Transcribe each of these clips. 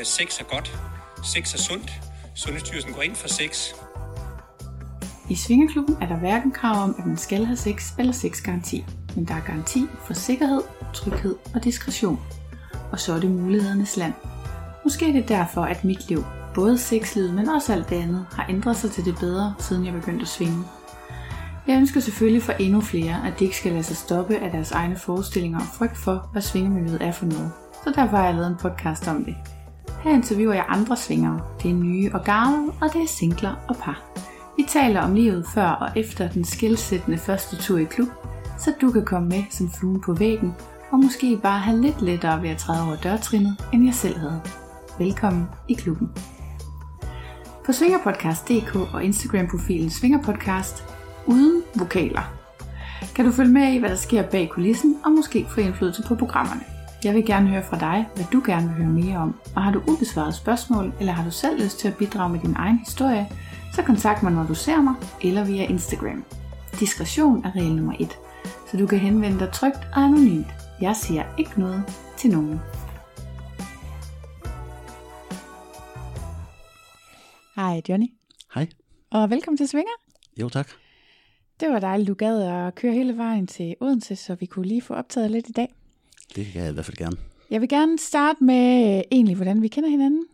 Øh, sex er godt. Sex er sundt. Sundhedsstyrelsen går ind for sex. I Svingeklubben er der hverken krav om, at man skal have sex eller sexgaranti, men der er garanti for sikkerhed, tryghed og diskretion. Og så er det mulighedernes land. Måske er det derfor, at mit liv, både sexlivet, men også alt det andet, har ændret sig til det bedre, siden jeg begyndte at svinge. Jeg ønsker selvfølgelig for endnu flere, at de ikke skal lade sig stoppe af deres egne forestillinger og frygt for, hvad svingemiljøet er for noget. Så derfor har jeg lavet en podcast om det. Her interviewer jeg andre svingere. Det er nye og gamle, og det er singler og par. Vi taler om livet før og efter den skilsættende første tur i klub, så du kan komme med som flue på væggen, og måske bare have lidt lettere ved at træde over dørtrinnet, end jeg selv havde. Velkommen i klubben. På svingerpodcast.dk og Instagram-profilen Svingerpodcast uden vokaler kan du følge med i, hvad der sker bag kulissen, og måske få indflydelse på programmerne. Jeg vil gerne høre fra dig, hvad du gerne vil høre mere om. Og har du ubesvaret spørgsmål, eller har du selv lyst til at bidrage med din egen historie, så kontakt mig, når du ser mig, eller via Instagram. Diskretion er regel nummer 1, så du kan henvende dig trygt og anonymt. Jeg siger ikke noget til nogen. Hej Johnny, Hej. og velkommen til Svinger. Jo, tak. Det var dejligt, du gad at køre hele vejen til Odense, så vi kunne lige få optaget lidt i dag. Det kan jeg i hvert fald gerne. Jeg vil gerne starte med øh, egentlig, hvordan vi kender hinanden.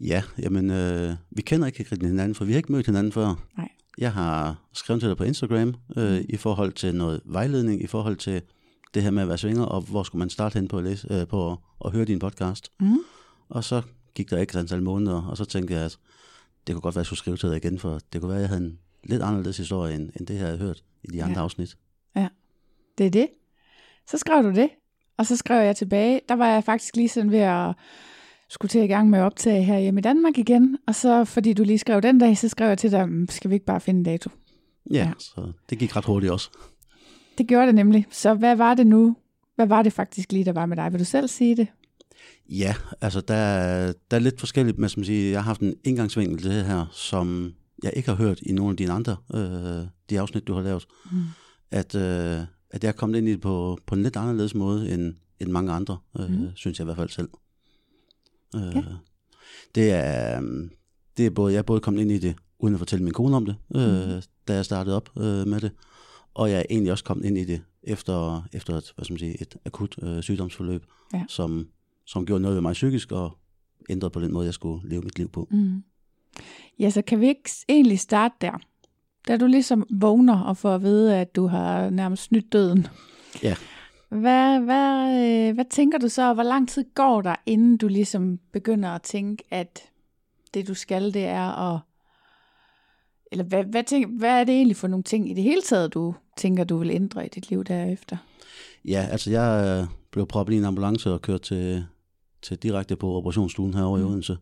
Ja, jamen, øh, vi kender ikke rigtig hinanden, for vi har ikke mødt hinanden før. Nej. Jeg har skrevet til dig på Instagram øh, i forhold til noget vejledning, i forhold til det her med at være svinger, og hvor skulle man starte hen på at, læse, øh, på at, at høre din podcast. Mm. Og så gik der ikke et antal måneder, og så tænkte jeg, at det kunne godt være, at jeg skulle skrive til dig igen, for det kunne være, at jeg havde en lidt anderledes historie, end, end det, jeg havde hørt i de andre Ja. afsnit. Det er det. Så skrev du det, og så skrev jeg tilbage. Der var jeg faktisk lige sådan ved at skulle til i gang med at optage her hjemme i Danmark igen. Og så, fordi du lige skrev den dag, så skrev jeg til dig, "Mm, skal vi ikke bare finde en dato? Ja, Ja. så det gik ret hurtigt også. Det gjorde det nemlig. Så hvad var det nu? Hvad var det faktisk lige, der var med dig? Vil du selv sige det? Ja, altså der, er- der er lidt forskelligt, men som siger, jeg har haft en indgangsvinkel til det her, som jeg ikke har hørt i nogle af dine andre, øh, de afsnit, du har lavet. Mm. At, øh, at jeg er kommet ind i det på, på en lidt anderledes måde end, end mange andre, øh, Mm. mm. synes jeg i hvert fald selv. Øh, Ja. det, er, øhm, det er både, jeg er både kommet ind i det, uden at fortælle min kone om det, øh, Mhm. da jeg startede op øh, med det, og jeg er egentlig også kommet ind i det efter, efter et, hvad skal man sige, et akut øh, sygdomsforløb, Ja. som, som gjorde noget ved mig psykisk, og ændrede på den måde, jeg skulle leve mit liv på. Mm. Ja, så kan vi ikke egentlig starte der? Da du ligesom vågner og får at vide, at du har nærmest snydt døden. Ja. Hvad, hvad, øh, hvad tænker du så, og hvor lang tid går der, inden du ligesom begynder at tænke, at det du skal, det er at... Eller hvad, hvad, tænk, hvad er det egentlig for nogle ting i det hele taget, du tænker, du vil ændre i dit liv derefter? Ja, altså jeg øh, blev proppet i en ambulance og kørt til, til direkte på operationsstuen herovre mm. i. Odense.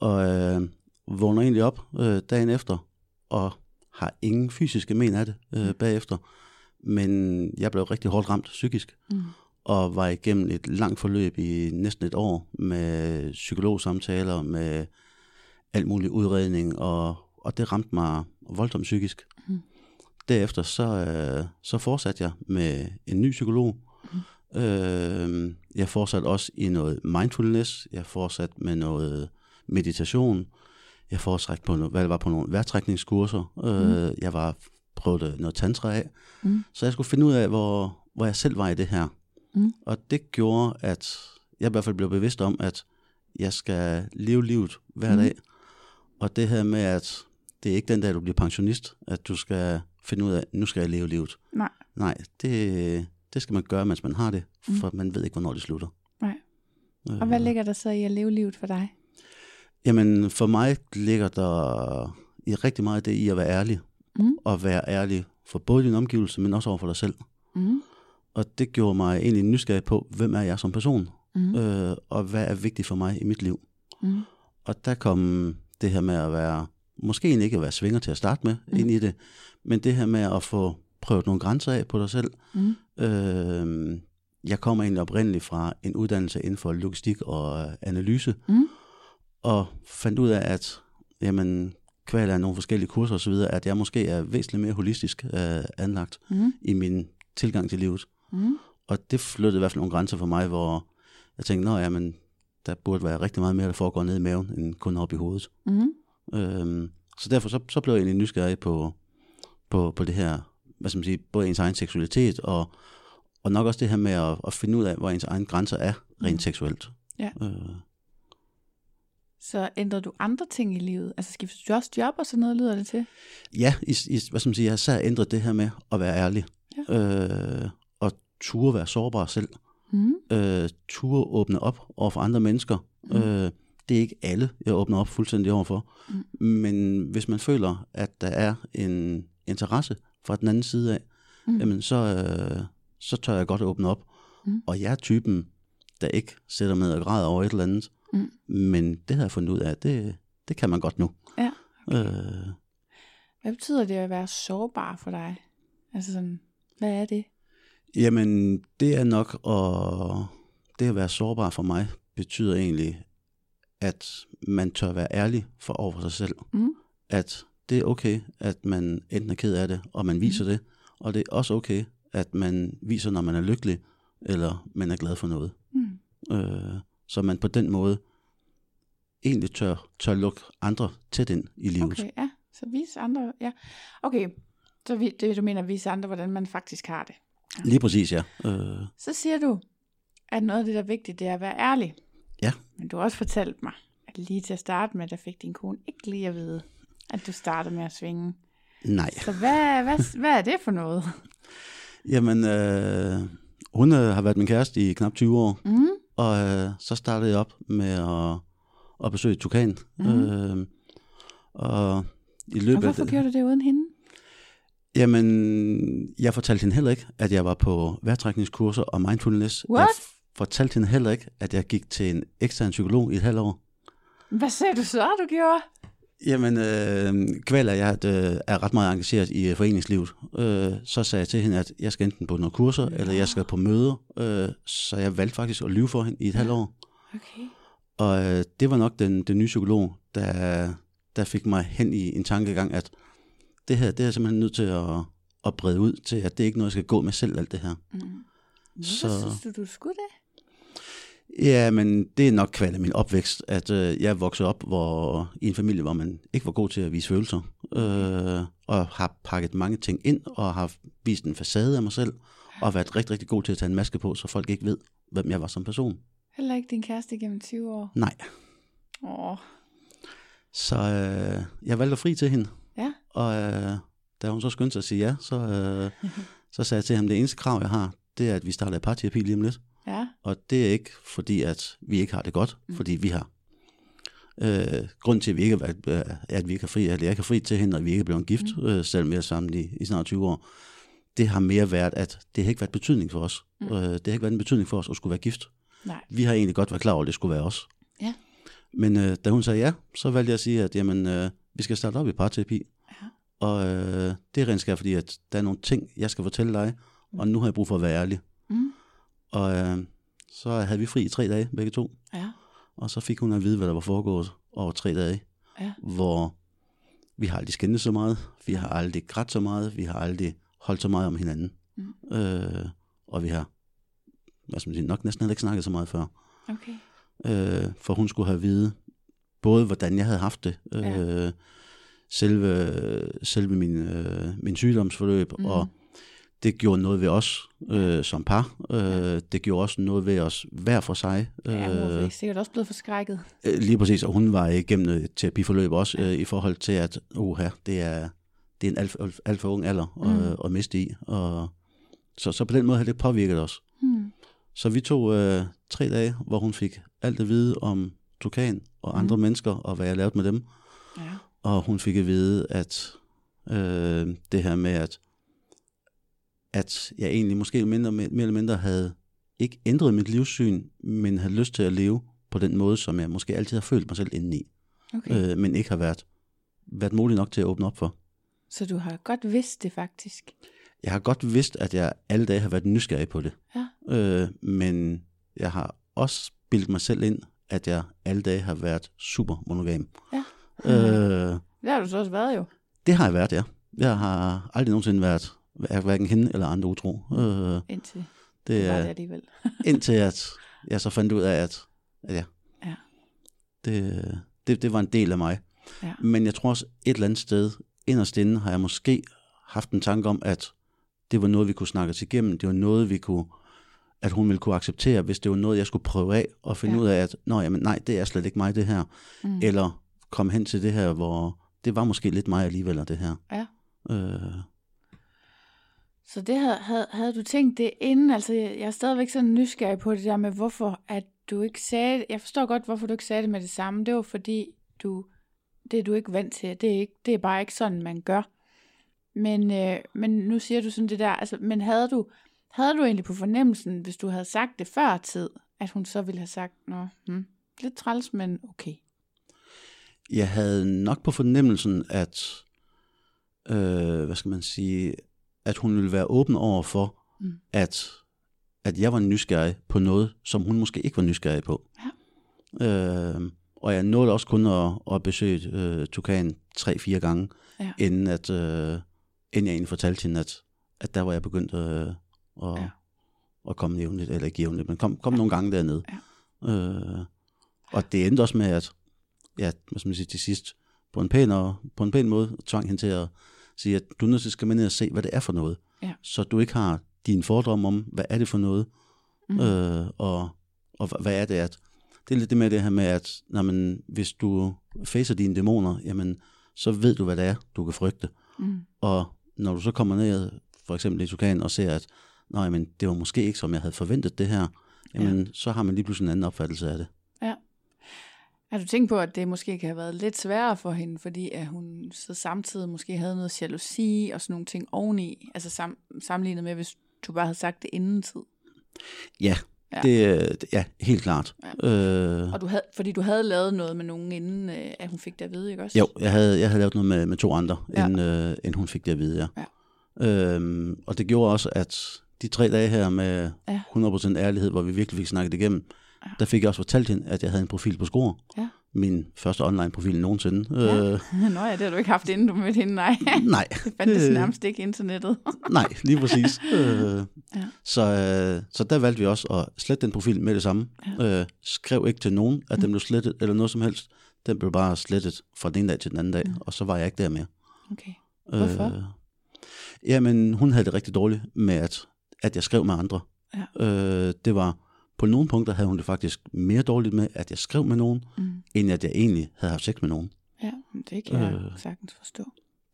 Og øh, vågner egentlig op øh, dagen efter, og har ingen fysiske men af det øh, bagefter. Men jeg blev rigtig hårdt ramt psykisk, Mm. og var igennem et langt forløb i næsten et år med psykologsamtaler, med alt mulig udredning, og, og det ramte mig voldsomt psykisk. Mm. Derefter så, øh, så fortsatte jeg med en ny psykolog. Mm. Øh, jeg fortsatte også i noget mindfulness, jeg fortsatte med noget meditation, jeg fortsatte på hvad det var på nogle vejrtrækningskurser, øh, jeg var prøvede noget tantra af, Mm. så jeg skulle finde ud af, hvor, hvor jeg selv var i det her. Mm. Og det gjorde, at jeg i hvert fald blev bevidst om, at jeg skal leve livet hver Mm. dag. Og det her med, at det er ikke den dag, du bliver pensionist, at du skal finde ud af, nu skal jeg leve livet. Nej. Nej, det, det skal man gøre, mens man har det, Mm. for man ved ikke, hvornår det slutter. Nej. Øh, Og hvad ligger der så i at leve livet for dig? Jamen, for mig ligger der i rigtig meget det i at være ærlig. Mm. Og være ærlig for både din omgivelse, men også over for dig selv. Mm. Og det gjorde mig egentlig nysgerrig på, hvem er jeg som person? Mm. Øh, og hvad er vigtigt for mig i mit liv? Mm. Og der kom det her med at være, måske ikke at være svinger til at starte med mm. ind i det, men det her med at få prøvet nogle grænser af på dig selv. Mm. Øh, jeg kommer egentlig oprindeligt fra en uddannelse inden for logistik og analyse, Mm. Og fandt ud af, at jamen, kval af nogle forskellige kurser osv., at jeg måske er væsentligt mere holistisk øh, anlagt Mm. i min tilgang til livet. Mm. Og det flyttede i hvert fald nogle grænser for mig, hvor jeg tænkte, nå jamen, der burde være rigtig meget mere, der foregår ned i maven, end kun op i hovedet. Mm. Øhm, så derfor så, så blev jeg egentlig nysgerrig på, på, på det her, hvad skal man sige, både ens egen seksualitet, og, og nok også det her med at, at finde ud af, hvor ens egen grænser er rent Mm. seksuelt. Ja. Øh, Så ændrede du andre ting i livet? Altså skiftede du også job og sådan noget, lyder det til? ja, i, i, hvad skal man sige, jeg har især ændret det her med at være ærlig. Ja. Øh, og ture være sårbar selv. Mm. øh, turde åbne op over for andre mennesker. Mm. Øh, det er ikke alle, jeg åbner op fuldstændig overfor. Mm. Men hvis man føler, at der er en interesse fra den anden side af, Mm. jamen så, øh, så tør jeg godt åbne op. Mm. Og jeg er typen, der ikke sætter med og græder over et eller andet. Mm. Men det har jeg fundet ud af, det, det kan man godt nu. Ja, Øh, Hvad betyder det at være sårbar for dig? Altså sådan, hvad er det? Jamen, det er nok at, det at være sårbar for mig, betyder egentlig, at man tør være ærlig for over for sig selv. Mm. At det er okay, at man enten er ked af det, og man viser mm. det, og det er også okay, at man viser, når man er lykkelig, eller man er glad for noget. Mm. Øh, så man på den måde egentlig tør, tør lukke andre tæt ind i livet. Okay, ja. Så vise andre, ja. Okay, så vi, det du mener, vise andre, hvordan man faktisk har det. Lige præcis, ja. Øh, Så siger du, at noget af det, der er vigtigt, det er at være ærlig. Ja. Men du har også fortalt mig, at lige til at starte med, der fik din kone ikke lige at vide, at du startede med at svinge. nej. Så hvad, hvad, hvad er det for noget? Jamen, øh, hun øh, har været min kæreste i knap 20 år, Mm. Og øh, så startede jeg op med at, at besøge Tukan. Mhm. Øh, og i Og løbet hvorfor af gjorde du det uden hende? Jamen, jeg fortalte hende heller ikke, at jeg var på vejrtrækningskurser og mindfulness. What? Jeg fortalte hende heller ikke, at jeg gik til en ekstern psykolog i et halvt år. Hvad sagde du så, du gjorde? Jamen, øh, kvæl at jeg øh, er ret meget engageret i øh, foreningslivet. Øh, så sagde jeg til hende, at jeg skal enten på nogle kurser, eller jeg skal på møder. Øh, så jeg valgte faktisk at lyve for hende i et halvt år. Okay. Og øh, det var nok den, den nye psykolog, der, der fik mig hen i en tankegang, at det her, det er jeg simpelthen nødt til at, at brede ud til, at det er ikke noget, jeg skal gå med selv, alt det her. Mm. Så- Hvorfor synes du, du skulle det? Ja, men det er nok kval af min opvækst, at øh, jeg voksede op hvor, i en familie, hvor man ikke var god til at vise følelser, øh, og har pakket mange ting ind, og har vist en facade af mig selv, og har været rigtig, rigtig god til at tage en maske på, så folk ikke ved, hvem jeg var som person. Heller ikke din kæreste gennem 20 år. Nej. Åh, Så øh, jeg valgte at fri til hende, ja. og øh, da hun så skyndte sig at sige ja, så, øh, så sagde jeg til ham, det eneste krav, jeg har, det er, at vi starter parterapi lige om lidt. Ja. Og det er ikke fordi, at vi ikke har det godt, mm. fordi vi har. Øh, grunden til, at vi ikke er, øh, at vi ikke har fri, at jeg ikke har fri til hende, og vi ikke er blevet gift, mm. øh, selvom vi er sammen i, i snart 20 år, det har mere været, at det har ikke været betydning for os. Mm. Øh, det har ikke været en betydning for os at skulle være gift. Nej. Vi har egentlig godt været klar over, at det skulle være os. Ja. Men øh, da hun sagde ja, så valgte jeg at sige, at jamen, øh, vi skal starte op i parterapi. Ja. Og øh, det er rent skær, fordi at der er nogle ting, jeg skal fortælle dig, og nu har jeg brug for at være ærlig. Mm. Og øh, så havde vi fri i tre dage, begge to. Ja. Og så fik hun at vide, hvad der var foregået over tre dage. Ja. Hvor vi har aldrig skændet så meget, vi har aldrig grædt så meget, vi har aldrig holdt så meget om hinanden. Mm. Øh, og vi har, hvad skal man sige, nok næsten heller ikke snakket så meget før. Okay. Øh, for hun skulle have vide, både hvordan jeg havde haft det, øh, Ja. selve, selve min, øh, min sygdomsforløb, mm. og det gjorde noget ved os øh, som par. Øh, det gjorde også noget ved os hver for sig. Ja, hun er Øh, sikkert også blevet forskrækket. Øh, Lige præcis, og hun var igennem et terapiforløb også, øh, i forhold til, at uha, det er, det er en alt, alt, alt for ung alder at, Mm. mm. at miste i. Og, så, så på den måde har det påvirket os. Hmm. Så vi tog øh, tre dage, hvor hun fik alt at vide om Tukan og andre Mm. mm. mennesker, og hvad jeg lavede med dem. Ja. Og hun fik at vide, at øh, det her med, at, at jeg egentlig måske mindre, mere eller mindre havde ikke ændret mit livssyn, men havde lyst til at leve på den måde, som jeg måske altid har følt mig selv inde i, Okay. øh, men ikke har været, været mulig nok til at åbne op for. Så du har godt vidst det faktisk. Jeg har godt vidst, at jeg alle dage har været nysgerrig på det, Ja. øh, men jeg har også bildt mig selv ind, at jeg alle dage har været super monogam. Ja. Øh, Det har du så også været jo. Det har jeg været, ja. Jeg har aldrig nogensinde været er hverken hende eller andre utro. Øh, Indtil det var det alligevel. indtil at jeg så fandt ud af, at, at ja, Det, det, det var en del af mig. Ja. Men jeg tror også et eller andet sted, inderst inde, har jeg måske haft en tanke om, at det var noget, vi kunne snakke os igennem. Det var noget, vi kunne, at hun ville kunne acceptere, hvis det var noget, jeg skulle prøve af, og finde Ja. ja. ud af, at Nå, jamen, nej, det er slet ikke mig, det her. Mm. Eller komme hen til det her, hvor det var måske lidt mig alligevel, det her. Ja. Øh, så det havde, havde, havde du tænkt det inden? Altså, jeg er stadigvæk sådan nysgerrig på det der med, hvorfor at du ikke sagde det. Jeg forstår godt, hvorfor du ikke sagde det med det samme. Det var fordi, du, det er du ikke vant til. Det er, ikke, det er bare ikke sådan, man gør. Men, øh, men nu siger du sådan det der, altså, men havde du, havde du egentlig på fornemmelsen, hvis du havde sagt det før tid, at hun så ville have sagt, nå, hmm, lidt træls, men okay. jeg havde nok på fornemmelsen, at, øh, hvad skal man sige, at hun ville være åben over for, Mm. at, at jeg var nysgerrig på noget, som hun måske ikke var nysgerrig på. Ja. Øh, og jeg nåede også kun at, at besøge øh, Tukan tre-fire gange, Ja. inden, at, øh, inden jeg egentlig fortalte hende, at, at der var jeg begyndt øh, at, Ja. at komme jævnligt, eller ikke jævnligt, men kom, kom ja. nogle gange dernede. Ja. Øh, og det endte også med, at ja, skal man sige, til sidst, på en pæn, og, på en pæn måde, tvang hende til at sige, at du er nødt til at skal ned og se, hvad det er for noget. Ja. Så du ikke har din fordom om, hvad er det for noget, Mm. øh, og, og hva- hvad er det, at det er lidt det med det her med, at når man, hvis du facer dine dæmoner, jamen, så ved du, hvad det er, du kan frygte. Mm. Og når du så kommer ned, for eksempel i Tukan, og ser, at nej, men det var måske ikke, som jeg havde forventet det her, jamen, ja. så har man lige pludselig en anden opfattelse af det. Har du tænkt på, at det måske kan have været lidt sværere for hende, fordi at hun så samtidig måske havde noget jalousi og sådan nogle ting oveni, altså sam, sammenlignet med, hvis du bare havde sagt det inden tid? Ja, Ja. Det, det, ja helt klart. Ja. Øh, Og du havde, fordi du havde lavet noget med nogen, inden øh, at hun fik det at vide, ikke også? jo, jeg havde, jeg havde lavet noget med, med to andre, Ja. inden, øh, inden hun fik det at vide, ja. Ja. Øhm, og det gjorde også, at de tre dage her med Ja. 100% ærlighed, hvor vi virkelig fik snakket igennem. Der fik jeg også fortalt hende, at jeg havde en profil på Skor. Ja. Min første online-profil nogensinde. Ja. Øh, Nå ja, det har du ikke haft, inden du mødte hende, nej. nej, Det fandtes nærmest ikke internettet. nej, lige præcis. øh, Ja. så, øh, så der valgte vi også at slette den profil med det samme. Ja. Øh, skrev ikke til nogen, at den blev slettet, eller noget som helst. Den blev bare slettet fra den ene dag til den anden dag, Mm. og så var jeg ikke der mere. Okay. Hvorfor? Øh, jamen, hun havde det rigtig dårligt med, at, at jeg skrev med andre. Ja. Øh, det var, på nogle punkter havde hun det faktisk mere dårligt med, at jeg skrev med nogen, Mm. end at jeg egentlig havde haft sex med nogen. Ja, det kan jeg Øh. sagtens forstå.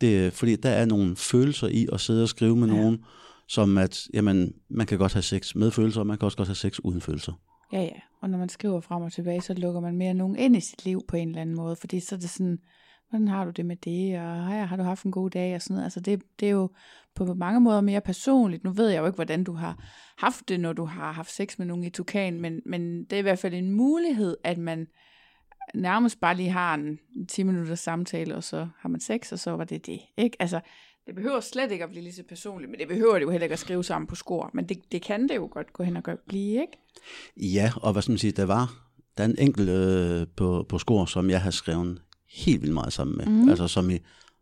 Det, fordi der er nogle følelser i at sidde og skrive med ja. nogen, som at, jamen, man kan godt have sex med følelser, og man kan også godt have sex uden følelser. Ja, ja. Og når man skriver frem og tilbage, så lukker man mere nogen ind i sit liv på en eller anden måde. Fordi så er det sådan, hvordan har du det med det, og hej, har du haft en god dag, og sådan noget. Altså det, det er jo på mange måder mere personligt. Nu ved jeg jo ikke, hvordan du har haft det, når du har haft sex med nogen i Tukan, men, men det er i hvert fald en mulighed, at man nærmest bare lige har en 10 minutters samtale, og så har man sex, og så var det det. Ikke? Altså, det behøver slet ikke at blive lige så personligt, men det behøver det jo heller ikke at skrive sammen på skor. Men det, det kan det jo godt gå hen og gøre, blive, ikke? Ja, og hvad skal man sige, der var, der er en enkelt øh, på, på skor, som jeg har skrevet helt vildt meget sammen med. Mm. Altså som i,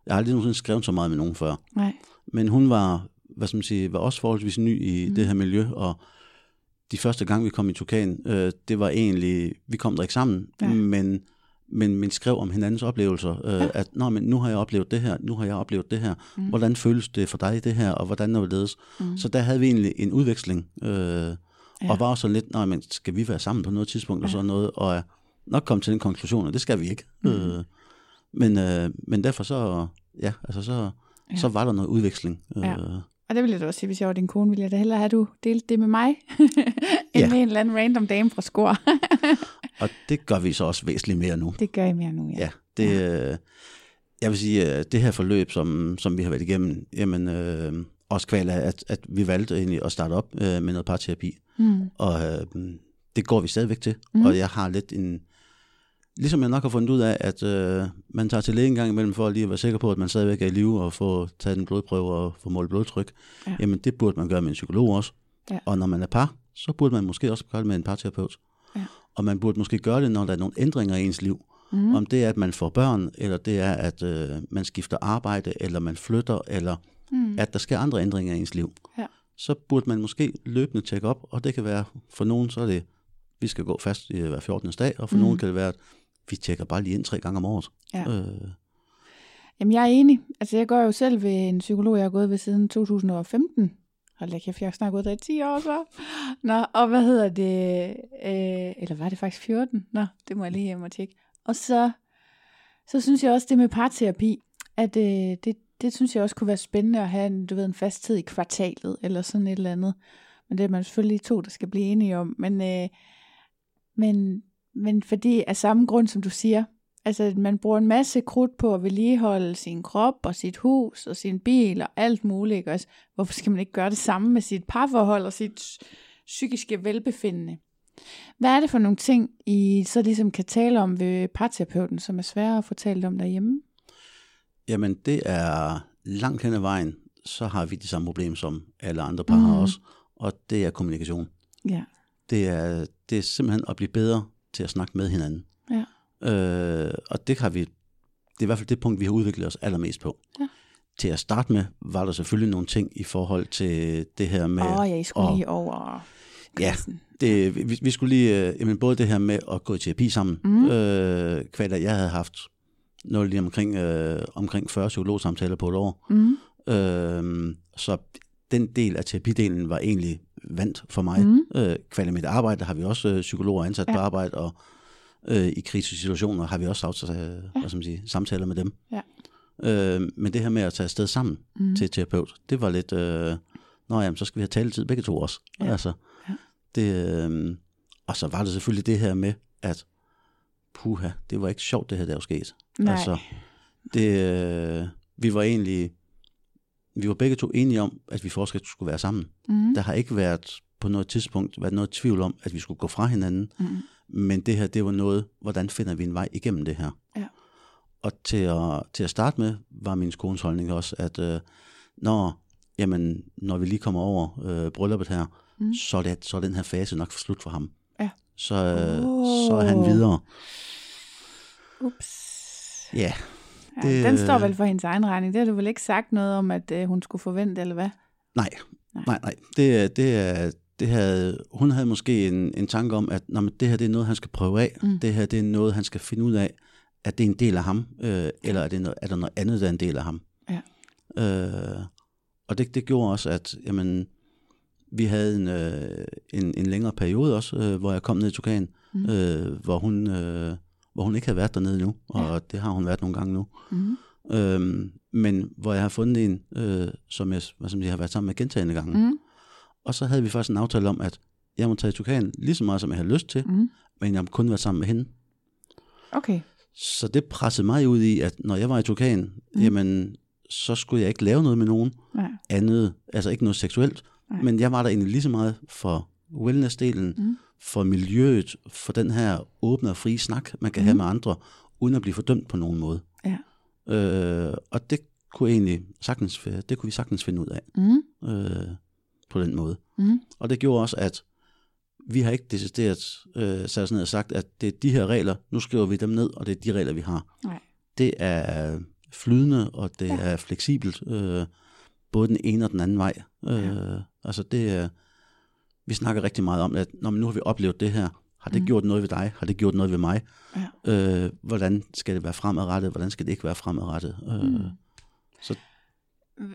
jeg har aldrig nogensinde skrevet så meget med nogen før. Nej. Men hun var, hvad skal man sige, var også forholdsvis ny i Mm. mm. det her miljø, og de første gang, vi kom i Tukan, øh, det var egentlig, vi kom der ikke sammen, Ja. men, men, men skrev om hinandens oplevelser, øh, Ja. at Nå, men nu har jeg oplevet det her, nu har jeg oplevet det her, Mm. mm. hvordan føles det for dig det her, og hvordan er det Mm. Så der havde vi egentlig en udveksling, øh, Ja. og var også sådan lidt, nej, men skal vi være sammen på noget tidspunkt, ja. og sådan noget, og nok kom til den konklusion, at det skal vi ikke. Mhm. Øh, men, øh, men derfor så, ja, altså så, Ja. ja. så var der noget udveksling. Ja. Øh, Og det ville jeg da også sige, hvis jeg var din kone, ville jeg da hellere have, at du delte det med mig, end Ja. med en eller anden random dame fra Skor. og det gør vi så også væsentligt mere nu. det gør I mere nu, ja. Ja, det, øh, jeg vil sige, at det her forløb, som, som vi har været igennem, jamen, øh, også kval af, at, at vi valgte egentlig at starte op øh, med noget parterapi, Mm. og øh, det går vi stadigvæk til, mm. og jeg har lidt en, ligesom jeg nok har fundet ud af, at øh, man tager til læge en gang imellem for lige at være sikker på, at man stadigvæk er i live og få taget en blodprøve og få målt blodtryk, Ja. ja. jamen det burde man gøre med en psykolog også, Ja. og når man er par, så burde man måske også gøre det med en parterapeut, Ja. og man burde måske gøre det, når der er nogle ændringer i ens liv, Mm. Om det er, at man får børn, eller det er, at øh, man skifter arbejde, eller man flytter, eller Mm. at der sker andre ændringer i ens liv. Ja. Så burde man måske løbende tjekke op, og det kan være, for nogen så er det, vi skal gå fast i hver 14. dag, og for mm. nogen kan det være, at vi tjekker bare lige ind tre gange om året. Ja. Øh, Jamen, jeg er enig. Altså, jeg går jo selv ved en psykolog, jeg har gået ved siden 2015. Hold da kæft, jeg har snart gået der i 10 år så. Nå, og hvad hedder det? Øh, eller var det faktisk 14? Nå, det må jeg lige hjem og tjekke. Og så, så synes jeg også, det med parterapi, at øh, det, det synes jeg også kunne være spændende at have en, du ved, en fast tid i kvartalet, eller sådan et eller andet. Men det er man selvfølgelig to, der skal blive enige om. Men, øh, men, men fordi af samme grund, som du siger, altså at man bruger en masse krudt på at vedligeholde sin krop og sit hus og sin bil og alt muligt, ikke også? Hvorfor skal man ikke gøre det samme med sit parforhold og sit psykiske velbefindende? Hvad er det for nogle ting, I så ligesom kan tale om ved parterapeuten, som er svære at talt om derhjemme? Jamen, det er langt hen ad vejen, så har vi de samme problemer, som alle andre par Mm. har også, og det er kommunikation. Ja. Det er, det er simpelthen at blive bedre til at snakke med hinanden. Ja. Øh, og det har vi, det er i hvert fald det punkt, vi har udviklet os allermest på. Ja. Til at starte med, var der selvfølgelig nogle ting i forhold til det her med... Åh, oh, ja, I skulle og- lige over Ja, det, vi, vi skulle lige, øh, jamen både det her med at gå i terapi sammen, mm. øh, kvad jeg havde haft noget lige omkring, øh, omkring 40 psykologsamtaler på et år. Mm. Øh, så den del af terapidelen var egentlig vandt for mig. Mhm. Øh, kvad i mit arbejde, der har vi også øh, psykologer ansat Ja. på arbejde, og øh, i krisesituationer har vi også haft øh, hvad skal man sige, samtaler med dem. Ja. Øh, men det her med at tage afsted sammen Mm. mm. til et terapeut, det var lidt, øh, nå jamen, så skal vi have taletid begge to også. Ja. Altså, Ja. det, øh, og så var det selvfølgelig det her med, at puha, det var ikke sjovt det her, der var sket. Nej. Altså, det, øh, vi var egentlig, vi var begge to enige om, at vi fortsat skulle være sammen. Mm. Der har ikke været på noget tidspunkt været noget tvivl om, at vi skulle gå fra hinanden. Mm. Men det her, det var noget, hvordan finder vi en vej igennem det her? Ja. Og til at, til at starte med, var min kones holdning også, at øh, når, jamen, når vi lige kommer over øh, brylluppet her, Mm. så, er det, så er den her fase nok slut for ham. Ja. Så, øh, Åh. så er han videre. Ups. Ja, Ja, Det- den står vel for hendes egen regning. Det har du vel ikke sagt noget om, at øh, hun skulle forvente, eller hvad? nej, Nej. nej, nej. Det, det, er, det havde, hun havde måske en, en tanke om, at når det her det er noget, han skal prøve af. Mm. Det her det er noget, han skal finde ud af, at det er en del af ham, øh, eller er, det noget, er der noget andet, der er en del af ham. Ja. Øh, og det, det gjorde også, at jamen, vi havde en, øh, en, en længere periode også, øh, hvor jeg kom ned i Tukan, mm. øh, hvor, hun, øh, hvor hun ikke havde været dernede nu, og Ja. det har hun været nogle gange nu. Mm. Øhm, men hvor jeg har fundet en, øh, som jeg, hvad som jeg har været sammen med gentagende gange. Mm. Og så havde vi faktisk en aftale om, at jeg må tage i Tukan lige så meget, som jeg har lyst til, Mm. men jeg må kun være sammen med hende. Okay. Så det pressede mig ud i, at når jeg var i Tukan, mm. jamen, så skulle jeg ikke lave noget med nogen Nej. andet, altså ikke noget seksuelt, Nej. men jeg var der egentlig lige så meget for wellness-delen, Mm. For miljøet, for den her åbne og frie snak, man kan Mm. have med andre, uden at blive fordømt på nogen måde. Ja. Øh, og det kunne egentlig sagtens, det kunne vi sagtens finde ud af Mm. øh, på den måde. Mm. Og det gjorde også, at vi har ikke decideret øh, sat os ned og sagt, at det er de her regler, nu skriver vi dem ned, og det er de regler, vi har. Nej. Det er flydende, og det Ja. er fleksibelt, øh, både den ene og den anden vej. Øh, Ja. Altså det er, vi snakker rigtig meget om, at når nu har vi oplevet det her, har det Mm. gjort noget ved dig? Har det gjort noget ved mig? Ja. Øh, hvordan skal det være fremadrettet? Hvordan skal det ikke være fremadrettet? Øh, Mm. Så Øh,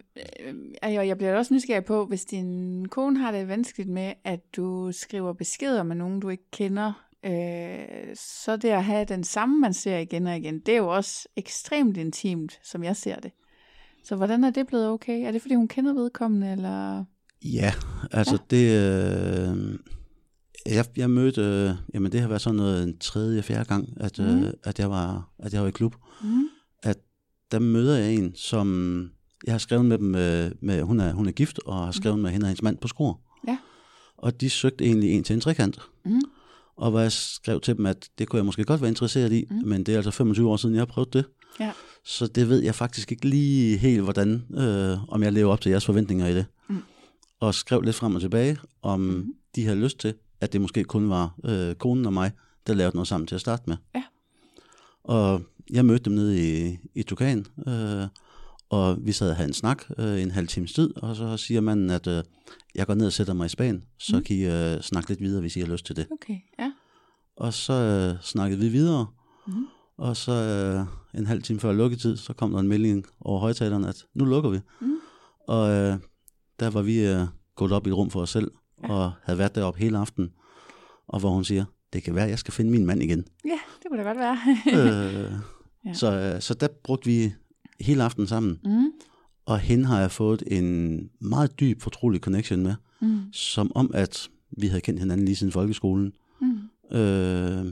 Jeg, jeg bliver også nysgerrig på, hvis din kone har det vanskeligt med, at du skriver beskeder med nogen, du ikke kender, øh, så det at have den samme, man ser igen og igen, det er jo også ekstremt intimt, som jeg ser det. Så hvordan er det blevet okay? Er det, fordi hun kender vedkommende, eller... Ja, altså ja. det... Øh, jeg, jeg mødte... Øh, jamen det har været sådan noget en tredje, fjerde gang, at, mm. Mhm. øh, at, jeg var, at jeg var i klub. Mm. Der møder jeg en, som... Jeg har skrevet med dem... Med, med, hun, er, hun er gift, og har skrevet med hende og hendes mand på skor. Ja. Og de søgte egentlig en til en trekant. Mm. Og hvor jeg skrev til dem, at det kunne jeg måske godt være interesseret i, Mm. mm. men det er altså 25 år siden, jeg har prøvet det. Ja. Så det ved jeg faktisk ikke lige helt, hvordan, øh, om jeg lever op til jeres forventninger i det. Mm. Og skrev lidt frem og tilbage, om mm. de havde lyst til, at det måske kun var øh, konen og mig, der lavede noget sammen til at starte med. Ja. Og jeg mødte dem nede i, i Tukan, øh, og vi sad og havde en snak øh, en halv times tid, og så siger manden, at øh, jeg går ned og sætter mig i Spanien, så Mm. mm. kan I øh, snakke lidt videre, hvis I har lyst til det. Okay, ja. Og så øh, snakkede vi videre, Mhm. Og så øh, en halv time før lukketid, så kom der en melding over højtalerne, at nu lukker vi. Mhm. Og øh, der var vi øh, gået op i et rum for os selv, Ja. og havde været deroppe hele aften. Og hvor hun siger, det kan være, jeg skal finde min mand igen. Ja, det kunne da godt være. øh, Ja. så, øh, så der brugte vi hele aften sammen. mm. Og hende har jeg fået en meget dyb, fortrolig connection med. Mm. Som om, at vi havde kendt hinanden lige siden folkeskolen. Mm. Øh,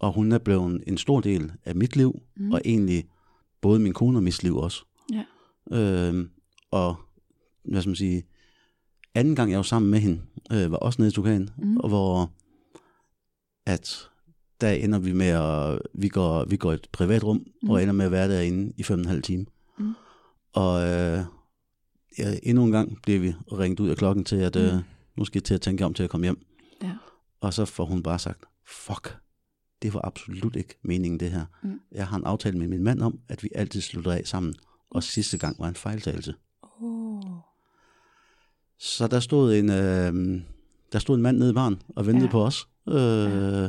og hun er blevet en stor del af mit liv, mm. og egentlig både min kone og mit liv også. Ja. Øh, og hvad skal man sige, anden gang jeg var sammen med hende, øh, var også nede i Tukan, Mm. mm. og hvor at der ender vi med at, vi går, vi går i et privat rum, Mm. mm. og ender med at være derinde i fem og en halv time. Mm. Og øh, ja, endnu en gang bliver vi ringet ud af klokken til, at øh, Mm. nu skal jeg til at tænke om til at komme hjem. Ja. Og så får hun bare sagt, fuck, det var absolut ikke meningen det her. Mm. Jeg har en aftale med min mand om, at vi altid slutter af sammen. Og sidste gang var en fejltagelse. Så der stod en, øh, der stod en mand nede i baren og ventede Ja. på os. Øh, Ja.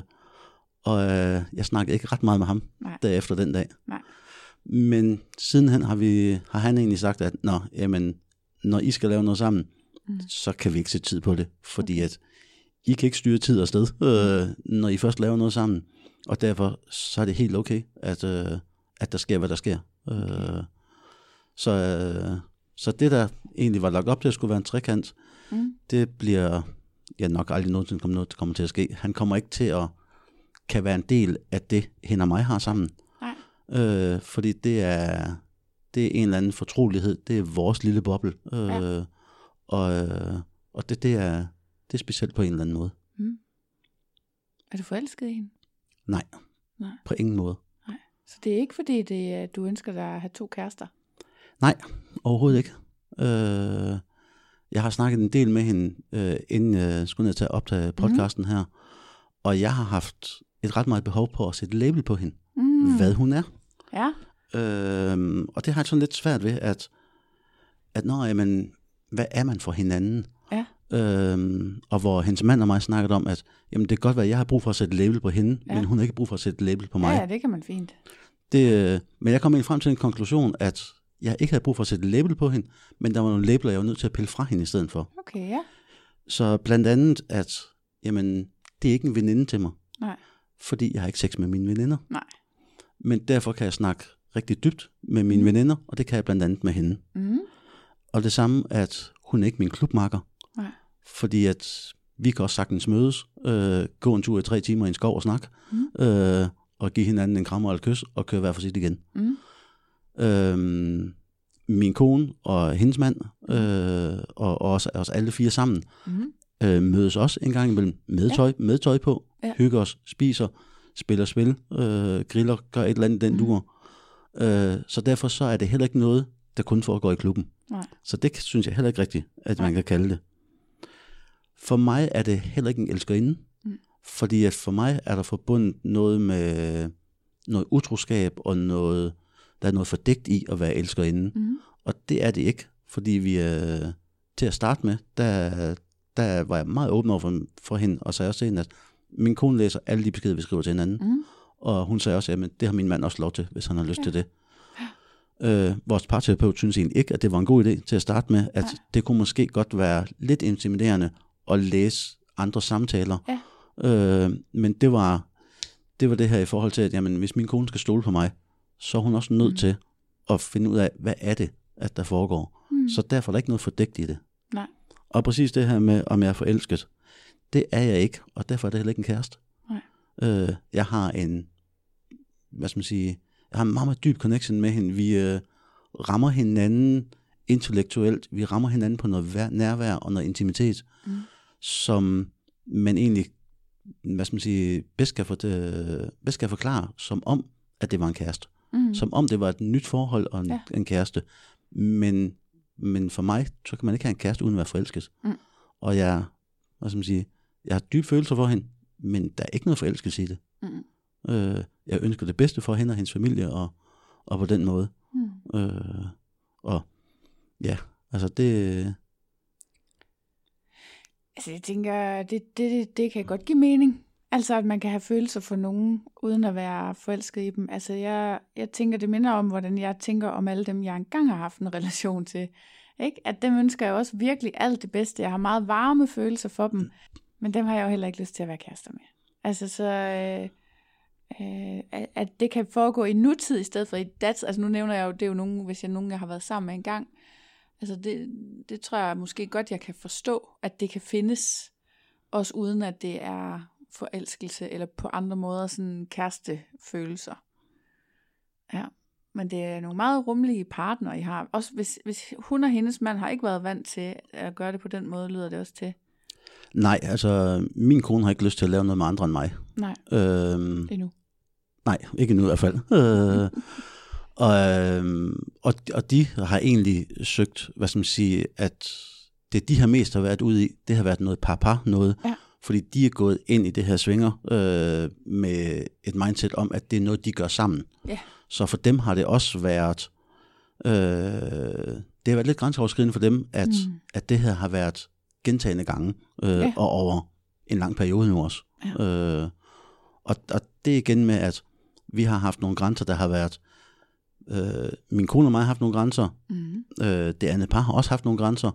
Og øh, jeg snakkede ikke ret meget med ham Nej. derefter den dag. Nej. Men sidenhen har, vi, har han egentlig sagt, at Nå, jamen, når I skal lave noget sammen, Mm. så kan vi ikke sætte tid på det. Fordi at I kan ikke styre tid og sted, øh, når I først laver noget sammen. Og derfor så er det helt okay, at, øh, at der sker, hvad der sker. Øh, så, øh, så det, der egentlig var lagt op til at skulle være en trekant, Mm. det bliver ja, nok aldrig nogensinde kommer, noget, kommer til at ske. Han kommer ikke til at kan være en del af det, hende og mig har sammen. Nej. Øh, fordi det er, det er en eller anden fortrolighed. Det er vores lille boble. Øh, Ja. Og, øh, og det, det, er, det er specielt på en eller anden måde. Mm. Er du forelsket i hende? Nej. Nej. På ingen måde. Så det er ikke fordi, det, du ønsker dig at have to kærester? Nej, overhovedet ikke. Øh, jeg har snakket en del med hende, øh, inden jeg skulle ned til at optage podcasten her. Og jeg har haft et ret meget behov på at sætte label på hende. Mm. Hvad hun er. Ja. Øhm, og det har jeg sådan lidt svært ved, at, at nå, jamen, hvad er man for hinanden? Ja. Øhm, og hvor hendes mand og mig snakkede om, at jamen, det kan godt være, at jeg har brug for at sætte label på hende, Ja. ja. men hun har ikke brug for at sætte label på Ja, mig. ja, det kan man fint. Det, øh, men jeg kom egentlig frem til en konklusion, at jeg ikke havde brug for at sætte label på hende, men der var nogle labler, jeg var nødt til at pille fra hende i stedet for. Okay, ja. Så blandt andet, at jamen, det er ikke en veninde til mig, Nej. fordi jeg har ikke sex med mine veninder. Nej. Men derfor kan jeg snakke rigtig dybt med mine Mm. veninder, og det kan jeg blandt andet med hende. Mm. Og det samme, at hun er ikke min klubmakker, Nej. fordi at vi kan også sagtens mødes, øh, gå en tur i tre timer i en skov og snakke, Mm. øh, og give hinanden en krammer og et kys, og køre hver for sit igen. Mm. Øhm, min kone og hendes mand, øh, og, og os, os alle fire sammen, Mm. øh, mødes også en gang imellem med Ja. tøj, med tøj på, Ja. hygger os, spiser, spiller spil, øh, griller, gør et eller andet den Mhm. dur. Øh, så derfor så er det heller ikke noget, der kun foregår i klubben. Nej. Så det synes jeg heller ikke rigtigt, at Nej. man kan kalde det. For mig er det heller ikke en elskerinde, Mm. fordi at for mig er der forbundet noget med noget utroskab og noget, der er noget fordækt i at være elskerinde. Mm. Og det er det ikke, fordi vi øh, til at starte med, der, der var jeg meget åben over for, for hende, og sagde også til hende, at min kone læser alle de beskeder, vi skriver til hinanden. Mm. Og hun sagde også, at det har min mand også lov til, hvis han har lyst Ja. til det. Øh, vores parterapeut synes egentlig ikke, at det var en god idé til at starte med, at Nej. det kunne måske godt være lidt intimiderende at læse andre samtaler. Ja. Øh, men det var, det var det her i forhold til, at jamen, hvis min kone skal stole på mig, så er hun også nødt Mm. til at finde ud af, hvad er det, at der foregår. Mm. Så derfor er der ikke noget fordækt i det. Nej. Og præcis det her med, om jeg er forelsket, det er jeg ikke, og derfor er det heller ikke en kæreste. Nej. Øh, jeg har en, hvad skal man sige, jeg har en meget, meget dyb connection med hende. Vi øh, rammer hinanden intellektuelt, vi rammer hinanden på noget vær- nærvær og noget intimitet, Mm. som man egentlig, hvad skal man sige, bedst kan, for, øh, bedst kan forklare, som om, at det var en kæreste. Mm. Som om det var et nyt forhold og en, ja. en kæreste. Men, men for mig, så kan man ikke have en kæreste uden at være forelsket. Mm. Og jeg, hvad skal man sige, jeg har dybe følelser for hende, men der er ikke noget forelskelse i det. Mm. Øh, jeg ønsker det bedste for hende og hendes familie, og, og på den måde. Mm. Øh, og ja, altså det, Altså, jeg tænker, det, det, det, det kan godt give mening. Altså, at man kan have følelser for nogen, uden at være forelsket i dem. Altså, jeg, jeg tænker, det minder om, hvordan jeg tænker om alle dem, jeg engang har haft en relation til. Ikke? At dem ønsker jeg også virkelig alt det bedste. Jeg har meget varme følelser for dem, men dem har jeg jo heller ikke lyst til at være kærester med. Altså, så... Øh, øh, at det kan foregå i nutid i stedet for i datid. Altså nu nævner jeg jo, det er jo nogen, hvis jeg nogen, jeg har været sammen med en gang. Altså det, det tror jeg måske godt, jeg kan forstå, at det kan findes, også uden at det er forelskelse, eller på andre måder sådan kærestefølelser. Ja, men det er nogle meget rummelige partner, I har. Også hvis, hvis hun og hendes mand har ikke været vant til at gøre det på den måde, lyder det også til. Nej, altså min kone har ikke lyst til at lave noget med andre end mig. Nej, Øhm, endnu. Nej, ikke nu i hvert fald. Øh, og, øhm, og, og de har egentlig søgt, hvad skal man sige, at det de har mest har været ude i, det har været noget par-par noget. Ja. Fordi de er gået ind i det her svinger øh, med et mindset om, at det er noget, de gør sammen. Ja. Så for dem har det også været, øh, det har været lidt grænseoverskridende for dem, at, mm. at det her har været gentagende gange, øh, ja. og over en lang periode nu også. Ja. Øh, og, og det er igen med, at vi har haft nogle grænser, der har været, øh, min kone og mig har haft nogle grænser, Mm. øh, det andet par har også haft nogle grænser,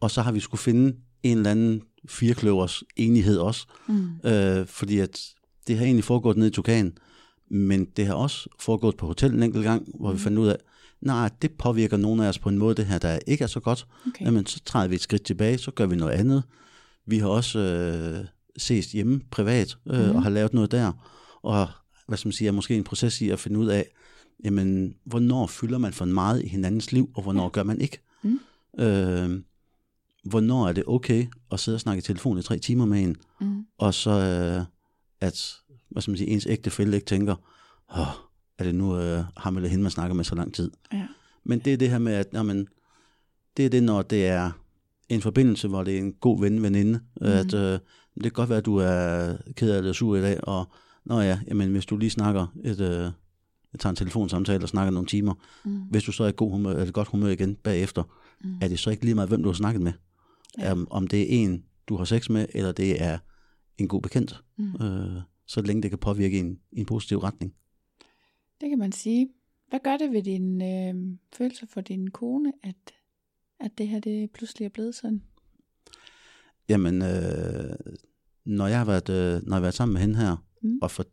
og så har vi skulle finde en eller anden firekløvers enighed også, Mm. øh, fordi at det har egentlig foregået nede i Tukan, men det har også foregået på hotel en enkelt gang, hvor vi fandt ud af, nej, det påvirker nogle af os på en måde, det her, der ikke er så godt. Okay. Jamen, så træder vi et skridt tilbage, så gør vi noget andet. Vi har også øh, ses hjemme privat øh, mm. og har lavet noget der. Og hvad skal man sige, er måske en proces i at finde ud af, jamen, hvornår fylder man for meget i hinandens liv, og hvornår ja. gør man ikke. Mm. Øh, hvornår er det okay at sidde og snakke i telefon i tre timer med en, Mm. og så øh, at hvad skal man sige, ens ægtefælle ikke tænker, Åh, er det nu øh, ham eller hende, man snakker med så lang tid. Ja. Men det er det her med, at jamen, det er det, når det er en forbindelse, hvor det er en god ven, veninde, mm. at øh, det kan godt være, at du er ked af det eller sur i dag, og nå ja, jamen, hvis du lige snakker et, øh, jeg tager en telefonsamtale og snakker nogle timer, Mm. hvis du så er i god humør, eller godt humør igen bagefter, Mm. er det så ikke lige meget, hvem du har snakket med? Ja. Um, om det er en, du har sex med, eller det er en god bekendt, Mm. øh, så længe det kan påvirke en en positiv retning. Det kan man sige. Hvad gør det ved dine øh, følelser for din kone, at, at det her det pludselig er blevet sådan? Jamen, øh, når jeg har været, øh, når jeg har været sammen med hende her, mm. og for,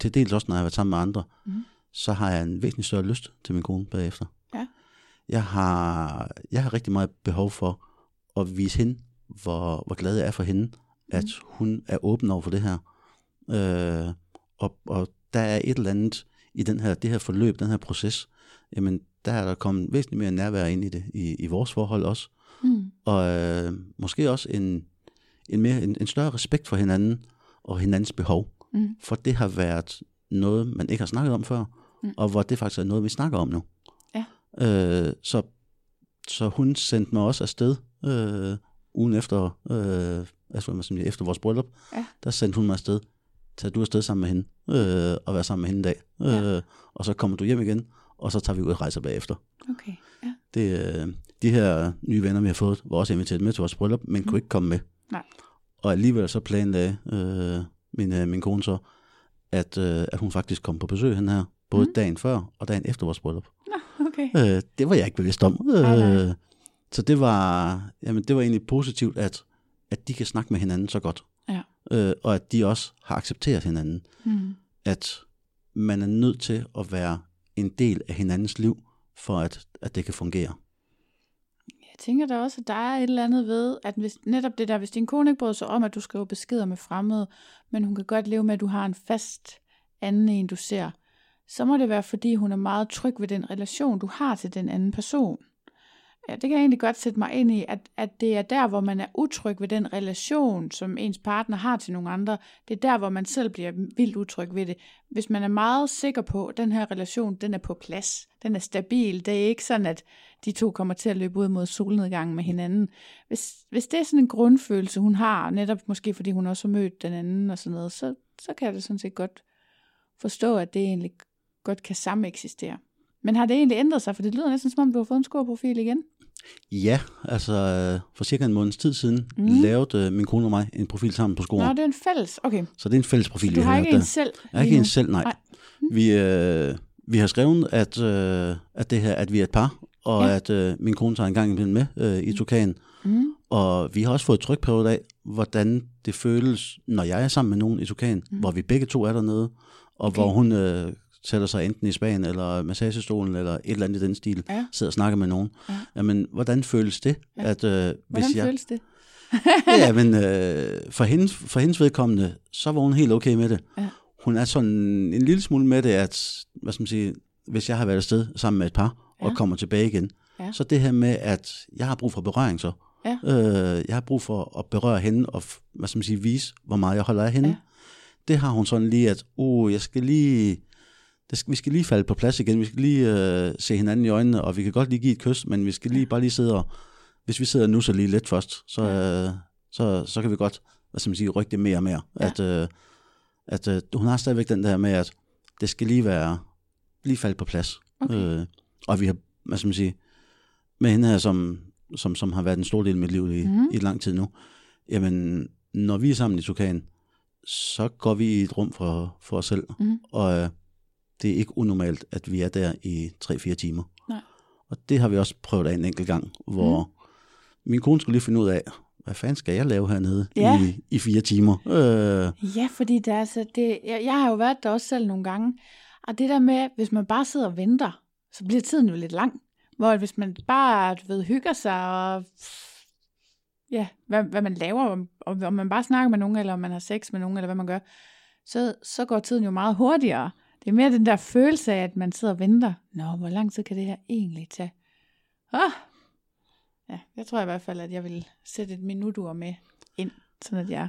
til dels også, når jeg har været sammen med andre, Mm. så har jeg en væsentlig større lyst til min kone bagefter. Ja. Jeg har, jeg har rigtig meget behov for at vise hende, hvor, hvor glad jeg er for hende, at hun er åben over for det her. Øh, og, og der er et eller andet i den her, det her forløb, den her proces, jamen der er der kommet væsentligt mere nærvær ind i det, i, i vores forhold også. Mm. Og øh, måske også en, en, mere, en, en større respekt for hinanden og hinandens behov. Mm. For det har været noget, man ikke har snakket om før, Mm. mm. og hvor det faktisk er noget, vi snakker om nu. Ja. Øh, så, så hun sendte mig også afsted øh, ugen efter, øh, altså, sige, efter vores bryllup. Ja. Der sendte hun mig afsted. Tag du afsted sammen med hende, øh, og være sammen med hende en dag. Ja. Øh, og så kommer du hjem igen, og så tager vi ud og rejser bagefter. Okay, ja. Det, øh, de her nye venner, vi har fået, var også inviteret med til vores bryllup, men kunne ikke komme med. Nej. Og alligevel så planlagde øh, min, øh, min kone så, at, øh, at hun faktisk kom på besøg hende her, både Mm. mm. dagen før og dagen efter vores bryllup. Nå, okay. Øh, det var jeg ikke bevidst om. Nej, nej. Så det var, jamen, det var egentlig positivt, at, at de kan snakke med hinanden så godt. Ja. Øh, og at de også har accepteret hinanden. Mm. At man er nødt til at være en del af hinandens liv, for at, at det kan fungere. Jeg tænker da også, at der er et eller andet ved, at hvis, netop det der, hvis din kone ikke bryder sig om, at du skriver beskeder med fremmede, men hun kan godt leve med, at du har en fast anden en, du ser, så må det være, fordi hun er meget tryg ved den relation, du har til den anden person. Ja, det kan jeg egentlig godt sætte mig ind i, at, at det er der, hvor man er utryg ved den relation, som ens partner har til nogle andre. Det er der, hvor man selv bliver vildt utryg ved det. Hvis man er meget sikker på, at den her relation, den er på plads, den er stabil, det er ikke sådan, at de to kommer til at løbe ud mod solnedgangen med hinanden. Hvis, hvis det er sådan en grundfølelse, hun har, netop måske fordi hun også har mødt den anden og sådan noget, så, så kan jeg da sådan set godt forstå, at det egentlig godt kan sameksistere. Men har det egentlig ændret sig? For det lyder næsten som om, du har fået en skorprofil igen. Ja, altså øh, for cirka en måneds tid siden Mhm. mm. lavede øh, min kone og mig en profil sammen på Nå, skolen. det er en fælles. Okay. Så det er en fælles profil, Du vi har ikke en selv Jeg har ikke en selv, nej. Nej. Vi, øh, vi har skrevet, at, øh, at det her, at vi er et par, og Ja. at øh, min kone tager en gang imellem med øh, i Tukan. Mm. Og vi har også fået trykprøvet af, hvordan det føles, når jeg er sammen med nogen i Tukan, mm. hvor vi begge to er dernede, og okay. hvor hun øh, sætter sig enten i Spanien, eller massagestolen, eller et eller andet i den stil, Ja. sidder og snakker med nogen. Ja. Jamen, hvordan føles det? Ja. At, øh, Hvordan hvis jeg, føles det? Ja, men øh, for, hendes, for hendes vedkommende, så var hun helt okay med det. Ja. Hun er sådan en lille smule med det, at hvad skal man sige, hvis jeg har været afsted sammen med et par, Ja. og kommer tilbage igen, Ja. så det her med, at jeg har brug for berøring så. Ja. Øh, jeg har brug for at berøre hende, og hvad skal man sige, vise, hvor meget jeg holder af hende. Ja. Det har hun sådan lige, at uh, jeg skal lige, det skal, vi skal lige falde på plads igen, vi skal lige øh, se hinanden i øjnene, og vi kan godt lige give et kys, men vi skal lige bare lige sidde og, hvis vi sidder nu så lige lidt først, så, øh, så, så kan vi godt, hvad skal man sige, rykke det mere og mere. Ja. At, øh, at øh, hun har stadigvæk den der med, at det skal lige være, lige falde på plads. Okay. Øh, og vi har, hvad skal man sige, med hende her, som, som, som har været en stor del af mit liv i, mm. i lang tid nu, jamen, når vi er sammen i Tukan, så går vi i et rum for, for os selv, Mhm. og øh, det er ikke unormalt, at vi er der i 3-4 timer. Nej. Og det har vi også prøvet af en enkelt gang, hvor mm. min kone skulle lige finde ud af, hvad fanden skal jeg lave hernede Ja. i, i fire timer? Øh, Ja, fordi det er altså, det, jeg, jeg har jo været der også selv nogle gange, og det der med, hvis man bare sidder og venter, så bliver tiden jo lidt lang. Hvor hvis man bare, du ved, hygger sig, og ja, hvad, hvad man laver, om, om man bare snakker med nogen, eller om man har sex med nogen, eller hvad man gør, så, så går tiden jo meget hurtigere. Det er mere den der følelse af, at man sidder og venter. Nå, hvor lang tid kan det her egentlig tage? Ah. Ja, jeg tror i hvert fald, at jeg vil sætte et minutur med ind, sådan at jeg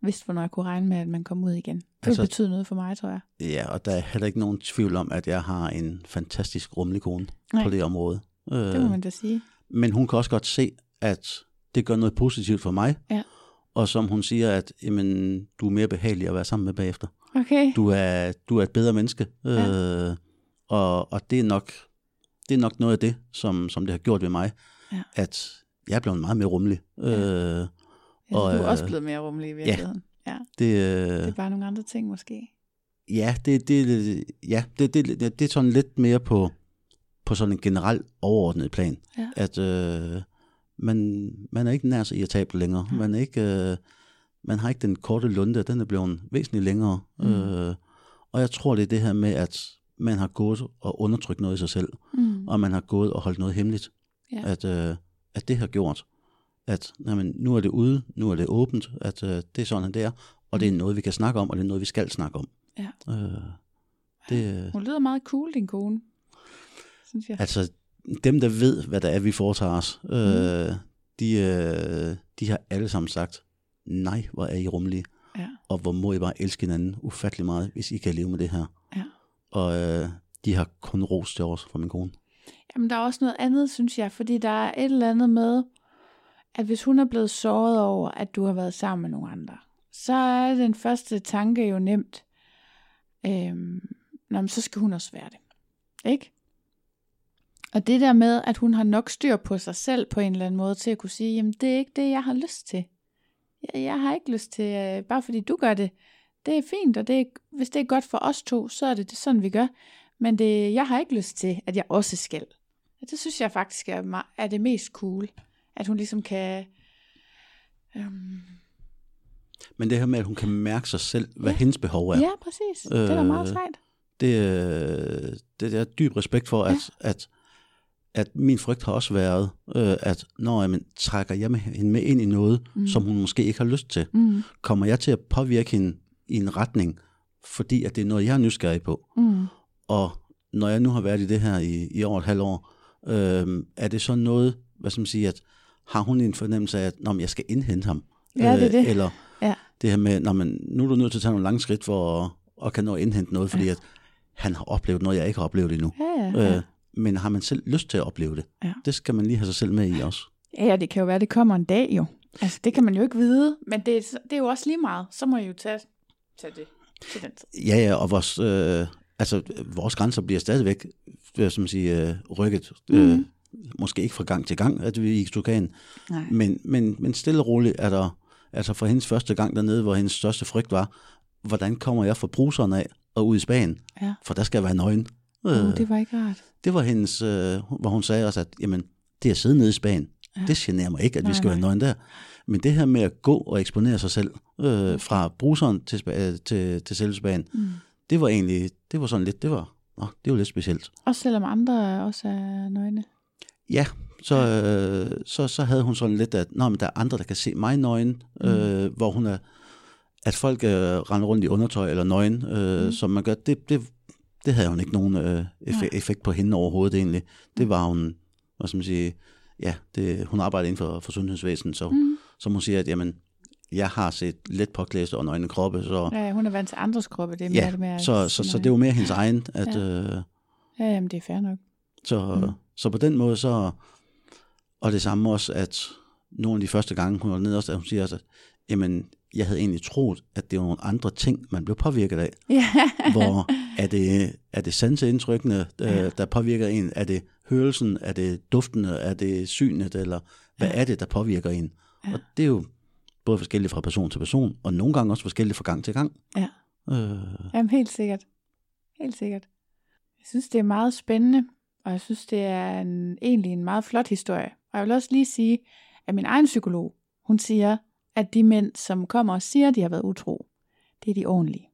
vidste, hvornår jeg kunne regne med, at man kom ud igen. Det altså, Altså- vil betyde noget for mig, tror jeg. ja, og der er heller ikke nogen tvivl om, at jeg har en fantastisk rummelig kone Nej. på det område. Øh, Det må man da sige. Men hun kan også godt se, at det gør noget positivt for mig. Ja. Og som hun siger, at jamen, du er mere behagelig at være sammen med bagefter. Okay. Du er, du er et bedre menneske. Ja. Øh, og, og det er nok det er nok noget af det, som, som det har gjort ved mig, Ja. at jeg er blevet meget mere rummelig. Øh, Ja, og, du er øh, også blevet mere rummelig i virkeligheden. Ja. ja. det, Det øh, er bare nogle andre ting måske. ja, det, det, ja det, det, det, det er sådan lidt mere på, på sådan en generelt overordnet plan. Ja. At øh, man, man er ikke nær så irritabel længere. Ja. Man, er ikke, øh, man har ikke den korte lunde, den er blevet væsentligt længere. Mm. Øh, og jeg tror, det er det her med, at man har gået og undertrykt noget i sig selv, Mm. og man har gået og holdt noget hemmeligt. Ja. At, øh, at det har gjort, at jamen, nu er det ude, nu er det åbent, at øh, det er sådan, det er, og det er noget, vi kan snakke om, og det er noget, vi skal snakke om. Ja. Øh, det, øh, Hun lyder meget cool, din kone. Synes jeg. Altså, dem, der ved, hvad der er, vi foretager os, Mm. øh, de, øh, de har alle sammen sagt, nej, hvor er I rummelige, Ja. og hvor må I bare elske hinanden ufattelig meget, hvis I kan leve med det her. Ja. Og øh, de har kun ros til os fra min kone. Jamen, der er også noget andet, synes jeg, fordi der er et eller andet med, at hvis hun er blevet såret over, at du har været sammen med nogle andre, så er den første tanke jo nemt, øhm, Nå, men så skal hun også være det. Ikke? Og det der med, at hun har nok styr på sig selv på en eller anden måde til at kunne sige, jamen det er ikke det, jeg har lyst til. Jeg, jeg har ikke lyst til, øh, bare fordi du gør det. Det er fint, og det er, hvis det er godt for os to, så er det, det sådan, vi gør. Men det, jeg har ikke lyst til, at jeg også skal. Og det synes jeg faktisk er, er det mest cool. At hun ligesom kan... Øhm, Men det her med, at hun kan mærke sig selv, hvad Ja. hendes behov er, ja. præcis. Det er da meget Øh, sejt. det, øh, det er dyb respekt for, at, Ja. at, at min frygt har også været, øh, at når jeg trækker jeg med, hende med ind i noget, Mm. som hun måske ikke har lyst til, Mm, kommer jeg til at påvirke hende i en retning, fordi at det er noget, jeg er nysgerrig på. mm, Og når jeg nu har været i det her i, i over et halvt år, øh, er det så noget, hvad skal man sige, at har hun en fornemmelse af, at når jeg skal indhente ham? Øh, Ja, det er det. Eller Ja. det her med, når man, nu er du nødt til at tage nogle lange skridt for at, at kan nå at indhente noget, fordi Ja. at han har oplevet noget, jeg ikke har oplevet endnu. ja, ja, ja. Øh, men har man selv lyst til at opleve det? Ja. Det skal man lige have sig selv med i også. Ja, det kan jo være, det kommer en dag jo. Altså, det kan man jo ikke vide, men det, er- det er jo også lige meget. Så må I jo tage, tage det til den tid. Ja, ja, og vores, øh, altså, vores grænser bliver stadigvæk, øh, som man siger, øh, rykket. Mm. Øh, måske ikke fra gang til gang, at vi er i Tukan, Nej. men, men, men stille og roligt er der, altså fra hendes første gang dernede, hvor hendes største frygt var, hvordan kommer jeg fra bruseren af og ud i Spanien? Ja. For der skal jeg være nøgen. Uh, det var ikke rart. Det var hendes, øh, hvor hun sagde også, at jamen, det at sidde nede i Spanien, ja. det generer mig ikke, at nej, vi skal nej. være nøgen der. Men det her med at gå og eksponere sig selv øh, fra bruseren til, Spa- til, til selve Spanien, mm. det var egentlig, det var sådan lidt, det var, åh, det var lidt specielt. Også selvom andre også er nøgne. Ja, så, øh, så, så havde hun sådan lidt, at Nå, men der er andre, der kan se mig nøgen, mm. øh, hvor hun er, at folk øh, render rundt i undertøj eller nøgen, øh, mm. som man gør, det, det, det havde hun ikke nogen øh, effekt, effekt på hende overhovedet egentlig. Det var hun, hvad skal man sige, ja, det, hun arbejder inden for, for sundhedsvæsenet, så, mm. så hun siger, at jamen, jeg har set let påklædte og nøgne kroppe, så... Ja, hun er vant til andres kroppe, det er ja, mere det med... så, så, så det var mere hendes egen, at... Ja. Øh, Ja, jamen det er fair nok. så, mm. så på den måde så... Og det samme også, at nogle af de første gange, hun var nede også, at hun siger også, at jamen, jeg havde egentlig troet, at det var nogle andre ting, man blev påvirket af. Ja. Hvor er det, er det sanseindtrykkene, der, der påvirker en? Er det hørelsen? Er det duftene? Er det synet? Eller hvad er det, der påvirker en? Og det er jo både forskelligt fra person til person, og nogle gange også forskelligt fra gang til gang. Ja. Øh, Jamen helt sikkert. Helt sikkert. Jeg synes, det er meget spændende, og jeg synes, det er en, egentlig en meget flot historie. Og jeg vil også lige sige, at min egen psykolog, hun siger, at de mænd, som kommer og siger, at de har været utro, det er de ordentlige.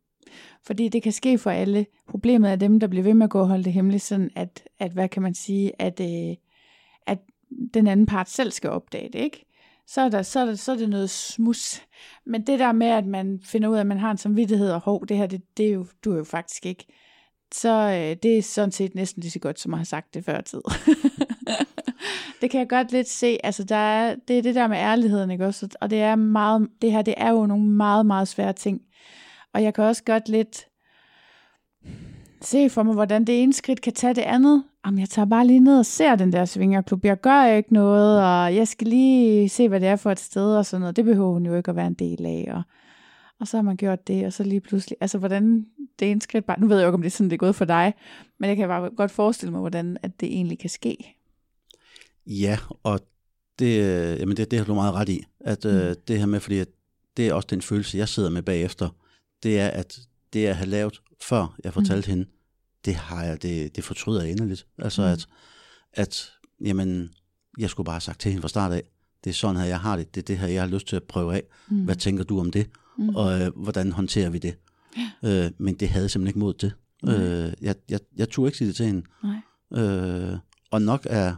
Fordi det kan ske for alle. Problemet er dem, der bliver ved med at gå og holde det hemmeligt, sådan at, at hvad kan man sige, at, øh, at den anden part selv skal opdage det, ikke? Så er, der, så, er der, så er det noget smus. Men det der med, at man finder ud af, at man har en samvittighed, og hov, det her, det, det er jo, du er jo faktisk ikke. Så øh, det er sådan set næsten lige så godt, som jeg har sagt det før tid. det kan jeg godt lidt se. Altså, der er, det er det der med ærligheden, ikke også? Og det er meget, det her, det er jo nogle meget, meget svære ting. Og jeg kan også godt lidt se for mig, hvordan det ene skridt kan tage det andet. Jamen, jeg tager bare lige ned og ser den der svingerklub. Jeg gør ikke noget, og jeg skal lige se, hvad det er for et sted og sådan noget. Det behøver hun jo ikke at være en del af. Og, og så har man gjort det, og så lige pludselig, altså hvordan det ene skridt bare, nu ved jeg jo ikke, om det er sådan, det er gået for dig, men jeg kan bare godt forestille mig, hvordan at det egentlig kan ske. Ja, og det, øh, jamen det, det har du meget ret i. At, mm. øh, det her med, fordi det er også den følelse, jeg sidder med bagefter, det er, at det jeg har lavet, før jeg fortalte mm. hende, det har jeg, det, det fortryder jeg inderligt. Altså mm. at, at, jamen, jeg skulle bare have sagt til hende fra start af, det er sådan her, jeg har det, det er det her, jeg har lyst til at prøve af. Mm. Hvad tænker du om det? Mm. Og øh, hvordan håndterer vi det? Ja. Øh, men det havde jeg simpelthen ikke mod til. Øh, jeg, jeg, jeg turde ikke sige det til hende. Nej. Øh, og nok er,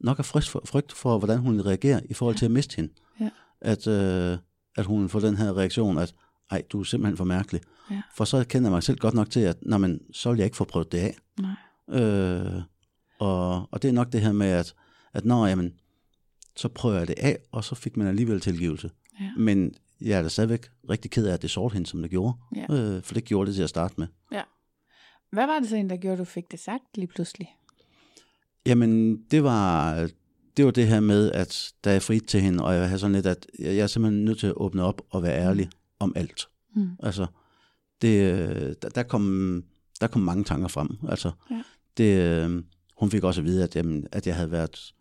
nok er frygt for, frygt for, hvordan hun reagerer i forhold til at miste hende. Ja. At, øh, at hun får den her reaktion, at ej, du er simpelthen for mærkelig. Ja. For så kender jeg mig selv godt nok til, at når man, så vil jeg ikke få prøvet det af. Nej. Øh, og, og det er nok det her med, at, at når jamen, så prøver jeg det af, og så fik man alligevel tilgivelse. Ja. Men jeg er da stadigvæk rigtig ked af, at det sårte hende, som det gjorde. Ja. Øh, for det gjorde det til at starte med. Ja. Hvad var det så en, der gjorde, at du fik det sagt lige pludselig? Jamen, det var, det var det her med, at da jeg frit til hende, og jeg havde sådan lidt, at jeg jeg er simpelthen nødt til at åbne op og være ærlig om alt. Mm. Altså, det, der, der, kom, der kom mange tanker frem. Altså, Ja. det, øh, hun fik også at vide, at, jamen, at jeg havde været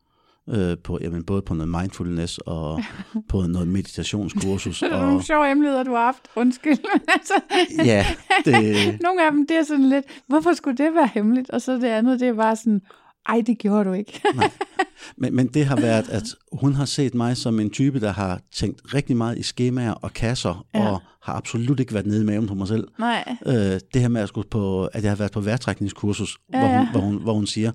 øh, på, jamen, både på noget mindfulness og på noget meditationskursus. Det er og, nogle sjove hemmeligheder, du har haft. Undskyld. Altså, ja, det, nogle af dem, det er sådan lidt, hvorfor skulle det være hemmeligt? Og så det andet, det er bare sådan, ej, det gjorde du ikke. nej. Men, men det har været, at hun har set mig som en type, der har tænkt rigtig meget i skemaer og kasser, Ja. og har absolut ikke været nede i maven på mig selv. Nej. Øh, det her med, at, skulle på, at jeg har været på vejrtrækningskursus, Ja, hvor, hun, hvor, hun, hvor hun siger,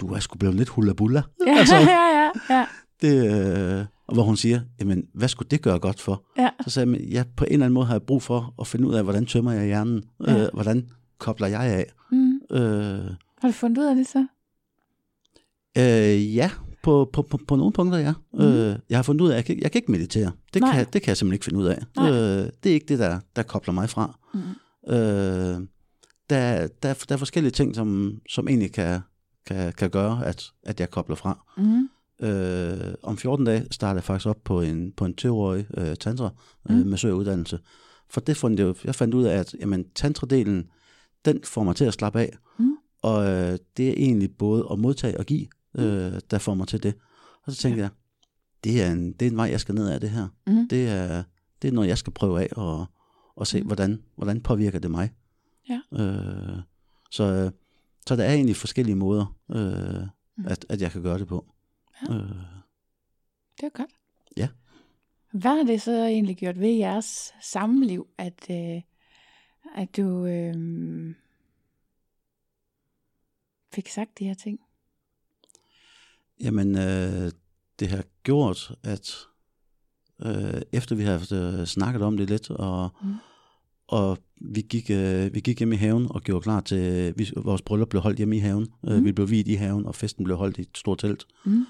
du er sgu blevet lidt hula Ja, altså, ja, ja, ja. det, øh, og hvor hun siger, jamen, hvad skulle det gøre godt for? ja. Så sagde jeg, "Men ja, på en eller anden måde har jeg brug for at finde ud af, hvordan tømmer jeg hjernen? Ja. Øh, hvordan kobler jeg af? Mm. Øh, Har du fundet ud af det så? Øh, ja, på, på, på, på nogle punkter, ja. Mm. Øh, jeg har fundet ud af, at jeg kan, jeg kan ikke meditere. Det Nej. kan, det kan jeg simpelthen ikke finde ud af. Nej. Øh, det er ikke det, der, der kobler mig fra. Mm. Øh, der, der, der er forskellige ting, som, som egentlig kan, kan, kan gøre, at, at jeg kobler fra. Mm. Øh, om 14 dage starter jeg faktisk op på en, på en 20-årig øh, tantra øh, Mm. uddannelse. For det fandt jeg, jeg fandt ud af, at jamen, tantra-delen, den får mig til at slappe af. Mm. Og øh, det er egentlig både at modtage og give, øh, der får mig til det. Og så tænker ja. jeg, det er, en, det er en vej, jeg skal ned af det her. Mm. Det, er, det er noget, jeg skal prøve af og, og se, Mm. hvordan, hvordan påvirker det mig. Ja. Øh, så, så der er egentlig forskellige måder, øh, Mm. at, at jeg kan gøre det på. Ja. Øh, Det er godt. Ja. Hvad har det så egentlig gjort ved jeres samliv, at, øh, at du øh, fik sagt de her ting? Jamen, øh, det har gjort, at øh, efter vi har haft, øh, snakket om det lidt, og, Mm. og vi, gik, øh, vi gik hjem i haven og gjorde klar til, vi, vores bryllup blev holdt hjemme i haven. Mm. Mm. Øh, vi blev vidt i haven, og festen blev holdt i et stort telt. Mm.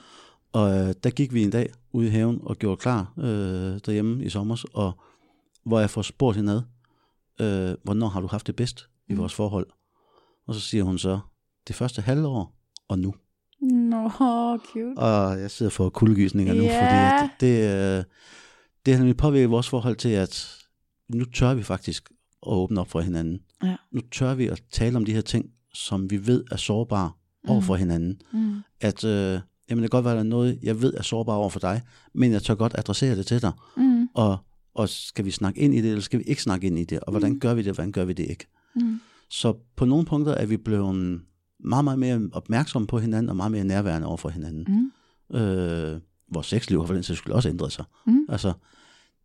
Og øh, der gik vi en dag ude i haven og gjorde klar øh, derhjemme i sommer, og hvor jeg får spurgt hende ad, øh, hvornår har du haft det bedst i Mm. vores forhold? Og så siger hun så, det første halvår og nu. Nå, cute. Og jeg sidder for kuldegysninger nu, fordi at det, øh, det har nemlig påvirket vores forhold til, at nu tør vi faktisk at åbne op for hinanden. Ja. Nu tør vi at tale om de her ting, som vi ved er sårbare over for hinanden. Mm. At øh, jamen, det kan godt være, at der er noget, jeg ved er sårbare over for dig, men jeg tør godt adressere det til dig. Mm. Og, og skal vi snakke ind i det, eller skal vi ikke snakke ind i det? Og hvordan Mm. gør vi det, og hvordan gør vi det ikke? Mm. Så på nogle punkter er vi blevet meget, meget mere opmærksomme på hinanden, og meget mere nærværende over for hinanden. Mm. Øh, vores sexliv har for den sags skyld også ændret sig. Mm. Altså,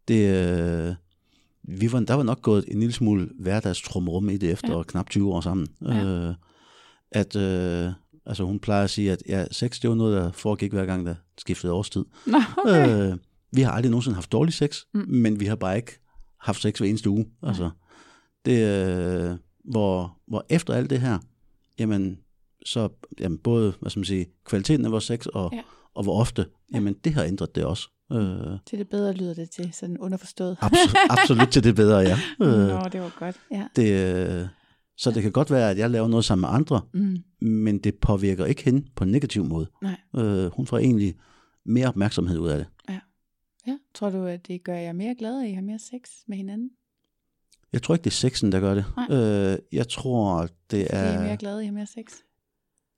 det, øh, vi var, der var nok gået en lille smule hverdagstrumrum i det efter Ja. knap 20 år sammen. Ja. Øh, at, øh, altså hun plejer at sige, at ja, sex det var noget, der foregik hver gang, der skiftede årstid. Nå, okay. Øh, vi har aldrig nogensinde haft dårlig sex, mm. men vi har bare ikke haft sex hver eneste uge. Altså, det, øh, hvor, hvor efter alt det her, jamen, så jamen, både hvad skal man sige, kvaliteten af vores sex og, Ja. ja. og hvor ofte, jamen det har ændret det også. Øh, Til det bedre lyder det til, sådan underforstået. absolut, absolut til det bedre, ja. Øh, Nå, det var godt. Ja. det, øh, så det kan godt være, at jeg laver noget sammen med andre, Mm. men det påvirker ikke hende på en negativ måde. Nej. Øh, hun får egentlig mere opmærksomhed ud af det. Ja. Tror du, at det gør jer mere glade, at I har mere sex med hinanden? Jeg tror ikke, det er sexen, der gør det. Nej. Øh, jeg tror, det Er... I er mere er... glade, I har mere sex?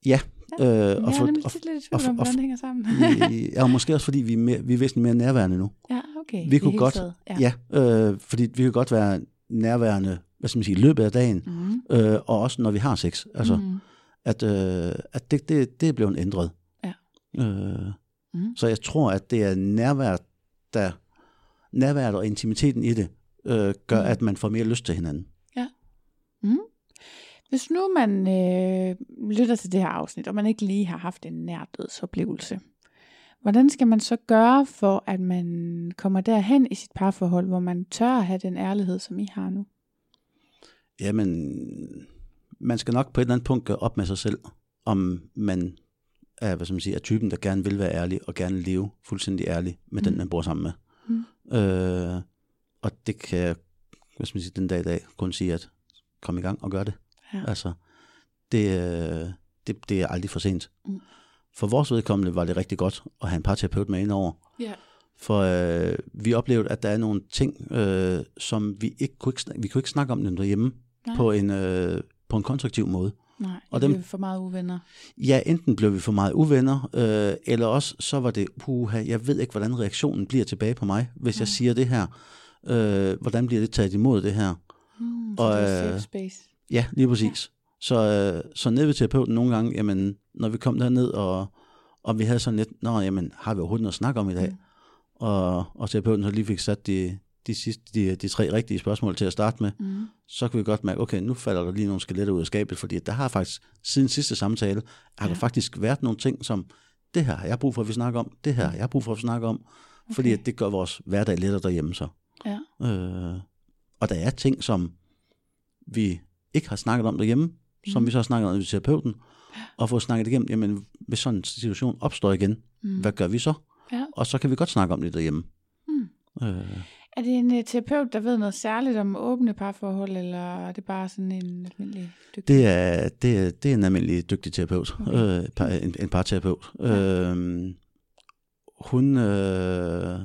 Ja. Ja. Øh, Jeg og er for, nemlig og, tit lidt i tvivl om, hvordan det hænger sammen. ja, og måske også fordi vi er, mere, vi er væsentligt mere nærværende nu. ja, okay. Vi kunne godt- taget. Ja. Ja, øh, fordi vi kan godt være nærværende, hvad skal man sige, i løbet af dagen, Mm. øh, og også når vi har sex. Altså, mm. At, øh, at det, det, det er blevet ændret. Ja. Øh, Mm. Så jeg tror, at det er nærvær, der, nærværet og intimiteten i det, øh, gør, Mm. at man får mere lyst til hinanden. Mm. Hvis nu man øh, lytter til det her afsnit, og man ikke lige har haft en nær dødsoplevelse, hvordan skal man så gøre for, at man kommer derhen i sit parforhold, hvor man tør at have den ærlighed, som I har nu? Jamen, man skal nok på et eller andet punkt gøre op med sig selv, om man er, hvad skal man sige, er typen, der gerne vil være ærlig, og gerne leve fuldstændig ærlig med mm. den, man bor sammen med. Mm. Øh, og det kan jeg, hvad skal man sige, den dag i dag kun sige, at kom i gang og gør det. Ja. Altså, det, øh, det, det er aldrig for sent. Mm. For vores vedkommende var det rigtig godt at have en parterapeut med indover. Ja. For øh, vi oplevede, at der er nogle ting, øh, som vi ikke kunne ikke, vi kunne ikke snakke om dem derhjemme Nej. på en, øh, på en konstruktiv måde. Nej, Og dem- dem... for meget uvenner. Ja, enten blev vi for meget uvenner, øh, eller også så var det, puha, jeg ved ikke, hvordan reaktionen bliver tilbage på mig, hvis jeg Nej. siger det her. Øh, hvordan bliver det taget imod det her? Mm, Og, det er safe øh, space. Ja, lige præcis. Så, øh, så ned ved terapeuten nogle gange, jamen, når vi kom derned, og, og vi havde sådan lidt, nå, jamen, har vi overhovedet noget at snakke om i dag? Mm. Og, og terapeuten så lige fik sat de, de, sidste, de, de tre rigtige spørgsmål til at starte med, Mm. så kan vi godt mærke, okay, nu falder der lige nogle skeletter ud af skabet, fordi der har faktisk, siden sidste samtale, har ja. der Ja. faktisk været nogle ting, som, det her har jeg brug for, at vi snakker om, det her har jeg brug for, at vi snakker om, okay. fordi at det gør vores hverdag lettere derhjemme så. Ja. Øh, og der er ting, som vi ikke har snakket om derhjemme, mm. som vi så har snakket om med terapeuten, og få snakket igennem, jamen, hvis sådan en situation opstår igen, Mm. hvad gør vi så? Ja. Og så kan vi godt snakke om det derhjemme. Mm. Øh, Er det en uh, terapeut, der ved noget særligt om åbne parforhold, eller er det bare sådan en almindelig dygtig? Det er, det, er, det er en almindelig dygtig terapeut, Okay. øh, par, en, en parterapeut. Ja. Øh, hun, øh,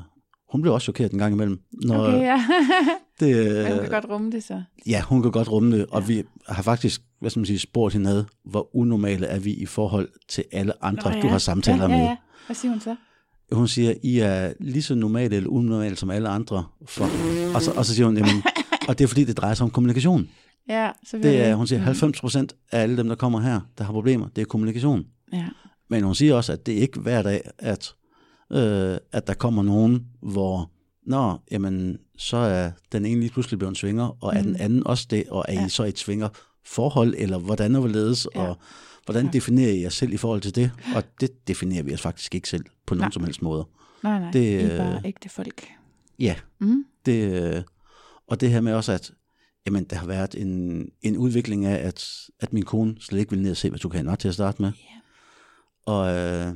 hun blev også chokeret en gang imellem. Når Okay, ja. det, Men hun kan godt rumme det så. Ja, hun kan godt rumme det, og vi har faktisk, hvad skal man sige, spurgt hende ad, hvor unormale er vi i forhold til alle andre, Nå, Nå, du har samtaler ja, ja, med. ja. Hvad siger hun så? Hun siger, I er lige så normale eller unormale som alle andre. For, og, så, og så siger hun, jamen, og det er fordi, det drejer sig om kommunikation. Ja. Det er, hun siger, 90 procent af alle dem, der kommer her, der har problemer, det er kommunikation. Ja. Men hun siger også, at det er ikke hver dag, at, øh, at der kommer nogen, hvor, nå, jamen, så er den ene lige pludselig blevet en svinger, og er den anden også det, og er Ja. I så et svinger forhold, eller hvordan og hvorledes, Ja. og hvordan definerer I jer selv i forhold til det? Og det definerer vi os faktisk ikke selv på nogen Nej. som helst måde. Nej, nej, Det, det er øh, bare ægte folk. Ja, Mm. det, øh, og det her med også, at jamen, der har været en, en udvikling af, at, at min kone slet ikke ville ned og se, hvad du kan til at starte med. Ja. Og øh,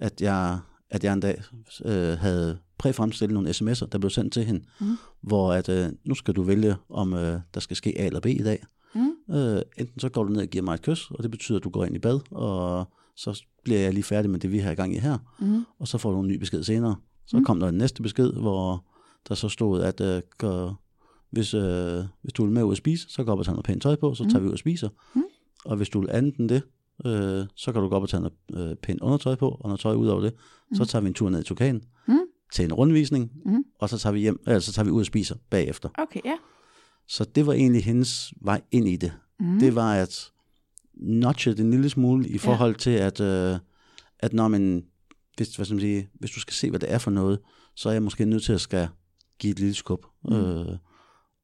at, jeg, at jeg en dag øh, havde præfremstillet nogle sms'er, der blev sendt til hende, Mm. hvor at øh, nu skal du vælge, om øh, der skal ske A eller B i dag. Mm. Øh, enten så går du ned og giver mig et kys, og det betyder, at du går ind i bad, og så bliver jeg lige færdig med det, vi har i gang i her Mm. og så får du en ny besked senere. Så Mm. kom der en næste besked, hvor der så stod, at øh, gør, hvis, øh, hvis du vil med ud at spise, så gå op og tage noget pænt tøj på, så tager Mm. vi ud og spiser. Mm. Og hvis du vil andet end det, øh, så kan du gå op og tage noget øh, pænt undertøj på, og noget tøj ud over det. Så Mm. tager vi en tur ned i Tukan Mm. til en rundvisning, Mm. og så tager vi hjem, altså, så tager vi ud og spiser bagefter. Okay, ja. Så det var egentlig hendes vej ind i det. Mm. Det var at notche det en lille smule i forhold til, at, øh, at når man, hvis, hvad skal man sige, hvis du skal se, hvad det er for noget, så er jeg måske nødt til at skal give et lille skub. Mm. Øh,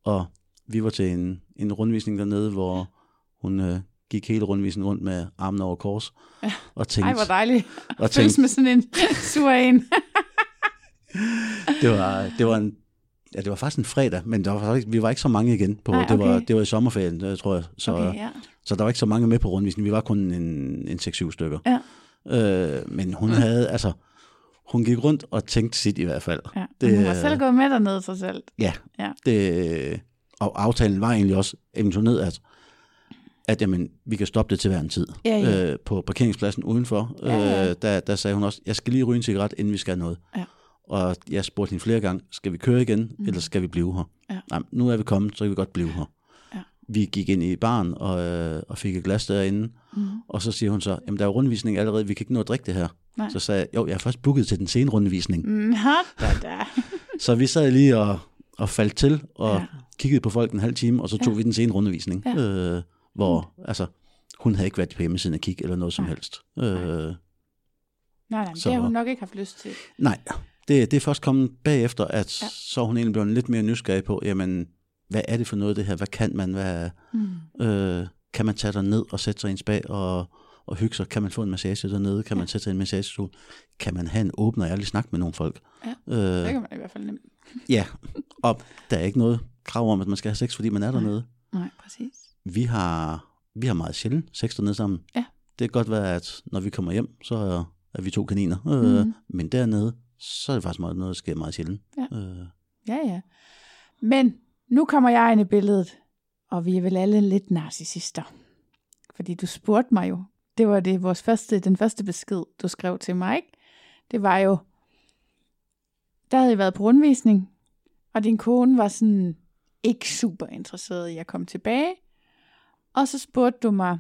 og vi var til en, en rundvisning dernede, hvor hun øh, gik hele rundvisningen rundt med armen over kors. Ja. Og tænkte, Ej, hvor dejligt. og tænkte med sådan en sur en. det, var, det var en Ja, det var faktisk en fredag, men der var, vi var ikke så mange igen. På, Nej, det, var, okay. det var i sommerferien, øh, tror jeg. Så, Okay, ja. Så der var ikke så mange med på rundvisningen. Vi var kun en, en 6-7 stykker. Ja. Øh, men hun havde, altså, hun gik rundt og tænkte sit i hvert fald. ja. Det, hun var selv gået med dernede sig selv. Ja. Ja. Det, og aftalen var egentlig også eventuelt, at, at jamen, vi kan stoppe det til hver en tid. Ja, ja. Øh, på parkeringspladsen udenfor, Ja, ja. Øh, der, der sagde hun også, jeg skal lige ryge en cigaret, inden vi skal noget. Ja. Og jeg spurgte hende flere gange, skal vi køre igen, mm. eller skal vi blive her? Ja. Nej, nu er vi kommet, så kan vi godt blive her. Ja. Vi gik ind i baren og, øh, og fik et glas derinde, Mm. og så siger hun så, jamen der er rundvisning allerede, vi kan ikke nå at drikke det her. Nej. Så sagde jeg, jo, jeg er først booket til den sene rundvisning. Mm. Ha, da, da. Så vi sad lige og, og faldt til, og Ja. kiggede på folk en halv time, og så tog Ja. vi den sene rundvisning, ja. øh, hvor altså, hun havde ikke været på hjemmesiden at kigge eller noget som Nej. helst. Øh, Nej, nej, men Så- det har hun nok ikke haft lyst til. nej, det, det er først kommet bagefter, at Ja. ja. så hun egentlig blevet lidt mere nysgerrig på, jamen, hvad er det for noget det her? Hvad kan man? Hvad, Mm. øh, kan man tage ned og sætte sig i en spag og, og hygge sig? Kan man få en massage dernede? Kan man sætte sig i en massagestol? Kan man have en åben og ærlig snak med nogle folk? Ja, øh, Det kan man i hvert fald nemt. Ja, og der er ikke noget krav om, at man skal have sex, fordi man er Nej. dernede. Nej, præcis. Vi har, vi har meget sjældent sex dernede sammen. Ja. Det kan godt være, at når vi kommer hjem, så er, vi to kaniner. Øh, Mhm. men dernede, så er det faktisk meget, noget, der sker meget sjældent. Ja. Øh, Ja, ja. Men nu kommer jeg ind i billedet, og vi er vel alle lidt narcissister. Fordi du spurgte mig jo. Det var det, vores første, den første besked, du skrev til mig, ikke? Det var jo, der havde jeg været på rundvisning, og din kone var sådan ikke super interesseret i at komme tilbage. Og så spurgte du mig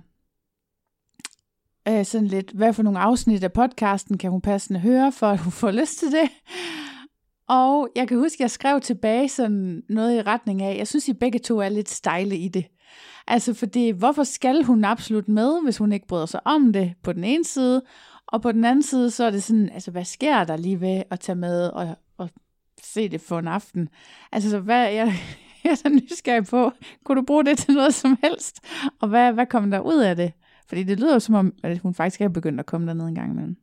øh, sådan lidt, hvad for nogle afsnit af podcasten kan hun passende høre, for at hun får lyst til det. Og jeg kan huske, at jeg skrev tilbage sådan noget i retning af, jeg synes, I begge to er lidt stejle i det. Altså, fordi hvorfor skal hun absolut med, hvis hun ikke bryder sig om det på den ene side, og på den anden side, så er det sådan, altså, hvad sker der lige ved at tage med og, og se det for en aften? Altså, så hvad, jeg, jeg så nysgerrig på, kunne du bruge det til noget som helst? Og hvad, hvad kom der ud af det? Fordi det lyder jo som om, at hun faktisk er begyndt at komme derned en gang imellem.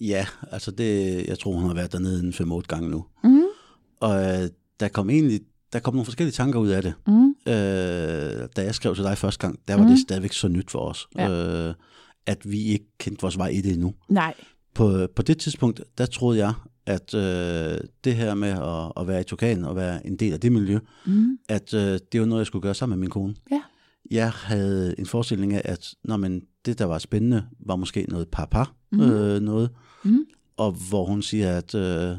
ja, altså det, jeg tror, hun har været dernede en 5-8 gange nu. Mm. Og øh, der kom egentlig, der kom nogle forskellige tanker ud af det. Mm. Øh, da jeg skrev til dig første gang, der var Mhm. det stadigvæk så nyt for os, Ja. øh, at vi ikke kendte vores vej i det endnu. Nej. På, på det tidspunkt, der troede jeg, at øh, det her med at, at være i Turkan og være en del af det miljø, Mm. at øh, det var noget, jeg skulle gøre sammen med min kone. Ja. Jeg havde en forestilling af, at når man, det, der var spændende, var måske noget par-par Mhm. øh, noget. Mhm. Og hvor hun siger, at øh,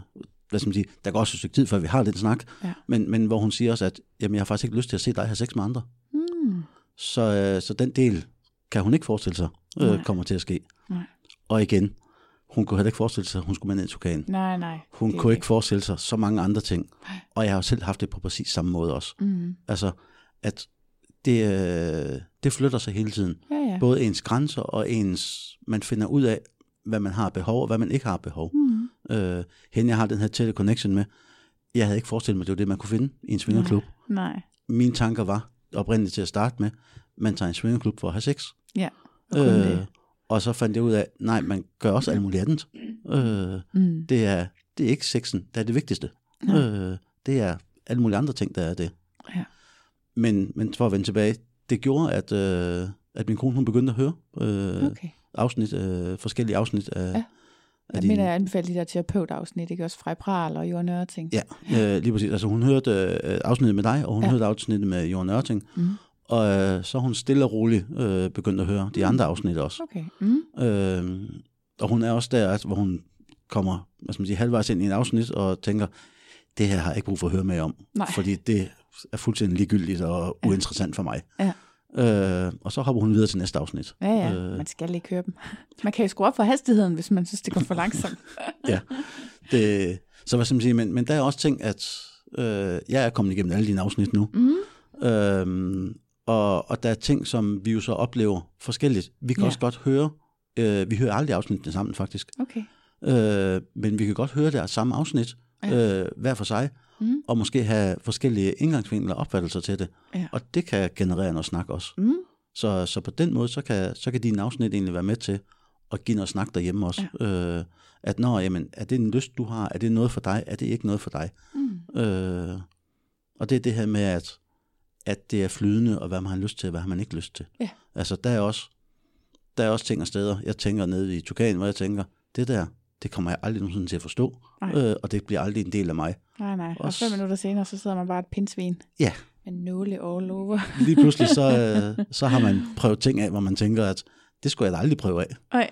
hvad skal man sige, der går også et stykke tid, før vi har den snak, Ja. men, men hvor hun siger også, at jamen, jeg har faktisk ikke lyst til at se dig have sex med andre. Mm. Så, øh, så den del kan hun ikke forestille sig, øh, Nej. kommer til at ske. Nej. Og igen, hun kunne heller ikke forestille sig, at hun skulle med ned i Tukan. Nej, nej. Hun kunne ikke forestille sig så mange andre ting. Nej. Og jeg har jo selv haft det på præcis samme måde også. Mm. Altså, at det, øh, det flytter sig hele tiden. Ja, ja. Både ens grænser og ens... Man finder ud af, hvad man har behov og hvad man ikke har behov. Mm. Øh, hende, jeg har den her tætte connection med, jeg havde ikke forestillet mig, at det var det, man kunne finde i en svingerklub. Nej. Mine tanker var oprindeligt til at starte med, man tager en svingerklub for at have sex. Ja. Og kun Øh, det. Og så fandt jeg ud af, nej, man gør også alt muligt andet. Øh, Mm. det, er, det er ikke sexen, der er det vigtigste. Nej. Øh, det er alle mulige andre ting, der er det. Ja. Men, men for at vende tilbage, det gjorde, at, øh, at min kone hun begyndte at høre øh, Okay. afsnit, øh, forskellige afsnit af, Ja. af Jeg mener, jeg anbefaler de der terapeutafsnit, ikke også? Fra Pral og Jørgen Ørting. Ja, øh, lige præcis. Altså hun hørte øh, afsnittet med dig, og hun Ja. ja. hørte afsnittet med Jørgen Ørting. Mm. Og øh, så hun stille og roligt øh, begyndt at høre de andre afsnit også. Okay. Mm. Øh, og hun er også der, at- hvor hun kommer hvad skal man sige, halvvejs ind i en afsnit og tænker, det her har jeg ikke brug for at høre mere om. Nej. Fordi det er fuldstændig ligegyldigt og Ja. uinteressant for mig. Ja. Øh, og så hopper hun videre til næste afsnit. Ja, ja. Øh. Man skal ikke høre dem. Man kan jo skrue op for hastigheden, hvis man synes, det går for langsomt. ja. Det, så hvad skal man sige, men, men der er også ting, at øh, jeg er kommet igennem alle dine afsnit nu. Mm. Øhm, og, og der er ting, som vi jo så oplever forskelligt. Vi kan Ja. ja. også godt høre, øh, vi hører aldrig afsnittene sammen faktisk, Okay. øh, men vi kan godt høre der samme afsnit, øh, hver for sig, Mm. og måske have forskellige indgangsvinkler og opfattelser til det. Ja. Og det kan generere noget snak også. Mm. Så, så på den måde, så kan, så kan dine afsnit egentlig være med til at give noget snak derhjemme også. Ja. Øh, at når, jamen, er det en lyst, du har? Er det noget for dig? Er det ikke noget for dig? Mm. Øh, og det er det her med, at, at det er flydende, og hvad man har lyst til, og hvad har man ikke lyst til. Ja. Altså, der er også, der er også ting og steder, jeg tænker nede i Tukan, hvor jeg tænker, det der, det kommer jeg aldrig nogensinde til at forstå, Nej. øh, og det bliver aldrig en del af mig. Nej, nej. Og Også- fem minutter senere, så sidder man bare et pindsvin Ja, med nåle all over. lige pludselig så, øh, så har man prøvet ting af, hvor man tænker, at det skulle jeg da aldrig prøve af. Nej,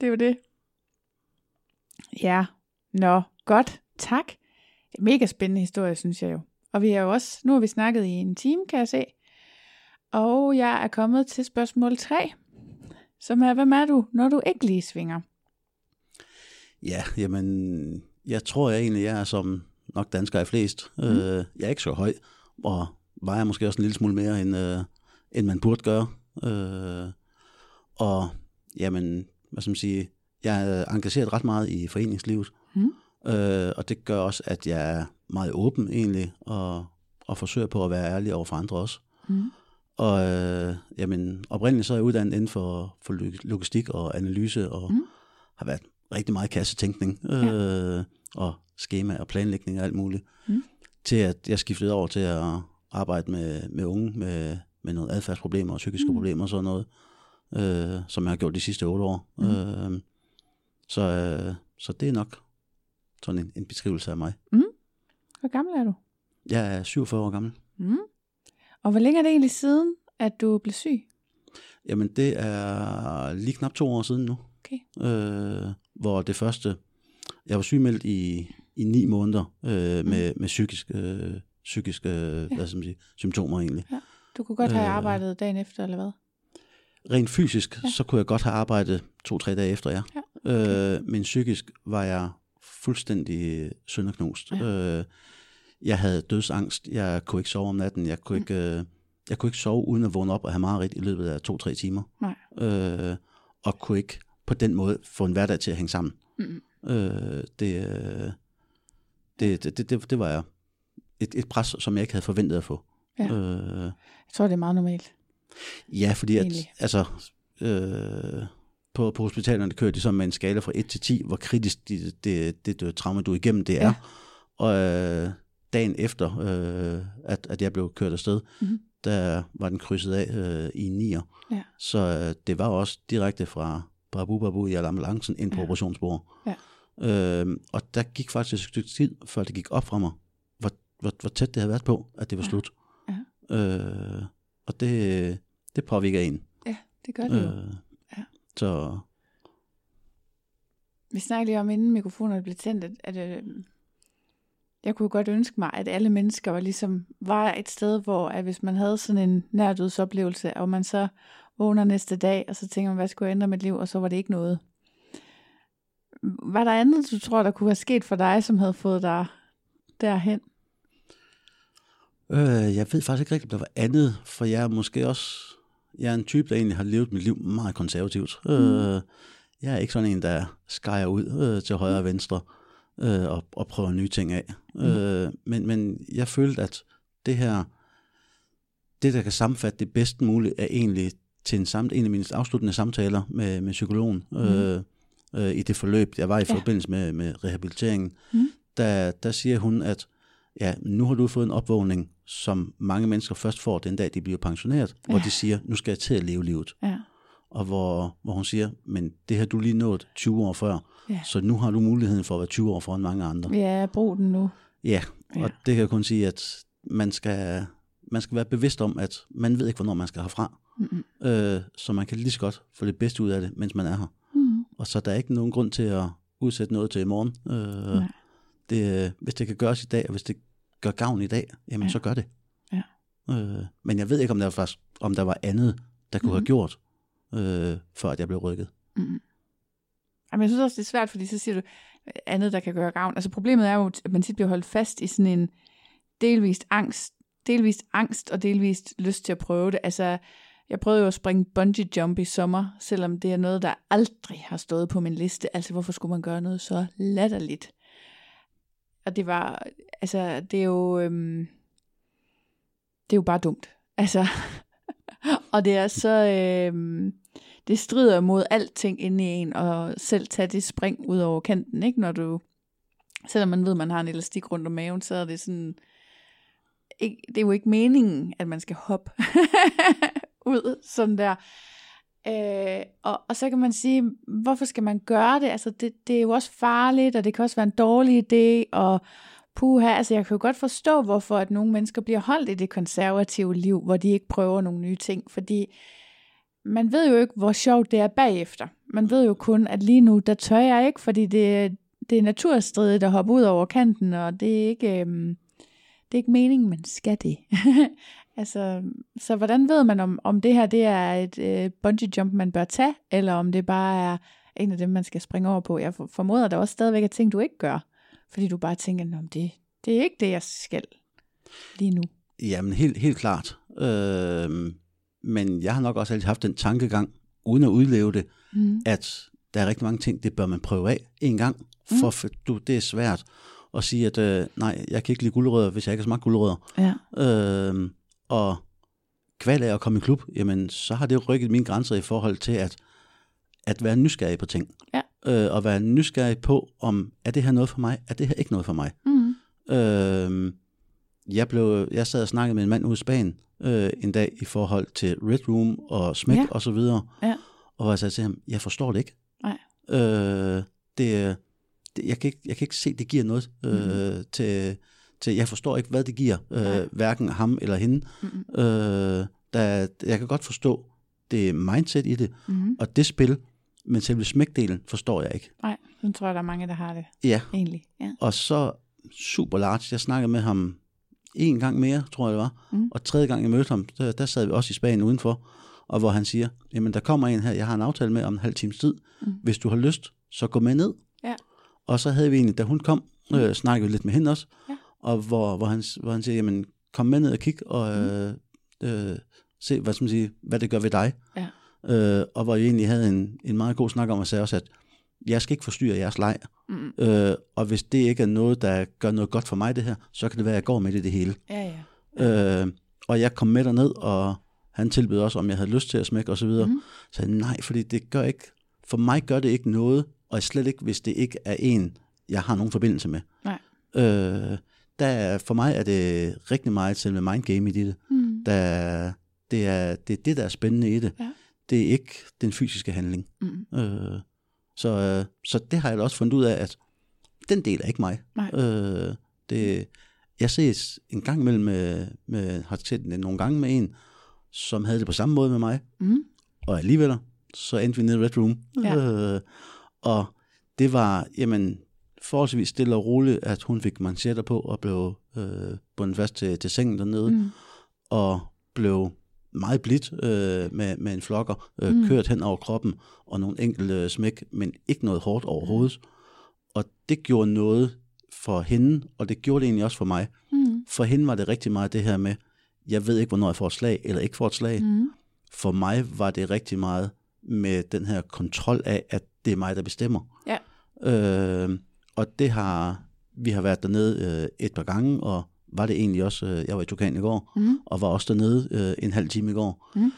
det er jo det. Ja, nå, godt. Tak. Mega spændende historie, synes jeg jo. Og vi er jo også, nu har vi snakket i en time, kan jeg se. Og jeg er kommet til spørgsmål 3, som er, hvem er du, når du ikke lige svinger? Ja, jamen, jeg tror jeg egentlig, jeg er som nok danskere er flest. Mm. Øh, jeg er ikke så høj, og vejer måske også en lille smule mere, end, øh, end man burde gøre. Øh, og jamen, hvad skal man sige, jeg er engageret ret meget i foreningslivet, Mm. Øh, og det gør også, at jeg er meget åben egentlig, og, og forsøger på at være ærlig over for andre også. Mm. Og øh, jamen, oprindeligt så er jeg uddannet inden for, for log- logistik og analyse, og Mm. har været rigtig meget kassetænkning, øh, og schema og planlægning og alt muligt, Mm. til at jeg skiftede over til at arbejde med, med unge med, med nogle adfærdsproblemer og psykiske Mm. problemer og sådan noget, øh, som jeg har gjort de sidste otte år. Mm. Øh, så, øh, så det er nok sådan en, en beskrivelse af mig. Hvor gammel er du? Jeg er 47 år gammel. Mm. Og hvor længe er det egentlig siden, at du blev syg? Jamen, det er lige knap to år siden nu. Okay. Øh, hvor det første... Jeg var sygemeldt i, i ni måneder øh, med, med psykisk, øh, psykiske øh, hvad skal man sige, symptomer egentlig. Du kunne godt have Øh. arbejdet dagen efter, eller hvad? Rent fysisk, Ja. ja. så kunne jeg godt have arbejdet to-tre dage efter, ja. Ja, okay. øh, men psykisk var jeg fuldstændig sønderknust. Ja. Øh, jeg havde dødsangst. Jeg kunne ikke sove om natten. Jeg kunne, Mm. ikke, øh, jeg kunne ikke sove uden at vågne op og have mareridt i løbet af to-tre timer. Nej. Øh, og kunne ikke på den måde få en hverdag til at hænge sammen. Mm. Øh, det, øh, det, det, det, det, det var jeg. Et, et pres, som jeg ikke havde forventet at få. Ja. Øh, Jeg tror, det er meget normalt. Ja, fordi at, altså, øh, på, på hospitalerne kører de så med en skala fra 1 til 10, hvor kritisk det, det, det, det trauma, du er igennem, det er. Ja. Og øh, dagen efter, øh, at, at jeg blev kørt afsted, Mhm. der var den krydset af øh, i en nier. Ja. Så øh, det var også direkte fra Babu Babu i ambulancen ind på Ja. operationsbordet. Ja. Øh, og der gik faktisk et stykke tid, før det gik op fra mig, hvor, hvor, hvor tæt det havde været på, at det var Ja. slut. Ja. Øh, og det, det påvirker en. Ja, det gør det jo. Øh, Ja. Så Vi snakkede lige om, inden mikrofonerne blev tændt, at, at øh, Jeg kunne godt ønske mig, at alle mennesker var ligesom var et sted, hvor at hvis man havde sådan en nærdødsoplevelse, og man så vågner næste dag, og så tænker man, hvad skulle jeg ændre mit liv, og så var det ikke noget. Var der andet, du tror, der kunne være sket for dig, som havde fået dig derhen? Øh, jeg ved faktisk ikke rigtigt, om der var andet, for jeg er måske også, jeg er en type, der egentlig har levet mit liv meget konservativt. Mm. Øh, jeg er ikke sådan en, der skærer ud øh, til højre og venstre øh, og, og prøver nye ting af. Mm. Øh, men, men jeg følte, at det her, det der kan sammenfatte det bedst muligt, er egentlig til en, samt, en af mine afsluttende samtaler med, med psykologen mm. øh, øh, i det forløb, jeg var i ja. forbindelse med, med rehabiliteringen. Mm. Der, der siger hun, at ja, nu har du fået en opvågning, som mange mennesker først får den dag, de bliver pensioneret, ja. hvor de siger, nu skal jeg til at leve livet. Ja. Og hvor, hvor hun siger, men det har du lige nået 20 år før, ja. så nu har du muligheden for at være 20 år foran mange andre. Ja, brug den nu. Ja, og ja. det kan jeg kun sige, at man skal, man skal være bevidst om, at man ved ikke, hvornår man skal herfra. Mm-hmm. Øh, så man kan lige så godt få det bedste ud af det, mens man er her. Mm-hmm. Og så der er ikke nogen grund til at udsætte noget til i morgen. Øh, det, hvis det kan gøres i dag, og hvis det gør gavn i dag, jamen ja. så gør det. Ja. Øh, men jeg ved ikke, om der var, om der var andet, der kunne mm-hmm. have gjort, øh, før at jeg blev rykket. Mm-hmm. Jamen, jeg synes også, det er svært, fordi så siger du andet, der kan gøre gavn. Altså problemet er jo, at man tit bliver holdt fast i sådan en delvist angst, delvist angst og delvist lyst til at prøve det. Altså, jeg prøvede jo at springe bungee jump i sommer, selvom det er noget, der aldrig har stået på min liste. Altså, hvorfor skulle man gøre noget så latterligt? Og det var, altså, det er jo, øhm, det er jo bare dumt. Altså, og det er så, øhm, det strider mod alting inde i en, og selv tage det spring ud over kanten, ikke? Når du, selvom man ved, man har en elastik rundt om maven, så er det sådan, ikke, det er jo ikke meningen, at man skal hoppe ud sådan der. Øh, og, og så kan man sige, hvorfor skal man gøre det? Altså det, det er jo også farligt, og det kan også være en dårlig idé, og puha, altså jeg kan jo godt forstå, hvorfor at nogle mennesker bliver holdt i det konservative liv, hvor de ikke prøver nogle nye ting, fordi man ved jo ikke, hvor sjovt det er bagefter. Man ved jo kun, at lige nu, der tør jeg ikke, fordi det, det er naturstridigt at hoppe ud over kanten, og det er ikke, øhm, det er ikke meningen, man skal det. altså, så hvordan ved man, om, om det her det er et øh, bungee jump, man bør tage, eller om det bare er en af dem, man skal springe over på? Jeg formoder, der også stadigvæk er ting, du ikke gør, fordi du bare tænker, om det, det er ikke det, jeg skal lige nu. Jamen, helt, helt klart. Øh, men jeg har nok også altid haft den tankegang, uden at udleve det, mm. at der er rigtig mange ting, det bør man prøve af en gang, for, mm. for du, det er svært at sige, at øh, nej, jeg kan ikke lide guldrødder, hvis jeg ikke har smagt guldrødder. Ja. Øh, og kval af at komme i klub, jamen så har det rykket mine grænser i forhold til at, at være nysgerrig på ting. Ja. Øh, og være nysgerrig på, om er det her noget for mig, er det her ikke noget for mig. Mm. Øh, jeg, blev, jeg sad og snakkede med en mand ude i Spanien øh, en dag i forhold til Red Room og smæk ja. og så videre. Ja. Og jeg sagde til ham, jeg forstår det ikke. Nej. Øh, det, det, jeg, kan ikke, jeg kan ikke se, det giver noget øh, mm. til, til, jeg forstår ikke, hvad det giver, øh, hverken ham eller hende. Mm. Øh, der, jeg kan godt forstå det mindset i det, mm. og det spil, men selve smækdelen forstår jeg ikke. Nej, nu tror jeg, der er mange, der har det. Ja. Egentlig. Ja. Og så super large, jeg snakkede med ham en gang mere, tror jeg det var, mm. og tredje gang jeg mødte ham, der, der sad vi også i Spanien udenfor, og hvor han siger, jamen der kommer en her, jeg har en aftale med om en halv times tid, mm. hvis du har lyst, så gå med ned. Ja. Og så havde vi egentlig, da hun kom, øh, snakkede vi lidt med hende også, og hvor, hvor, han, hvor han siger, jamen, kom med ned og kig, og mm. øh, øh, se, hvad, skal man sige, hvad det gør ved dig. Ja. Øh, og hvor jeg egentlig havde en, en meget god snak om, at sige også, at jeg skal ikke forstyrre jeres leg. Mm. Øh, og hvis det ikke er noget, der gør noget godt for mig, det her, så kan det være, at jeg går med det, det hele. Ja, ja. Øh, og jeg kom med derned, og han tilbød også, om jeg havde lyst til at smække osv. Mm. Så jeg nej, fordi det gør ikke, for mig gør det ikke noget, og slet ikke, hvis det ikke er en, jeg har nogen forbindelse med. Nej. Øh, der, for mig er det rigtig meget selve mindgame i det. Mm. Der, det, er, det er det, der er spændende i det. Ja. Det er ikke den fysiske handling. Mm. Øh, så, øh, så det har jeg også fundet ud af, at den del er ikke mig. Nej. Øh, det, jeg ses en gang imellem med, med har set nogle gange med en, som havde det på samme måde med mig. Mm. Og alligevel, så endte vi nede i Red Room. Ja. Øh, og det var, jamen, forholdsvis stille og roligt, at hun fik manchetter på og blev øh, bundet fast til, til sengen dernede, mm. og blev meget blidt øh, med, med en flokker, øh, mm. kørt hen over kroppen, og nogle enkelte smæk, men ikke noget hårdt overhovedet. Og det gjorde noget for hende, og det gjorde det egentlig også for mig. Mm. For hende var det rigtig meget det her med, jeg ved ikke, hvornår jeg får et slag, eller ikke får et slag. Mm. For mig var det rigtig meget med den her kontrol af, at det er mig, der bestemmer. Ja. Øh, og det har, vi har været dernede øh, et par gange, og var det egentlig også, øh, jeg var i Tukan i går, mm. og var også dernede øh, en halv time i går. Mm.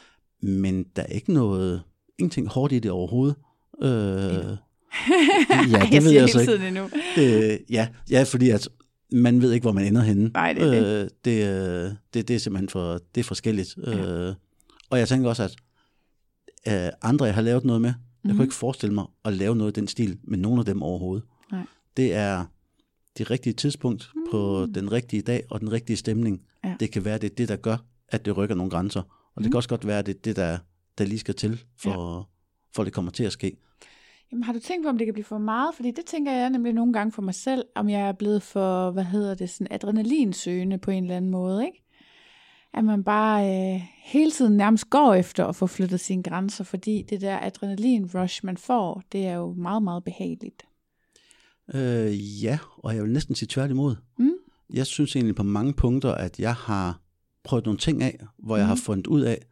Men der er ikke noget, ingenting hårdt i det overhovedet. Øh, ja, det jeg ved jeg så ikke. Endnu. Det, ja, ja, fordi at man ved ikke, hvor man ender henne. Nej, det er det. Øh, det, øh, det, det er simpelthen for, det er forskelligt. Ja. Øh, og jeg tænker også, at øh, andre, jeg har lavet noget med, jeg mm. kunne mhm. ikke forestille mig at lave noget i den stil med nogen af dem overhovedet. Det er det rigtige tidspunkt mm. på den rigtige dag og den rigtige stemning. Ja. Det kan være, det er det, der gør, at det rykker nogle grænser. Og mm. det kan også godt være, at det er det, der, der lige skal til, for, ja. for det kommer til at ske. Jamen, har du tænkt på, om det kan blive for meget? Fordi det tænker jeg nemlig nogle gange for mig selv, om jeg er blevet for, hvad hedder det, sådan adrenalinsøgende på en eller anden måde, ikke? At man bare øh, hele tiden nærmest går efter at få flyttet sine grænser, fordi det der adrenalin-rush, man får, det er jo meget, meget behageligt. Øh, ja, og jeg vil næsten sige tværtimod. Mm. Jeg synes egentlig på mange punkter, at jeg har prøvet nogle ting af, hvor jeg mm. har fundet ud af,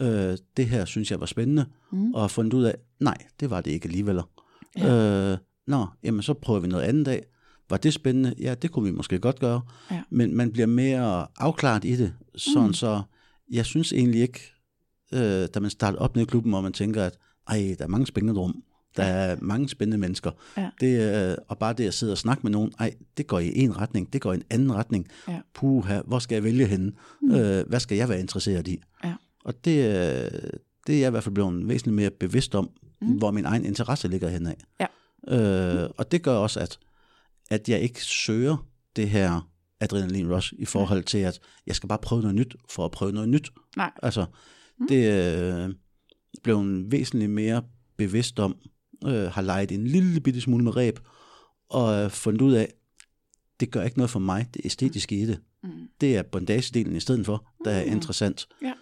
øh, det her synes jeg var spændende, mm. og har fundet ud af, nej, det var det ikke alligevel. Ja. Øh, nå, jamen så prøver vi noget andet af. Var det spændende? Ja, det kunne vi måske godt gøre. Ja. Men man bliver mere afklaret i det, sådan mm. så jeg synes egentlig ikke, øh, da man starter op ned i klubben, hvor man tænker, at ej, der er mange spændende rum. Der er mange spændende mennesker. Ja. Det, øh, og bare det at sidde og snakke med nogen, ej, det går i en retning, det går i en anden retning. Ja. Puha, hvor skal jeg vælge henne? Mm. Øh, hvad skal jeg være interesseret i? Ja. Og det, øh, det er jeg i hvert fald blevet væsentligt mere bevidst om, mm. hvor min egen interesse ligger henad. Ja. Øh, mm. Og det gør også, at, at jeg ikke søger det her adrenalin rush i forhold til, at jeg skal bare prøve noget nyt for at prøve noget nyt. Nej. Altså, mm. det øh, blev væsentligt mere bevidst om, øh, har leget en lille bitte smule med ræb, og øh, fundet ud af, det gør ikke noget for mig, det æstetiske i det. Mm. Det er bondagedelen i stedet for, der er mm. interessant. Ja.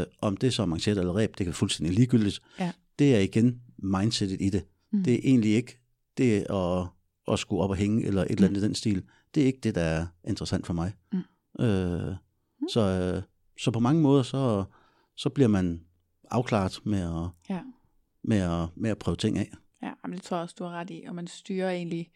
Øh, om det er så manchet eller ræb, det kan fuldstændig ligegyldigt. Ja. Det er igen mindsetet i det. Mm. Det er egentlig ikke det at, at skulle op og hænge, eller et mm. eller andet i den stil. Det er ikke det, der er interessant for mig. Mm. Øh, mm. Så, øh, så på mange måder, så, så bliver man afklaret med at, ja. Med, at, med at prøve ting af. Ja, men det tror jeg også, du har ret i. Og man styrer egentlig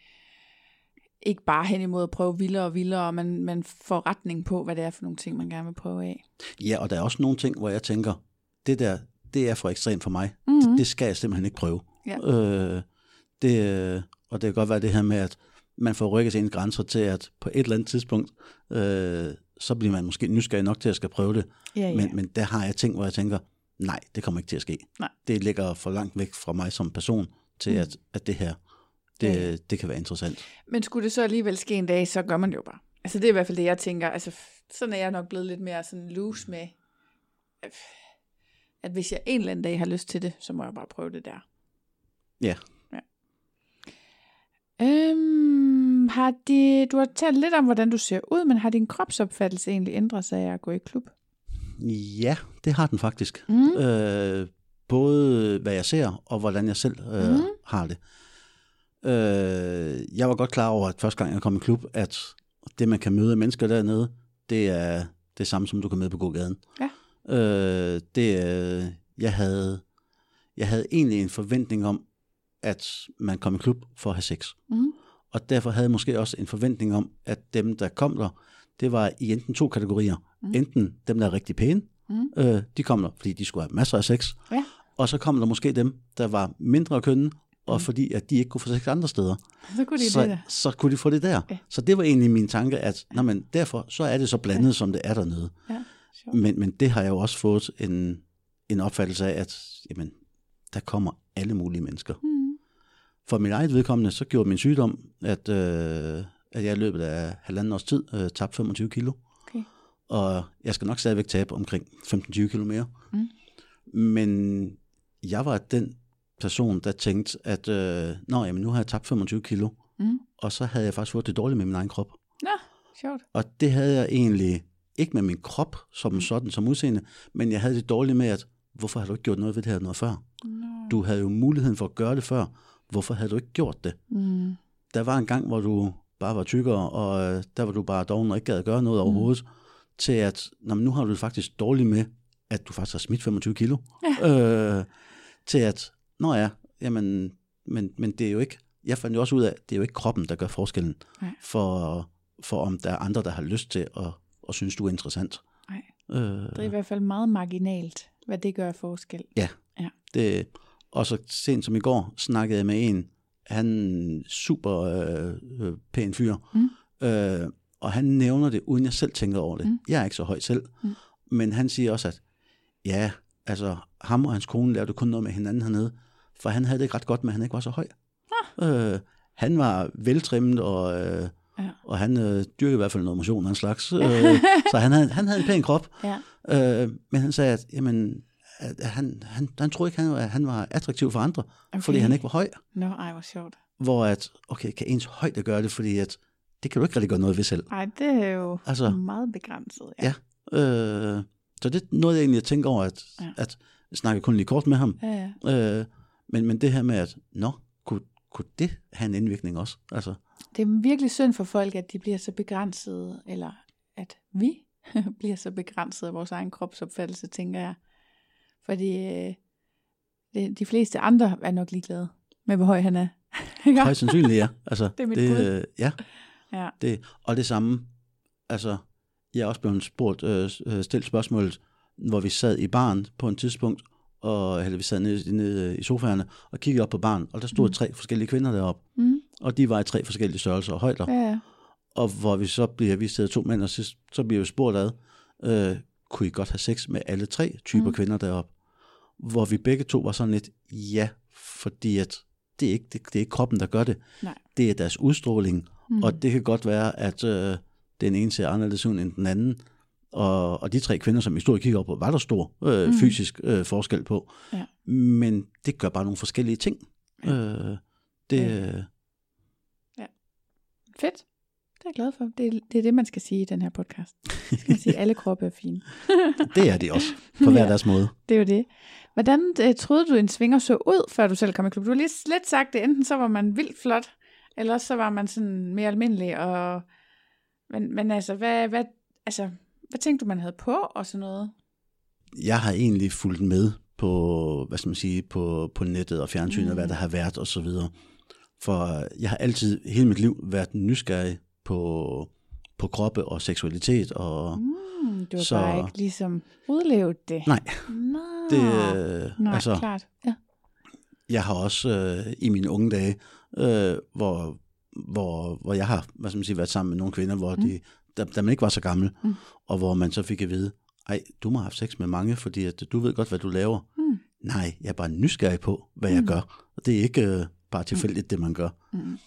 ikke bare hen imod at prøve vildere og vildere, og man, man får retning på, hvad det er for nogle ting, man gerne vil prøve af. Ja, og der er også nogle ting, hvor jeg tænker, det der, det er for ekstremt for mig. Mm-hmm. Det, det skal jeg simpelthen ikke prøve. Ja. Øh, det, og det kan godt være det her med, at man får rykket sine grænser til, at på et eller andet tidspunkt, øh, så bliver man måske nysgerrig nok til at skal prøve det. Ja, ja. Men, men der har jeg ting, hvor jeg tænker, nej, det kommer ikke til at ske. Nej. Det ligger for langt væk fra mig som person, til mm. at, at det her, det, ja. det kan være interessant. Men skulle det så alligevel ske en dag, så gør man det jo bare. Altså det er i hvert fald det, jeg tænker. Altså sådan er jeg nok blevet lidt mere sådan loose med, at hvis jeg en eller anden dag har lyst til det, så må jeg bare prøve det der. Ja. ja. Øhm, har de, du har talt lidt om, hvordan du ser ud, men har din kropsopfattelse egentlig ændret sig af at gå i klub? Ja, det har den faktisk. Mm. Øh, både hvad jeg ser, og hvordan jeg selv øh, mm. har det. Øh, jeg var godt klar over, at første gang jeg kom i klub, at det, man kan møde af mennesker dernede, det er det samme, som du kan møde på gågaden. Ja. Øh, det, øh, jeg, havde, jeg havde egentlig en forventning om, at man kom i klub for at have sex. Mm. Og derfor havde jeg måske også en forventning om, at dem, der kom der, det var i enten to kategorier. Mm. Enten dem, der er rigtig pæne, mm. øh, de kom der, fordi de skulle have masser af sex. Ja. Og så kom der måske dem, der var mindre kønne, og mm. fordi at de ikke kunne få sex andre steder. Så kunne de så, det der. så kunne de få det der. Ja. Så det var egentlig min tanke, at nå, men derfor så er det så blandet, ja. som det er dernede. Ja, men, men det har jeg jo også fået en, en opfattelse af, at jamen, der kommer alle mulige mennesker. Mm. For min eget vedkommende, så gjorde min sygdom, at, øh, at jeg i løbet af halvanden års tid øh, tabte 25 kilo. Okay. Og jeg skal nok stadigvæk tabe omkring 15-20 kilo mere. Mm. Men jeg var den person, der tænkte, at øh, Nå, jamen, nu har jeg tabt 25 kilo. Mm. og så havde jeg faktisk fået det dårligt med min egen krop. Nå, sjovt. Og det havde jeg egentlig ikke med min krop som sådan, som udseende, men jeg havde det dårligt med, at hvorfor har du ikke gjort noget ved det her noget før? Nå. Du havde jo muligheden for at gøre det før. Hvorfor havde du ikke gjort det? Mm. Der var en gang, hvor du bare var tykkere, og øh, der var du bare doven og ikke gad at gøre noget overhovedet, til at nå, men nu har du det faktisk dårligt med, at du faktisk har smidt 25 kilo. Ja. Øh, til at, nå ja, jamen, men, men det er jo ikke, jeg fandt jo også ud af, det er jo ikke kroppen, der gør forskellen, Nej. for, for om der er andre, der har lyst til at, at synes, du er interessant. Nej. Øh, Det er i hvert fald meget marginalt, hvad det gør forskel. Ja. Ja. Det, og så sent som i går snakkede jeg med en, han super øh, øh, pæn fyr, Mm. øh, og han nævner det, uden jeg selv tænker over det. Mm. Jeg er ikke så høj selv, Mm. men han siger også, at ja, altså ham og hans kone lavede kun noget med hinanden hernede, for han havde det ikke ret godt med, at han ikke var så høj. Øh, han var veltrimmet, og, øh, Ja. og han øh, dyrkede i hvert fald noget motion af en slags. Øh, så han havde, han havde en pæn krop. Ja. Øh, men han sagde, at, jamen, at han, han, han troede ikke, han, at han var attraktiv for andre, okay. fordi han ikke var høj. Nå, ej, hvor sjovt. Hvor at, okay, kan ens højde gøre det, fordi at, det kan du ikke rigtig gøre noget ved selv. Ej, det er jo Altså- meget begrænset. Ja. Øh, så det er noget, jeg egentlig tænker over, at, ja. Ja. at jeg snakker kun lige kort med ham. ja, ja. Øh, men, men det her med, at nå, kunne, kunne det have en indvirkning også? Altså, Det er virkelig synd for folk, at de bliver så begrænsede, eller at vi bliver så begrænset af vores egen kropsopfattelse, tænker jeg. Fordi øh, det, de fleste andre er nok ligeglade med, hvor høj han er. Højst sandsynligt, ja. Altså, Det er mit det, bud. øh, Ja, ja. det, og det samme, altså, jeg er også blevet spurgt, øh, øh, stillet spørgsmålet, hvor vi sad i baren på et tidspunkt, og eller vi sad nede, nede i sofaerne og kiggede op på baren, og der stod mm. tre forskellige kvinder deroppe, Mm, og de var i tre forskellige størrelser og højder. ja, ja. Og hvor vi så bliver, vi sidder to mænd, og så, så bliver vi spurgt ad, øh, kunne I godt have sex med alle tre typer. Mm. kvinder deroppe? Hvor vi begge to var sådan lidt, ja, fordi at det er ikke, det, det er ikke kroppen, der gør det. Nej. Det er deres udstråling, Mm. og det kan godt være, at øh, den ene ser anderledes ud end den anden. Og, og de tre kvinder, som vi stod og kiggede op på, var der stor øh, Mm. fysisk øh, forskel på. Ja. Men det gør bare nogle forskellige ting. Ja. Øh, det, Ja. øh, Fedt. Er jeg glad for. Det er, det er det, man skal sige i den her podcast. Så skal man sige, at alle kroppe er fine. det er det også, på hver Ja. deres måde. Det er jo det. Hvordan øh, troede du, en svinger så ud, før du selv kom i klub? Du har lige lidt sagt det. Enten så var man vildt flot, eller så var man sådan mere almindelig. Og... Men, men altså, hvad, hvad, altså, hvad tænkte du, man havde på og sådan noget? jeg har egentlig fulgt med på, hvad skal man sige, på, på nettet og fjernsynet. Mm. hvad der har været og så videre. For jeg har altid, hele mit liv, været nysgerrig på, på kroppe og seksualitet. Og Mm, du har Så- bare ikke ligesom udlevet det. nej, Nå. det, øh, Nej, altså, klart. Ja. jeg har også øh, i mine unge dage, øh, hvor, hvor, hvor jeg har hvad skal man sige, været sammen med nogle kvinder, hvor Mm. de, da, da man ikke var så gammel, Mm. og hvor man så fik at vide, ej, du må have haft sex med mange, fordi at du ved godt, hvad du laver. Mm. Nej, jeg er bare nysgerrig på, hvad jeg Mm. gør. Og det er ikke øh, bare tilfældigt, det man gør. Mm.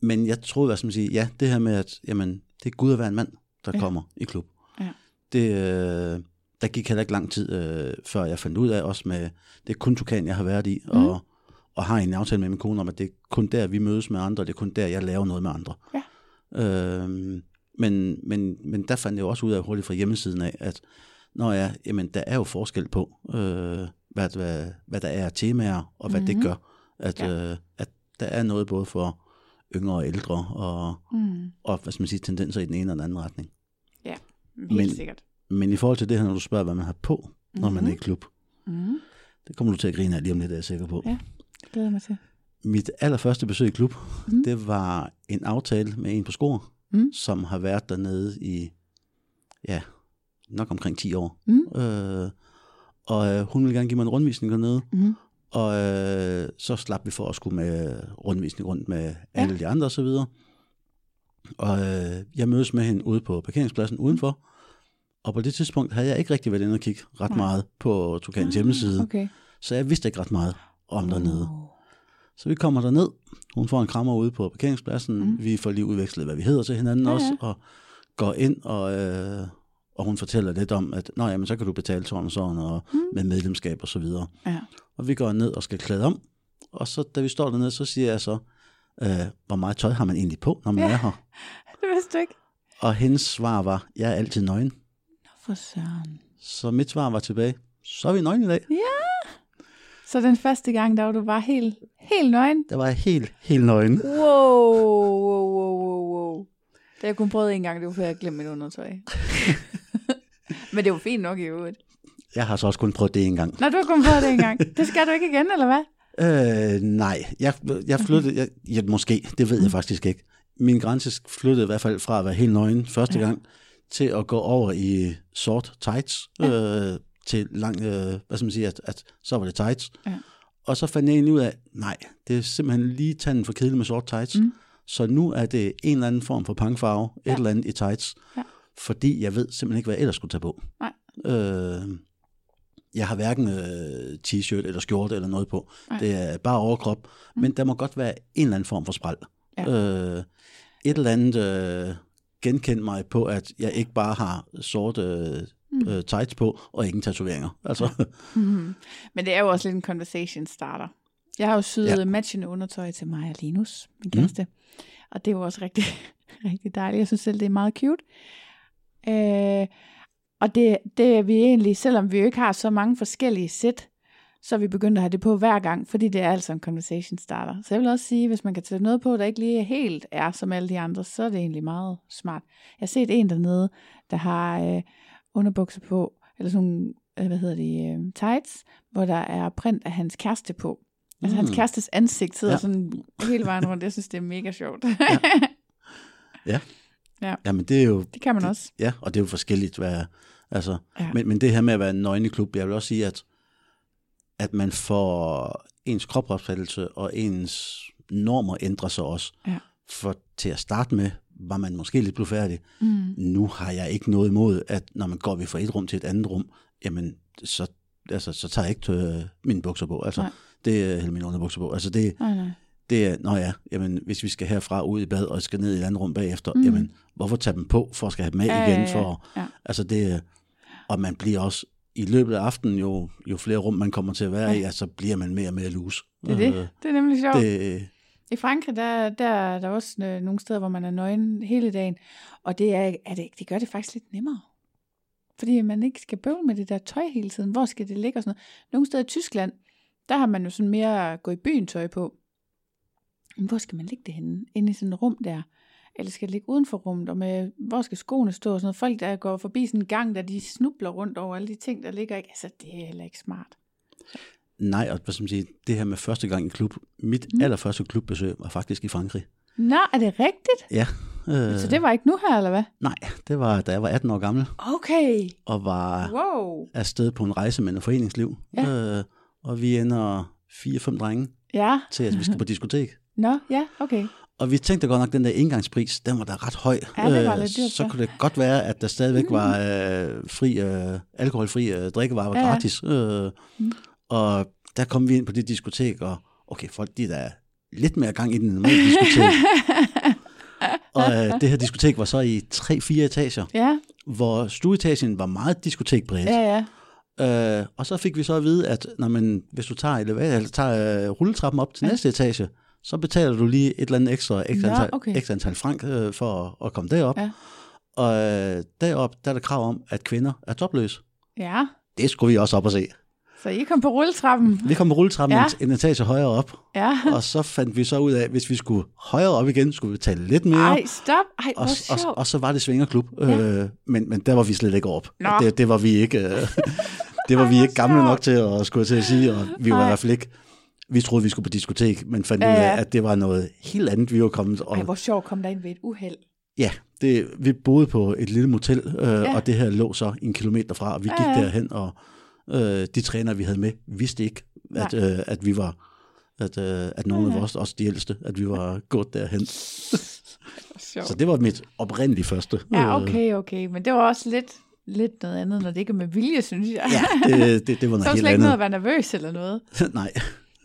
Men jeg troede, skal man sige, ja, det her med, at jamen, det er Gud at være en mand, der Ja. kommer i klub. Ja. Det, øh, der gik heller ikke lang tid, øh, før jeg fandt ud af, også med, det er kun Tukan, jeg har været i, Mm. og, og har en aftale med min kone om, at det er kun der, vi mødes med andre, og det er kun der, jeg laver noget med andre. Ja. Øhm, men, men, men der fandt jeg jo også ud af hurtigt fra hjemmesiden af, at når ja, jamen, der er jo forskel på, øh, hvad, hvad, hvad der er af temaer, og hvad mm-hmm. Mhm. det gør. At, Ja. øh, at der er noget både for yngre og ældre, og, Mm. og hvad skal man sige, tendenser i den ene og den anden retning. Helt Men- sikkert. Men i forhold til det her, når du spørger, hvad man har på, når man er i klub, Mm. det kommer du til at grine af lige om lidt, er jeg sikker på. Ja. Det glæder mig til. Mit allerførste besøg i klub, Mm. mm. det var en aftale med en på skor, Mm. som har været dernede i, ja, nok omkring 10 år. Mm. Øh, og øh, hun ville gerne give mig en rundvisning dernede, Mm. Og øh, så slap vi for at skulle med rundvisning rundt med alle de andre og så videre. Og øh, jeg mødes med hende ude på parkeringspladsen udenfor, og på det tidspunkt havde jeg ikke rigtig været inde og kigge ret Nej. meget på Tukans hjemmeside, Okay. så jeg vidste ikke ret meget om dernede. Oh. Så vi kommer derned, hun får en krammer ude på parkeringspladsen, Mm. vi får lige udvekslet, hvad vi hedder til hinanden Ja, ja, også, ja. og går ind, og, øh, og hun fortæller lidt om, at Nå, jamen, så kan du betale sådan og sådan, og Mm. med medlemskab og så videre. Ja. Og vi går ned og skal klæde om, og så da vi står dernede, så siger jeg så, øh, hvor meget tøj har man egentlig på, når man Ja. er her? Det vidste du ikke. Og hendes svar var, jeg er altid nøgen. Nå, for søren. Så mit svar var tilbage, så er vi nøgen i dag. Så den første gang, der var du bare helt, helt nøgen? Der var jeg helt, helt nøgen. Wow, wow, wow, wow, wow. Det har jeg kun prøvet en gang, det var før jeg glemte mit undertøj. Men det var fint nok i øvrigt. Jeg har så også kun prøvet det en gang. Nå, du har kun prøvet det en gang. Det skal du ikke igen, eller hvad? Øh, nej, jeg, jeg flyttede, jeg, ja, måske, det ved jeg faktisk ikke. Min grænse flyttede i hvert fald fra at være helt nøgen første Ja. gang, til at gå over i sort tights, øh, til lang, øh, hvad skal man sige, at, at så var det tights. Ja. Og så fandt jeg egentlig ud af, nej, det er simpelthen lige tanden for kedeligt med sort tights. Mm. Så nu er det en eller anden form for pangfarve, ja. Ja. et eller andet i tights. Ja. Fordi jeg ved simpelthen ikke, hvad jeg ellers skulle tage på. Nej. Øh, jeg har hverken øh, t-shirt eller skjorte eller noget på. Nej. Det er bare overkrop. Mm. Men der må godt være en eller anden form for spræl. Ja. Øh, et eller andet øh, genkend mig på, at jeg ikke bare har sorte øh, øh, tights på, og ingen tatoveringer. Altså, Mm-hmm. Men det er jo også lidt en conversation starter. Jeg har jo syet Ja. ja. matchende undertøj til mig og Linus, min kæreste. Mm. Og det er jo også rigtig, rigtig dejligt. Jeg synes selv, det er meget cute. Øh, og det, det er vi egentlig, selvom vi jo ikke har så mange forskellige sæt, så er vi begyndt at have det på hver gang, fordi det er altså en conversation starter. Så jeg vil også sige, hvis man kan tage noget på, der ikke lige helt er som alle de andre, så er det egentlig meget smart. Jeg har set en dernede, der har øh, underbukser på, eller sådan nogle, øh, hvad hedder det, øh, tights, hvor der er print af hans kæreste på. Altså Mm. hans kærestes ansigt sidder Ja. ja. sådan hele vejen rundt. Jeg synes, det er mega sjovt. jamen det er jo, det kan man også. ja, og det er jo forskelligt. Hvad, altså, Ja. men, men det her med at være en nøgen i klub, jeg vil også sige, at, at man får ens kropopfattelse og ens normer ændrer sig også. Ja. For til at starte med, var man måske lidt blufærdig. Mm. Nu har jeg ikke noget imod, at når man går vi fra et rum til et andet rum, jamen, så, altså, så tager jeg ikke øh, mine bukser på. Altså, Nej. det er eller mine underbukser på. Altså, det, Nej, nej. Det er, nå ja, jamen, hvis vi skal herfra ud i bad og skal ned i et andet rum bagefter, mm. Jamen, hvorfor tage dem på, for at skal have dem af Ja, igen? ja, ja. For, Ja. Altså det, og man bliver også, i løbet af aftenen, jo, jo flere rum man kommer til at være Ja. i, altså bliver man mere og mere loose. Det er det. Øh, Det er nemlig sjovt. det, I Frankrig, der, der er der også øh, nogle steder, hvor man er nøgen hele dagen. Og det, er, er det, det gør det faktisk lidt nemmere. Fordi man ikke skal bøvle med det der tøj hele tiden. Hvor skal det ligge og sådan noget. Nogle steder i Tyskland, der har man jo sådan mere gå i byen tøj på. Hvor skal man ligge det henne? Inde i sådan et rum der? Eller skal det ligge uden for rummet? Og med, hvor skal skoene stå? Og sådan noget. Folk, der går forbi sådan en gang, der de snubler rundt over alle de ting, der ligger. Ikke? Altså, det er heller ikke smart. nej, og hvad skal man sige, det her med første gang i klub, mit. Mm. allerførste klubbesøg var faktisk i Frankrig. Nå, er det rigtigt? Ja, øh, Så det var ikke nu her, eller hvad? nej, det var, da jeg var 18 år gammel, Okay. og var Wow. afsted på en rejse med en foreningsliv. Ja. Øh, og vi ender fire-fem drenge Ja. til, at vi skal på diskotek. Nå, ja, okay. Og vi tænkte godt nok, at den der indgangspris, den var da ret høj. Ja, det var Øh, lidt dyrt, Så kunne det godt være, at der stadigvæk var øh, fri, øh, alkoholfri øh, drikkevarer var ja. gratis. Øh, Mm. og der kom vi ind på det diskotek, og okay, folk de er da lidt mere gang i den normale diskotek. og øh, det her diskotek var så i 3-4 etager, ja, hvor stueetagen var meget diskotekbredt. ja, ja. Øh, og så fik vi så at vide, at når man, hvis du tager, elevator, eller tager øh, rulletrappen op til Ja. næste etage, så betaler du lige et eller andet ekstra, ekstra, Nå, antal, okay. ekstra antal frank øh, for at, at komme derop. Ja. Og øh, derop, der er der krav om, at kvinder er topløse. Ja, Det skulle vi også op og se. så I kom på rulletrappen. Vi kom på rulletrappen Ja. en etage højere op, Ja. og så fandt vi så ud af, at hvis vi skulle højere op igen, skulle vi betale lidt mere. Ej, stop. Ej, og, og, og så var det svingerklub, Ja. øh, men, men der var vi slet ikke op. Nå. Det, det var vi ikke, øh, det var Ej, vi ikke gamle nok til at skulle til at sige, og vi var Nej. i hvert fald ikke, vi troede, vi skulle på diskotek, men fandt Ja, ud af, at det var noget helt andet, vi var kommet. Og Ej, hvor sjovt kom der ind ved et uheld. ja, det, vi boede på et lille motel, øh, Ja. og det her lå så en kilometer fra, og vi gik ja. derhen, og øh, de trænere, vi havde med, vidste ikke, at, øh, at vi var, at, øh, at nogle Ja, ja. af os, også de ældste, at vi var gået derhen. Så det var mit oprindelige første. Ja, øh, okay, okay. Men det var også lidt, lidt noget andet, når det ikke er med vilje, synes jeg. Ja, det, det, det var så noget er det helt slet ikke noget at andet. være nervøs eller noget. Nej.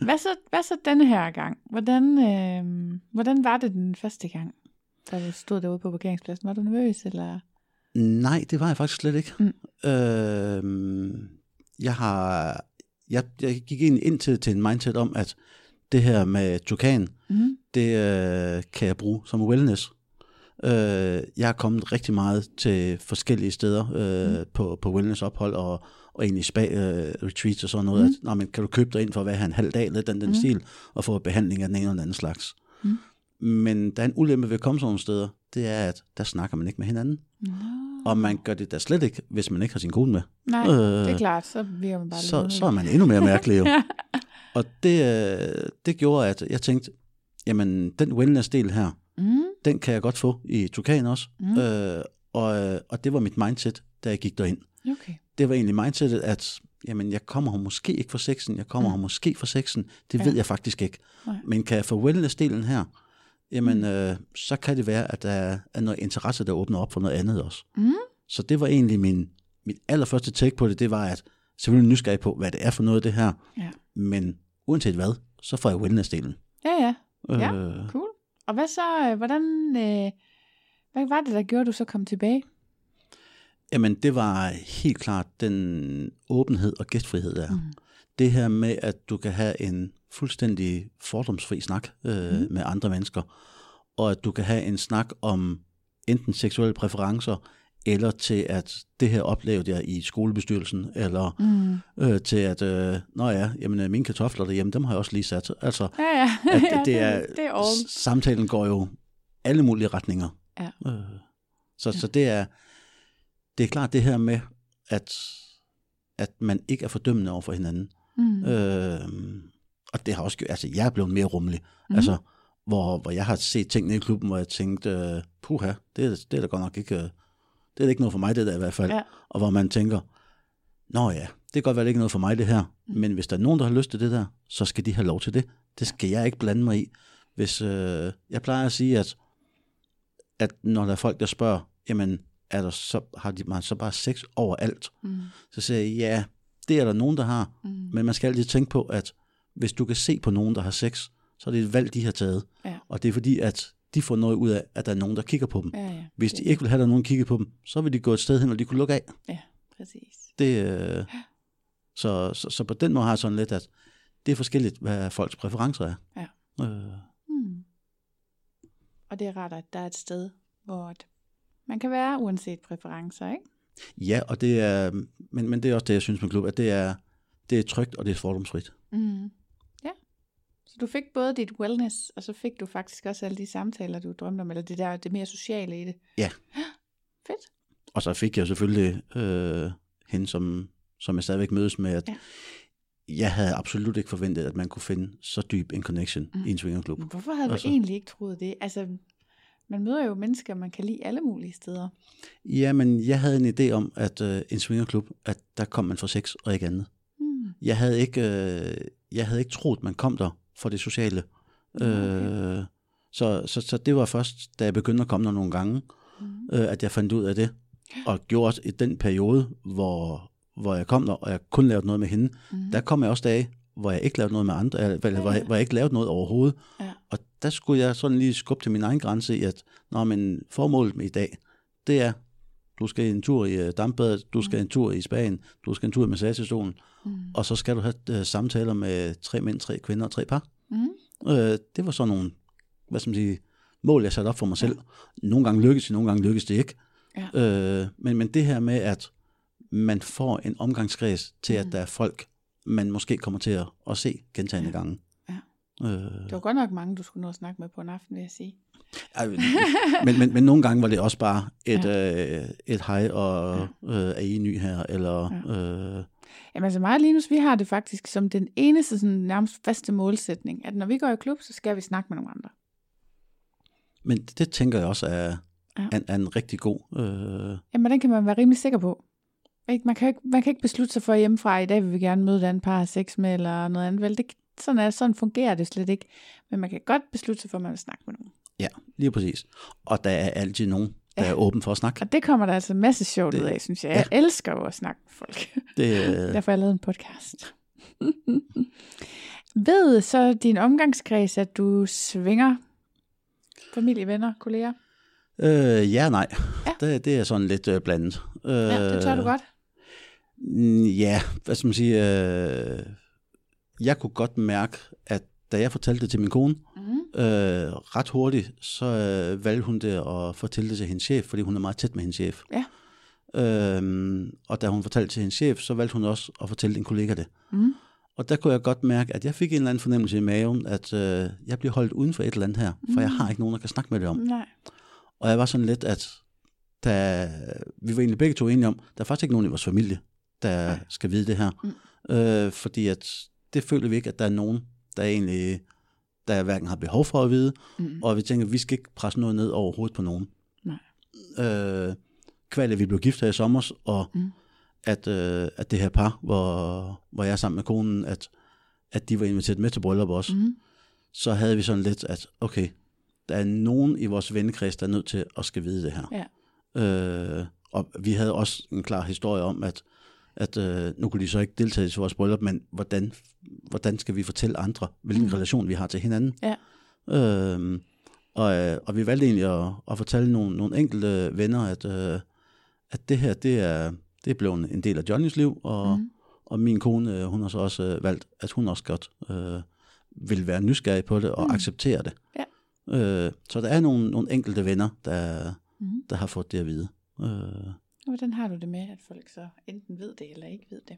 Hvad så, hvad så denne her gang? Hvordan, øh, hvordan var det den første gang, da du stod derude på parkeringspladsen? Var du nervøs, eller? Nej, det var jeg faktisk slet ikke. Mm. Øh, jeg har... Jeg, jeg gik ind, ind til, til en mindset om, at det her med tukan, Mm. det øh, kan jeg bruge som wellness. Øh, jeg er kommet rigtig meget til forskellige steder øh, mm. på, på wellnessophold og, og egentlig spa-retreats og sådan noget. Mm. At, nå, men kan du købe dig ind for at være her en halv dag, lidt den, den mm. stil, og få behandling af den ene eller den anden slags. Mm. Men der er en ulempe ved at komme sådan nogle steder, det er, at der snakker man ikke med hinanden. Nå. Og man gør det da slet ikke, hvis man ikke har sin kone med. Nej, Øh, det er klart, så virker man bare lidt Så, underlig. så er man endnu mere mærkelig jo. Ja. Og det, øh, det gjorde, at jeg tænkte, jamen den wellness-del her, Mm. den kan jeg godt få i Tukan også. Mm. Øh, og, øh, og det var mit mindset, da jeg gik derind. Okay. Det var egentlig mindsetet, at jamen, jeg kommer her måske ikke for sexen, jeg kommer Mm. her måske for sexen, det Ja. ved jeg faktisk ikke. Nej. Men kan jeg få wellness-delen her, jamen Mm. øh, så kan det være, at der er noget interesse, der åbner op for noget andet også. Mm. Så det var egentlig min, mit allerførste take på det, det var, at selvfølgelig nysgerrig på, hvad det er for noget det her, Ja. men uanset hvad, så får jeg wellness-delen. Ja, ja. Ja. Øh, Cool. Og hvad så, øh, hvordan, øh, hvad var det, der gjorde, at du så kom tilbage? Jamen, det var helt klart den åbenhed og gæstfrihed der. Mm. Det her med, at du kan have en fuldstændig fordomsfri snak øh, mm. med andre mennesker, og at du kan have en snak om enten seksuelle præferencer, eller til at det her oplevede jeg i skolebestyrelsen, eller Mm. øh, til at, øh, nå ja, jamen øh, mine kartofler derhjemme, dem har jeg også lige sat. Altså, Ja, ja. at ja, det, det er, det er samtalen går jo alle mulige retninger. Ja. Øh, så, så det er, det er klart det her med, at, at man ikke er fordømmende over for hinanden. Mm. Øh, og det har også gjort, altså jeg er blevet mere rummelig. Mm. Altså, hvor, hvor jeg har set tingene i klubben, hvor jeg tænkte, øh, puha, det, er- det er da godt nok ikke, øh, det er ikke noget for mig, det der i hvert fald. Ja. Og hvor man tænker, nå ja, det kan godt være, det ikke noget for mig, det her. Mm. Men hvis der er nogen, der har lyst til det der, så skal de have lov til det. Det skal jeg ikke blande mig i. Hvis, øh, jeg plejer at sige, at, at når der er folk, der spørger, jamen, er der så, har de man så bare sex overalt? Mm. Så siger jeg, ja, det er der nogen, der har. Mm. Men man skal altid tænke på, at hvis du kan se på nogen, der har sex, så er det et valg, de har taget. Ja. Og det er fordi, at de får noget ud af, at der er nogen, der kigger på dem. Ja, ja. Hvis de ikke vil have, at der er nogen, der kigger på dem, så vil de gå et sted hen, hvor de kunne lukke af. Ja, præcis. Det, øh, så, så, så på den måde har jeg sådan lidt, at det er forskelligt, hvad folks præferencer er. Ja. Øh, Mm. Og det er rart, at der er et sted, hvor man kan være uanset præferencer, ikke? ja, og det er, men, men det er også det, jeg synes med klub, at det er, det er trygt, og det er fordomsfrit. Mm. Ja. Så du fik både dit wellness, og så fik du faktisk også alle de samtaler, du drømte om, eller det der, det mere sociale i det. Ja. Fedt. Og så fik jeg selvfølgelig øh, hende, som, som jeg stadigvæk mødes med, at Ja. jeg havde absolut ikke forventet, at man kunne finde så dyb en connection Mm. mm. i en swingerklub. Men hvorfor havde Altså. du egentlig ikke troet det? Altså, man møder jo mennesker, man kan lide alle mulige steder. Ja, men jeg havde en idé om, at øh, en swingerklub, at der kom man for sex og ikke andet. Mm. Jeg havde ikke, øh, jeg havde ikke troet, man kom der for det sociale. Okay. Øh, så, så, så det var først, da jeg begyndte at komme der nogle gange, Mm. øh, at jeg fandt ud af det. Og gjorde også i den periode, hvor, hvor jeg kom der, og jeg kun lavede noget med hende, Mm. der kom jeg også dage, hvor jeg ikke lavede noget med andre, eller, eller hvor, jeg, hvor jeg ikke lavede noget overhovedet. Ja. Og der skulle jeg sådan lige skubbe til min egen grænse i, at Nå, men formålet med i dag, det er, du skal en tur i øh, dampbadet, du skal en tur i Spanien, du skal en tur i massagestolen, Mm. og så skal du have øh, samtaler med tre mænd, tre kvinder og tre par. Mm. Øh, det var sådan nogle, hvad skal man sige, mål, jeg satte op for mig selv. Nogle gange lykkes det, nogle gange lykkes det ikke. Ja. Øh, men, men det her med, at man får en omgangskreds til, at Mhm. der er folk, man måske kommer til at, at se gentagende Ja. gange. Ja. Øh, Det var godt nok mange, du skulle nå at snakke med på en aften, vil jeg sige. ej, men, men, men nogle gange var det også bare et, ja. øh, et hej, og øh, er I ny her? Eller, ja. øh, Jamen altså mig og Linus, vi har det faktisk som den eneste sådan, nærmest faste målsætning, at når vi går i klub, så skal vi snakke med nogle andre. men det, det tænker jeg også er, Ja. ja. er, er en rigtig god... Øh, Jamen den kan man være rimelig sikker på. Ikke? Man, kan ikke, man kan ikke beslutte sig for hjemmefra, i dag vil vi gerne møde et andet par af sex med, eller noget andet. Vel, det, sådan, er, sådan fungerer det slet ikke. Men man kan godt beslutte sig for, at man vil snakke med nogen. ja, lige præcis. Og der er altid nogen, der Ja. er åben for at snakke. Og det kommer der altså masse sjovt Det- ud af, synes jeg. Jeg ja. elsker jo at snakke med folk. Det, øh, Derfor har jeg lavet en podcast. Ved så din omgangskreds, at du svinger familie, venner, kolleger? øh, ja, nej. Ja. Det, det er sådan lidt øh, blandet. Øh, Ja, det tør du godt. Mm, Ja, hvad skal man sige? Øh, jeg kunne godt mærke, at da jeg fortalte det til min kone, Mm. øh, ret hurtigt, så øh, valgte hun det at fortælle det til hendes chef, fordi hun er meget tæt med hendes chef. Ja. Øhm, og da hun fortalte til hendes chef, så valgte hun også at fortælle en kollega det. Mm. Og der kunne jeg godt mærke, at jeg fik en eller anden fornemmelse i maven, at øh, jeg bliver holdt uden for et eller andet her, for jeg har ikke nogen, der kan snakke med det om. Nej. Og jeg var sådan lidt, at da, vi var egentlig begge to enige om, der er faktisk ikke nogen i vores familie, der Nej. skal vide det her. Mm. Øh, fordi at det føler vi ikke, at der er nogen, der egentlig der hverken har behov for at vide, Mm. og vi tænker, at vi skal ikke presse noget ned over hovedet på nogen. Nej. Øh, kval, at vi blev gift her i sommer, og Mm. at, øh, at det her par, hvor, hvor jeg er sammen med konen, at, at de var inviteret med til bryllup også. Mm. så havde vi sådan lidt, at okay, der er nogen i vores vennekreds, der er nødt til at skal vide det her. Ja. Øh, og vi havde også en klar historie om, at, at øh, nu kunne de så ikke deltage til vores bryllup, men hvordan, hvordan skal vi fortælle andre, hvilken mm. relation vi har til hinanden? Ja. Øh, og, øh, og vi valgte egentlig at, at fortælle nogle, nogle enkelte venner, at, øh, at det her, det er, det er blevet en del af Johnnys liv, og, mm. og min kone, øh, hun har så også øh, valgt, at hun også godt øh, vil være nysgerrig på det og mm. acceptere det. Ja. Øh, så der er nogle, nogle enkelte venner, der, Mm. der har fået det at vide. Øh, Hvordan har du det med, at folk så enten ved det eller ikke ved det?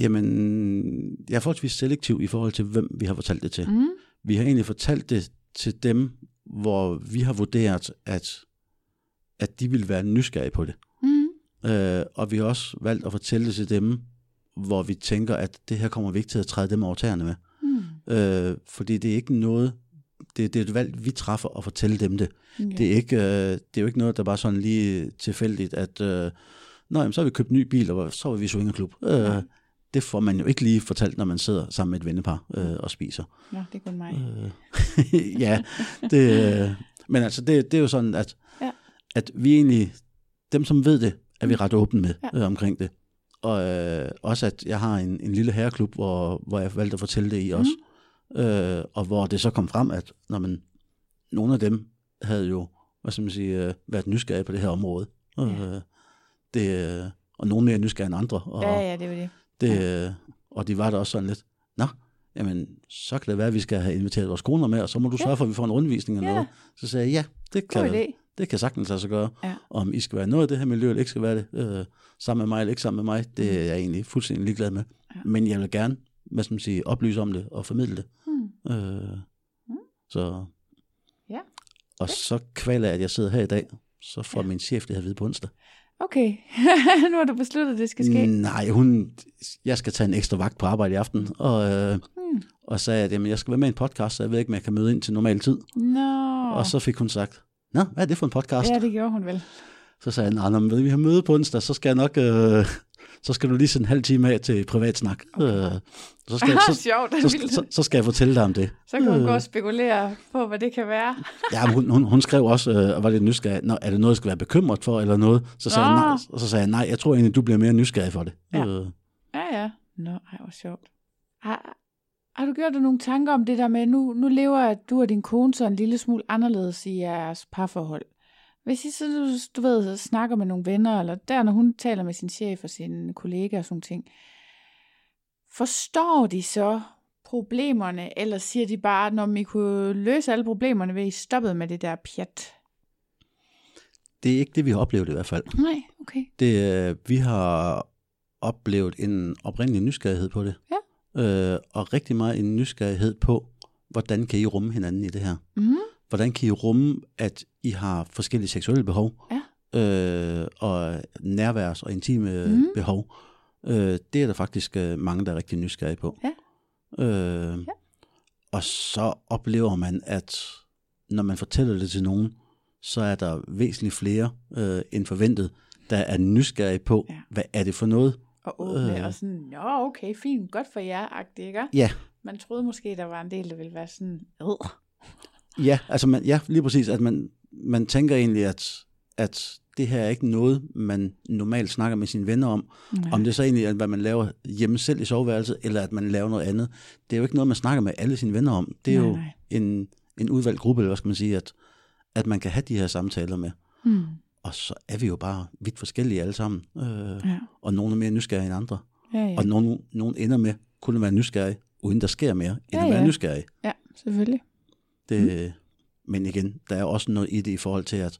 jamen, jeg er forholdsvis selektiv i forhold til, hvem vi har fortalt det til. Mm. Vi har egentlig fortalt det til dem, hvor vi har vurderet, at, at de vil være nysgerrige på det. Mm. Øh, og vi har også valgt at fortælle det til dem, hvor vi tænker, at det her kommer vi ikke til at træde dem over tæerne med. Mm. Øh, fordi det er ikke noget, det, det er et valg, vi træffer at fortælle dem det. Okay. Det, er ikke, øh, det er jo ikke noget, der bare sådan lige tilfældigt, at øh, Nå, jamen, så har vi købt en ny bil, og så var vi i swingerklub. Øh, det får man jo ikke lige fortalt, når man sidder sammen med et vennepar øh, og spiser. Nå, det er kun mig. Øh, ja, det, øh, men altså, det, det er jo sådan, at, Ja. at vi egentlig, dem som ved det, er vi ret åbne med Ja. øh, omkring det. Og øh, også, at jeg har en, en lille herreklub, hvor, hvor jeg valgte at fortælle det i også. Øh, og hvor det så kom frem, at når man, nogle af dem havde jo, hvad skal man sige, øh, været nysgerrige på det her område. Ja. Øh, det, øh, og nogle mere nysgerrige end andre. Og, Ja, ja, det jo det. det, øh, og de var der også sådan lidt, nå, jamen, så kan det være, at vi skal have inviteret vores koner med, og så må du sørge for, at vi får en rundvisning eller Ja. noget. Så sagde jeg, ja, det God kan, idé. det kan sagtens lade sig gøre. Ja. Om I skal være noget af det her miljø, eller ikke skal være det, øh, sammen med mig eller ikke sammen med mig, det er jeg egentlig fuldstændig ligeglad med. Mm. Ja. Men jeg vil gerne, hvad skal man sige, oplyse om det og formidle det. Mm. Øh, så, Ja. og så kvaler jeg, at jeg sidder her i dag, så får Ja. min chef det her vide på onsdag. Okay, nu har du besluttet, at det skal ske. Nej, hun, jeg skal tage en ekstra vagt på arbejde i aften, og, øh, Mm. og sagde, at jamen, jeg skal være med i en podcast, så jeg ved ikke, om jeg kan møde ind til normal tid. Nå. Og så fik hun sagt, Nå, hvad er det for en podcast? Ja, det gjorde hun vel. Så sagde jeg, nej, når vi har møde på onsdag, så skal jeg nok, øh, så skal du lige sætte en halv time af til privat snak. Øh, så, skal, så, sjovt. så, så, så, skal jeg fortælle dig om det. Så kan hun Øh. gå og spekulere på, hvad det kan være. Ja, hun, hun, hun skrev også, øh, og var lidt nysgerrig, Nå, er det noget, jeg skal være bekymret for, eller noget? Så sagde, jeg, nej, og så sagde jeg, nej, jeg tror egentlig, du bliver mere nysgerrig for det. Ja. Øh, Ja, ja. Nå, ej, hvor sjovt. Har, har du gjort dig nogle tanker om det der med, nu, nu lever du og din kone så en lille smule anderledes i jeres parforhold. Hvis I så, du, ved, snakker med nogle venner, eller der, når hun taler med sin chef og sine kollegaer og sådan ting, forstår de så problemerne, eller siger de bare, når I kunne løse alle problemerne, ved I stoppede med det der pjat? det er ikke det, vi har oplevet i hvert fald. Nej, okay. Det, øh, vi har oplevet en oprindelig nysgerrighed på det. Ja. Øh, og rigtig meget en nysgerrighed på, hvordan kan I rumme hinanden i det her? Mm. Hvordan kan I rumme, at I har forskellige seksuelle behov? Ja. Øh, og nærværs- og intime mm. behov? Øh, det er der faktisk øh, mange, der er rigtig nysgerrige på. Ja. Øh, Ja. Og så oplever man, at når man fortæller det til nogen, så er der væsentligt flere øh, end forventet, der er nysgerrige på, Ja. ja. hvad er det for noget? Og åbne, Øh. og sådan, nå, okay, fint, godt for jer, agtigt, ikke? Ja, Man troede måske, der var en del, der ville være sådan, øh. Ja, altså man, ja, lige præcis, at man, man tænker egentlig, at, at det her er ikke noget, man normalt snakker med sine venner om. Nej. Om det så egentlig er, hvad man laver hjemme selv i soveværelset, eller at man laver noget andet. Det er jo ikke noget, man snakker med alle sine venner om. Det er Nej, jo nej. En, en udvalgt gruppe, eller hvad skal man sige, at, at man kan have de her samtaler med. Hmm. Og så er vi jo bare vidt forskellige alle sammen. Øh, Ja. Og nogle er mere nysgerrige end andre. Ja, ja. Og nogle, nogle ender med kun at være nysgerrige, uden der sker mere, end Ja, at være ja. nysgerrig. Ja, selvfølgelig. Det, mm. Men igen, der er også noget i det i forhold til, at,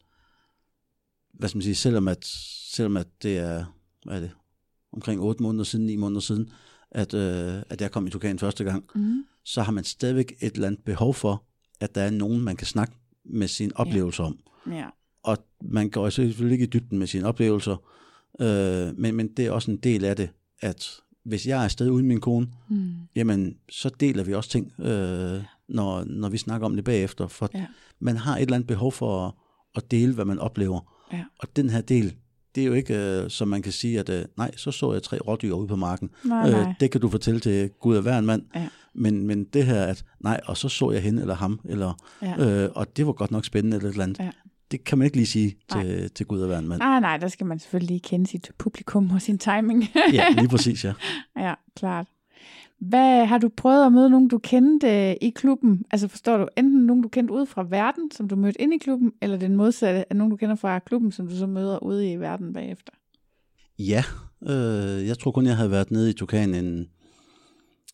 hvad skal man sige, selvom at, selvom at det er, hvad er det, omkring 8 måneder siden, 9 måneder siden, at, øh, at jeg kom i Tukan første gang, Mm. så har man stadigvæk et eller andet behov for, at der er nogen, man kan snakke med sine oplevelser om. Ja. Og man går selvfølgelig ikke i dybden med sine oplevelser, øh, men, men det er også en del af det, at hvis jeg er afsted uden min kone, Mm. jamen så deler vi også ting, øh, når, når vi snakker om det bagefter. For Ja. man har et eller andet behov for at, at dele, hvad man oplever. Ja. Og den her del, det er jo ikke, øh, som man kan sige, at øh, nej, så så jeg tre rådyr ude på marken. Nej, nej. Øh, det kan du fortælle til Gud og hver en mand. Ja. Men, men det her, at nej, og så så jeg hende eller ham, eller, Ja. øh, og det var godt nok spændende eller et eller andet. Ja. Det kan man ikke lige sige til, til Gud og hver en mand. Nej, nej, der skal man selvfølgelig lige kende sit publikum og sin timing. Ja, lige præcis, ja. ja, klart. Hvad har du prøvet at møde nogen, du kendte øh, i klubben? Altså forstår du, enten nogen, du kendte ude fra verden, som du mødte ind i klubben, eller den modsatte af nogen, du kender fra klubben, som du så møder ude i verden bagefter? Ja, øh, jeg tror kun, jeg havde været nede i Tukan en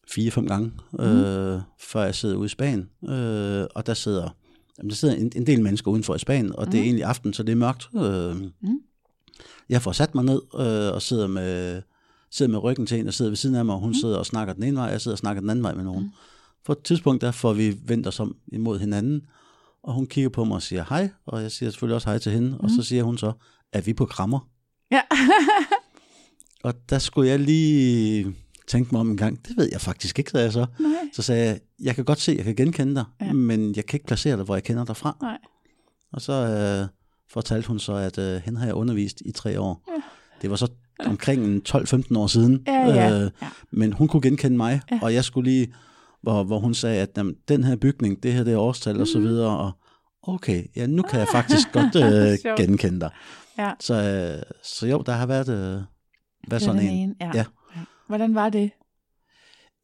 fire-fem gange, øh, før jeg sidder ude i Spanien. Øh, og der sidder, jamen, der sidder en, en del mennesker udenfor i Spanien, og det er egentlig aften, så det er mørkt. Øh, Mm. Jeg får sat mig ned øh, og sidder med, sidder med ryggen til en, og sidder ved siden af mig, og hun sidder og snakker den ene vej, og jeg sidder og snakker den anden vej med nogen. Mm. På et tidspunkt, der får vi vendt os om imod hinanden, og hun kigger på mig og siger hej, og jeg siger selvfølgelig også hej til hende, og så siger hun så, er vi på krammer? Ja. Og der skulle jeg lige tænke mig om en gang, det ved jeg faktisk ikke, sagde jeg så. nej. Så sagde jeg, jeg kan godt se, jeg kan genkende dig, ja. men jeg kan ikke placere dig, hvor jeg kender dig fra. Nej. Og så øh, fortalte hun så, at øh, hende har jeg undervist i tre år. Ja. Det var så omkring en 12-15 år siden. Ja, ja. Øh, ja. men hun kunne genkende mig, Ja. og jeg skulle lige, hvor, hvor hun sagde, at jamen, den her bygning, det her det er årstal Mhm. og så videre, og okay, ja, nu kan jeg faktisk godt øh, genkende dig. Ja. Så, øh, så jo, der har været, øh, været sådan en. Ja. Ja. ja. Hvordan var det?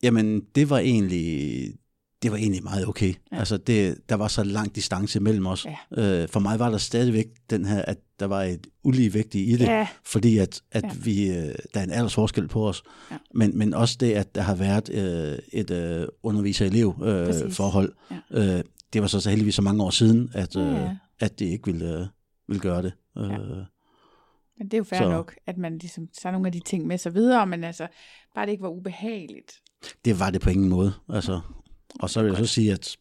Jamen, det var egentlig, det var egentlig meget okay. Ja. Ja. Altså, det, der var så lang distance mellem os. Ja. Øh, for mig var der stadigvæk den her, at der var et uligevægtigt i det, Ja. fordi at, at Ja. ja. vi, øh, der er en aldersforskel på os. Ja. Men, men også det, at der har været øh, et øh, underviser-elev-forhold. Øh, forhold. øh, det var så, så heldigvis så mange år siden, at, øh, Ja, ja. at det ikke ville, øh, ville gøre det. Øh, Ja. Men det er jo fair Så- nok, at man ligesom tager nogle af de ting med sig videre, men altså, bare det ikke var ubehageligt. Det var det på ingen måde. Altså, og så vil jeg så sige, at,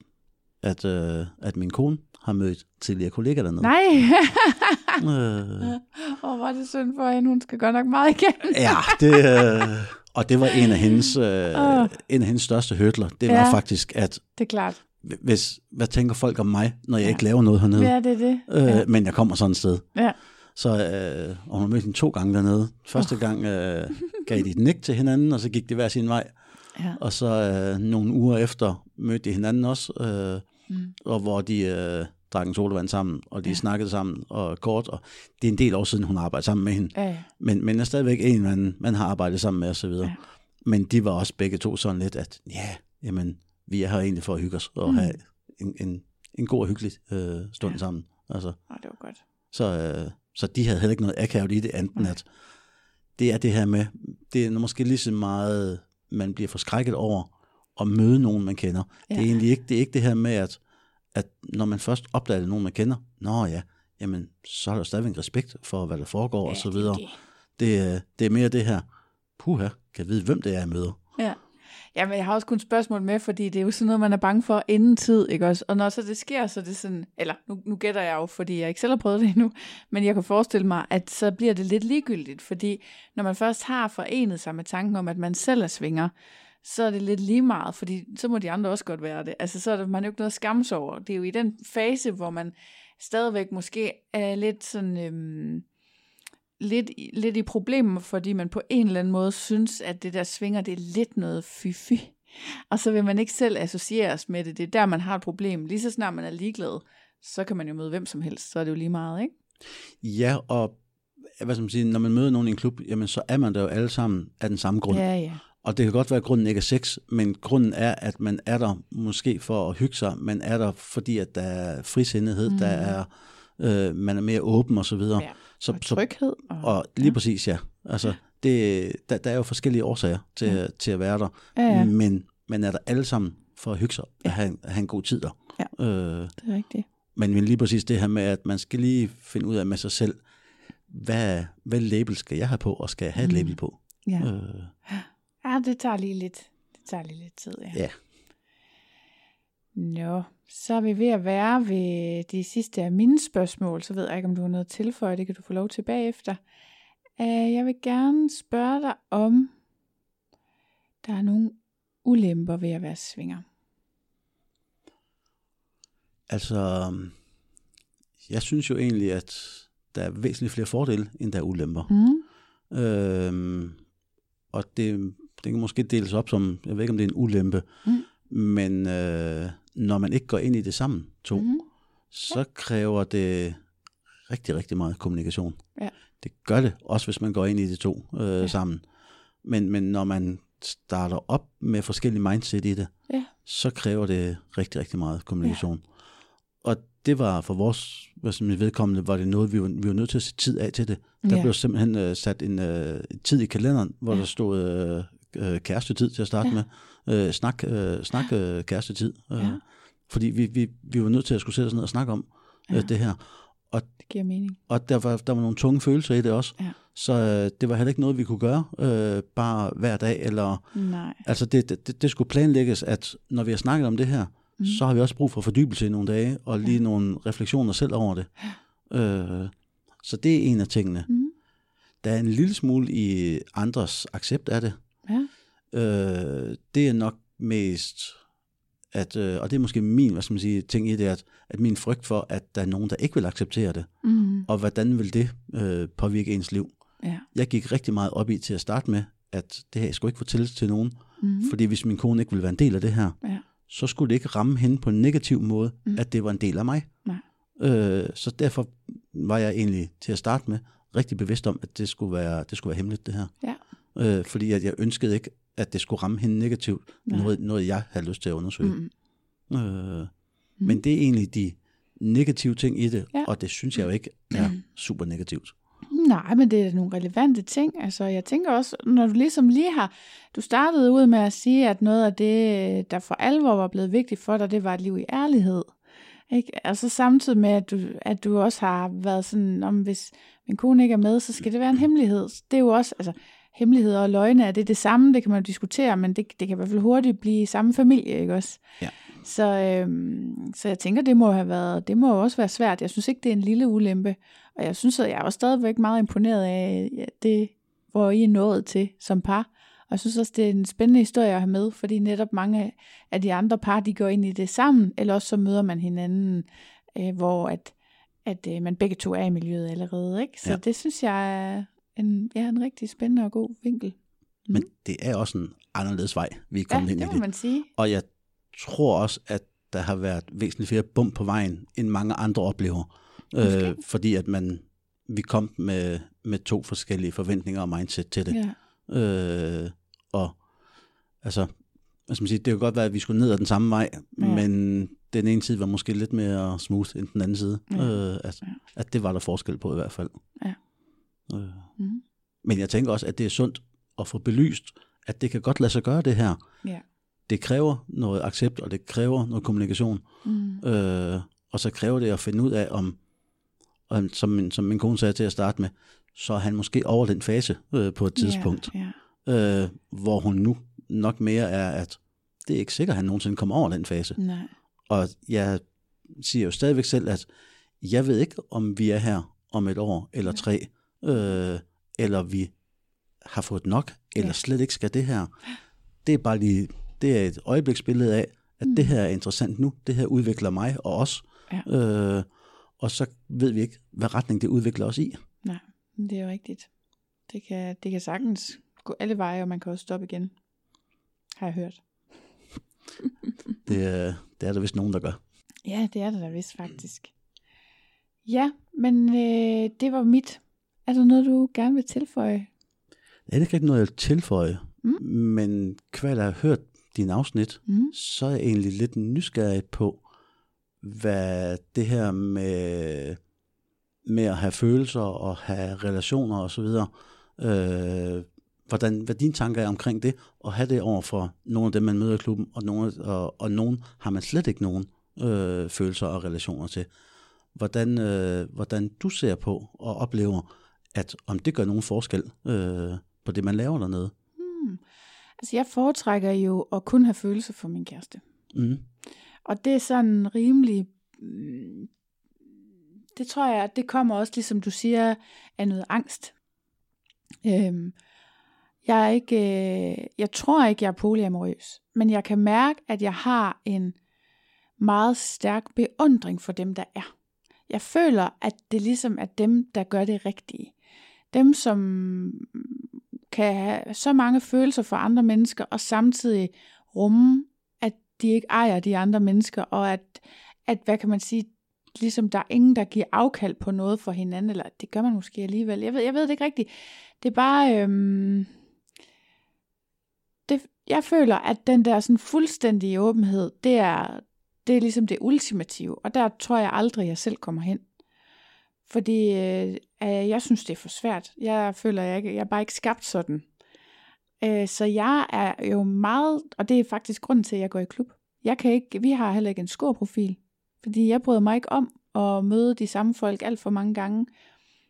at, øh, at min kone har mødt tidligere kollegaer dernede. Nej, Øh, og var det synd for hende, hun skal godt nok meget igen. ja, det, øh, og det var en af hendes, øh, Åh. en af hendes største hørtler. Det var Ja. faktisk, at Det er klart. hvis, hvad tænker folk om mig, når jeg Ja. ikke laver noget hernede? Ja, det er det. Øh, Ja. Men jeg kommer sådan et sted. Ja. Så, øh, og hun har mødt hende to gange dernede. Første gang øh, gav de et nik til hinanden, og så gik de hver sin vej. Ja. Og så øh, nogle uger efter mødte de hinanden også, øh, Mm. og hvor de øh, drak en sodavand sammen, og de Ja. snakkede sammen og kort. Og det er en del år siden, hun har arbejdet sammen med hende. Ja, ja. Men, men er stadigvæk en, man, man har arbejdet sammen med osv. Ja. Men de var også begge to sådan lidt, at ja, jamen, vi er her egentlig for at hygge os og Mm. have en, en, en god og hyggelig øh, stund Ja. sammen. Altså, Åh, det var godt. så, øh, så de havde heller ikke noget akavet i det, enten Nej. at det er det her med, det er måske lige så meget, man bliver forskrækket over at møde nogen, man kender. Ja. Ja. Det er egentlig ikke det, er ikke det her med, at, at når man først opdager det, nogen man kender, nå ja, jamen, så er der stadigvæk respekt for, hvad der foregår og så det er videre. det. Det, er- det er mere det her, puha, kan jeg vide, hvem det er, jeg møder. Ja. Men jeg har også kun et spørgsmål med, fordi det er jo sådan noget, man er bange for inden tid, ikke også? Og når så det sker, så er det sådan, eller nu, nu gætter jeg jo, fordi jeg ikke selv har prøvet det endnu, men jeg kan forestille mig, at så bliver det lidt ligegyldigt, fordi når man først har forenet sig med tanken om, at man selv er svinger, så er det lidt lige meget, fordi så må de andre også godt være det. Altså, så er det, man er jo ikke noget skams over. Det er jo i den fase, hvor man stadigvæk måske er lidt sådan... Øhm, lidt, lidt i problemer, fordi man på en eller anden måde synes, at det der svinger, det er lidt noget fy Og så vil man ikke selv associeres med det. Det er der, man har et problem. Lige så snart man er ligeglad, så kan man jo møde hvem som helst. Så er det jo lige meget, ikke? Ja, og hvad skal man sige, når man møder nogen i en klub, jamen så er man der jo alle sammen af den samme grund. Ja, ja. Og det kan godt være, at grunden ikke er sex, men grunden er, at man er der måske for at hygge sig, man er der, fordi at der er frisindighed, mm. der er, øh, man er mere åben og så videre. ja. Så, Og tryghed. Og, og lige ja. præcis, ja. Altså, det, der, der er jo forskellige årsager til, ja. til at være der. Ja, ja. Men, man er der alle sammen for at hygge sig, ja. at, have, have en god tid der. Ja. Øh, Det er rigtigt. men men lige præcis det her med, at man skal lige finde ud af med sig selv, hvad, hvad label skal jeg have på, og skal jeg have et Mm. label på? Ja. Øh, ja, det tager lige lidt, det tager lige lidt tid, ja. ja. Nå, så er vi ved at være ved de sidste af mine spørgsmål. Så ved jeg ikke, om du har noget tilføje. Det kan du få lov til bagefter. Uh, jeg vil gerne spørge dig om, der er nogle ulemper ved at være svinger. Altså, jeg synes jo egentlig, at der er væsentligt flere fordele, end der er ulemper. Mm. Øhm, og det, det kan måske deles op som, jeg ved ikke om det er en ulempe, Mm. men øh, når man ikke går ind i det sammen, to, Mm. så kræver det rigtig, rigtig meget kommunikation. Ja. Det gør det, også hvis man går ind i det to øh, ja. sammen. Men, men når man starter op med forskellige mindset i det, Ja. så kræver det rigtig, rigtig meget kommunikation. Ja. Og det var for vores som vedkommende, var det noget, vi var, vi var nødt til at sætte tid af til det. Der Ja. blev simpelthen øh, sat en øh, tid i kalenderen, hvor ja. der stod øh, øh, kærestetid til at starte Ja. med. Øh, snak øh, snak øh, kærestetid. Øh, Ja. Fordi vi, vi, vi var nødt til at skulle sætte os ned og snakke om Ja. øh, det her. Det giver mening. Og der var, der var nogle tunge følelser i det også. Ja. Så øh, det var heller ikke noget, vi kunne gøre øh, bare hver dag. Eller, Nej. altså det, det, det skulle planlægges, at når vi har snakket om det her, Mm. så har vi også brug for fordybelse i nogle dage, og lige Ja. ja. nogle refleksioner selv over det. Øh, så det er en af tingene. Mm. Der er en lille smule i andres accept af det. Ja. Øh, det er nok mest, at, øh, og det er måske min hvad skal man sige, ting i det, at, at min frygt for, at der er nogen, der ikke vil acceptere det, Mm. og hvordan vil det øh, påvirke ens liv. Ja. Jeg gik rigtig meget op i til at starte med, at det her jeg skulle ikke fortælle til nogen, Mm. fordi hvis min kone ikke ville være en del af det her, Ja. så skulle det ikke ramme hende på en negativ måde, mm. at det var en del af mig. Nej. Øh, så derfor var jeg egentlig til at starte med rigtig bevidst om, at det skulle være, det skulle være hemmeligt det her. Ja. Øh, fordi at jeg ønskede ikke, at det skulle ramme hende negativt, noget, noget jeg havde lyst til at undersøge. Mm. Øh, men det er egentlig de negative ting i det, Ja. og det synes jeg jo ikke er super negativt. Nej, men det er nogle relevante ting. Altså, jeg tænker også, når du ligesom lige har... Du startede ud med at sige, at noget af det, der for alvor var blevet vigtigt for dig, det var et liv i ærlighed. Ikke? Altså samtidig med, at du, at du også har været sådan, om hvis min kone ikke er med, så skal det være en hemmelighed. Det er jo også, altså, hemmeligheder og løgne, er det det samme? Det kan man jo diskutere, men det, det kan i hvert fald hurtigt blive samme familie, ikke også? Ja. Så, øhm, så jeg tænker, det må have været, det må også være svært. Jeg synes ikke, det er en lille ulempe. Og jeg synes, at jeg også stadigvæk meget imponeret af det, hvor I er nået til som par. Og jeg synes også, det er en spændende historie at have med, fordi netop mange af de andre par, de går ind i det sammen, eller også så møder man hinanden, øh, hvor at, at øh, man begge to er i miljøet allerede. Ikke? Så ja. Ja. det synes jeg er en, ja, en rigtig spændende og god vinkel. Men det er også en anderledes vej, vi er Ja, kommet ind det i må det. man sige. Og jeg tror også, at der har været væsentligt flere bump på vejen, end mange andre oplever. Måske. Øh, fordi at man, vi kom med, med to forskellige forventninger og mindset til det. Ja. Øh, og altså, hvad skal man sige, det kan godt være, at vi skulle ned ad den samme vej, Ja. men den ene side var måske lidt mere smooth end den anden side. Ja. Øh, at, Ja. at det var der forskel på i hvert fald. Ja. Øh. Mhm. Men jeg tænker også, at det er sundt at få belyst, at det kan godt lade sig gøre det her. Ja. Det kræver noget accept, og det kræver noget kommunikation. Mm. Øh, og så kræver det at finde ud af, om, om som, min, som min kone sagde til at starte med, så er han måske over den fase øh, på et tidspunkt, Ja, ja. Øh, hvor hun nu nok mere er, at det er ikke sikkert, at han nogensinde kommer over den fase. Nej. Og jeg siger jo stadigvæk selv, at jeg ved ikke, om vi er her om et år eller tre, øh, eller vi har fået nok, eller Ja. slet ikke skal det her. Det er bare lige, det er et øjebliksbillede af, at mm. det her er interessant nu, det her udvikler mig og os, Ja. øh, og så ved vi ikke, hvad retning det udvikler os i. Nej, det er jo rigtigt. Det kan, det kan sagtens gå alle veje, og man kan også stoppe igen. Har jeg hørt. Det, er- det er der vist nogen, der gør. Ja, det er det da vist faktisk. Ja, men øh, det var mit. Er der noget, du gerne vil tilføje? Det er ikke noget, jeg vil tilføje, Mm. men kvad jeg har hørt din afsnit, Mm. så er jeg egentlig lidt nysgerrig på, hvad det her med, med at have følelser og have relationer osv., øh, hvordan, hvad dine tanker er omkring det, og have det over for nogle af dem, man møder i klubben, og nogle, og, og nogen har man slet ikke nogen øh, følelser og relationer til. Hvordan, øh, hvordan du ser på og oplever, at om det gør nogen forskel øh, på det, man laver dernede. Hmm. Altså jeg foretrækker jo at kun have følelser for min kæreste. Mm. Og det er sådan rimelig... mm, Det tror jeg, det kommer også, ligesom du siger, af noget angst. Øhm, jeg er ikke, øh, jeg tror ikke, jeg er polyamorøs, men jeg kan mærke, at jeg har en meget stærk beundring for dem, der er. Jeg føler, at det ligesom er dem, der gør det rigtige. Dem, som kan have så mange følelser for andre mennesker, og samtidig rumme, at de ikke ejer de andre mennesker, og at, at hvad kan man sige, ligesom der er ingen, der giver afkald på noget for hinanden, eller det gør man måske alligevel. Jeg ved, jeg ved det ikke rigtigt. Det er bare, øhm, det, jeg føler, at den der sådan fuldstændige åbenhed, det er, det er ligesom det ultimative, og der tror jeg aldrig, jeg selv kommer hen. Fordi øh, øh, jeg synes, det er for svært. Jeg føler, jeg, ikke, jeg er bare ikke skabt sådan. Øh, så jeg er jo meget, og det er faktisk grunden til, at jeg går i klub. Jeg kan ikke, vi har heller ikke en skorprofil, fordi jeg bryder mig ikke om at møde de samme folk alt for mange gange.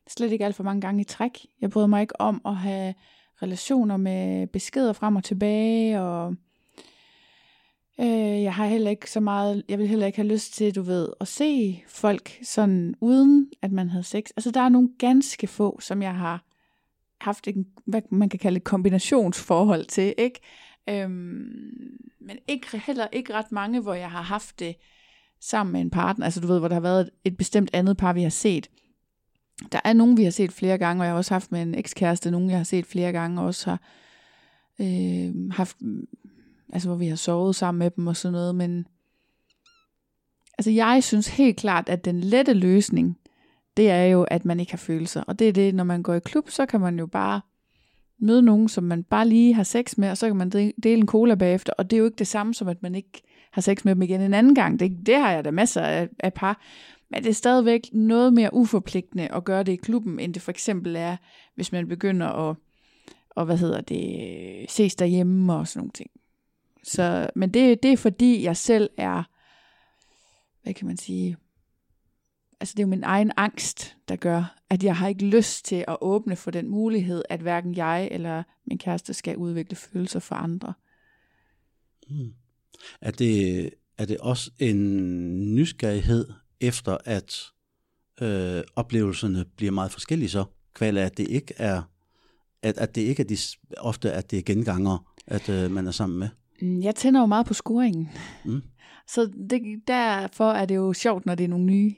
Slet ikke alt for mange gange i træk. Jeg bryder mig ikke om at have relationer med beskeder frem og tilbage, og øh, jeg har heller ikke så meget, jeg vil heller ikke have lyst til, du ved, at se folk sådan, uden at man havde sex. Altså, der er nogle ganske få, som jeg har haft en, hvad man kan kalde et kombinationsforhold til, ikke? Øhm, men ikke, heller ikke ret mange, hvor jeg har haft det sammen med en partner, altså du ved, hvor der har været et, et bestemt andet par, vi har set. Der er nogen, vi har set flere gange, og jeg har også haft med en ekskæreste, nogen jeg har set flere gange, og også har øh, haft, altså hvor vi har sovet sammen med dem og sådan noget, men altså jeg synes helt klart, at den lette løsning, det er jo, at man ikke har følelser. Og det er det, når man går i klub, så kan man jo bare møde nogen, som man bare lige har sex med, og så kan man dele en cola bagefter, og det er jo ikke det samme som, at man ikke har sex med dem igen en anden gang. Det, det har jeg da masser af, af par. Men det er stadigvæk noget mere uforpligtende at gøre det i klubben, end det for eksempel er, hvis man begynder at, og hvad hedder det, ses derhjemme og sådan nogle ting. Så, men det, det er fordi, jeg selv er, hvad kan man sige, altså det er jo min egen angst, der gør, at jeg har ikke lyst til at åbne for den mulighed, at hverken jeg eller min kæreste skal udvikle følelser for andre. Hmm. Er, det, er det også en nysgerrighed efter, at øh, oplevelserne bliver meget forskellige så? Kval at det ikke er, at, at det ikke er de, ofte, at det er genganger, at øh, man er sammen med? Mm, Jeg tænder jo meget på scoringen. Mm. Så det, derfor er det jo sjovt, når det er nogle nye.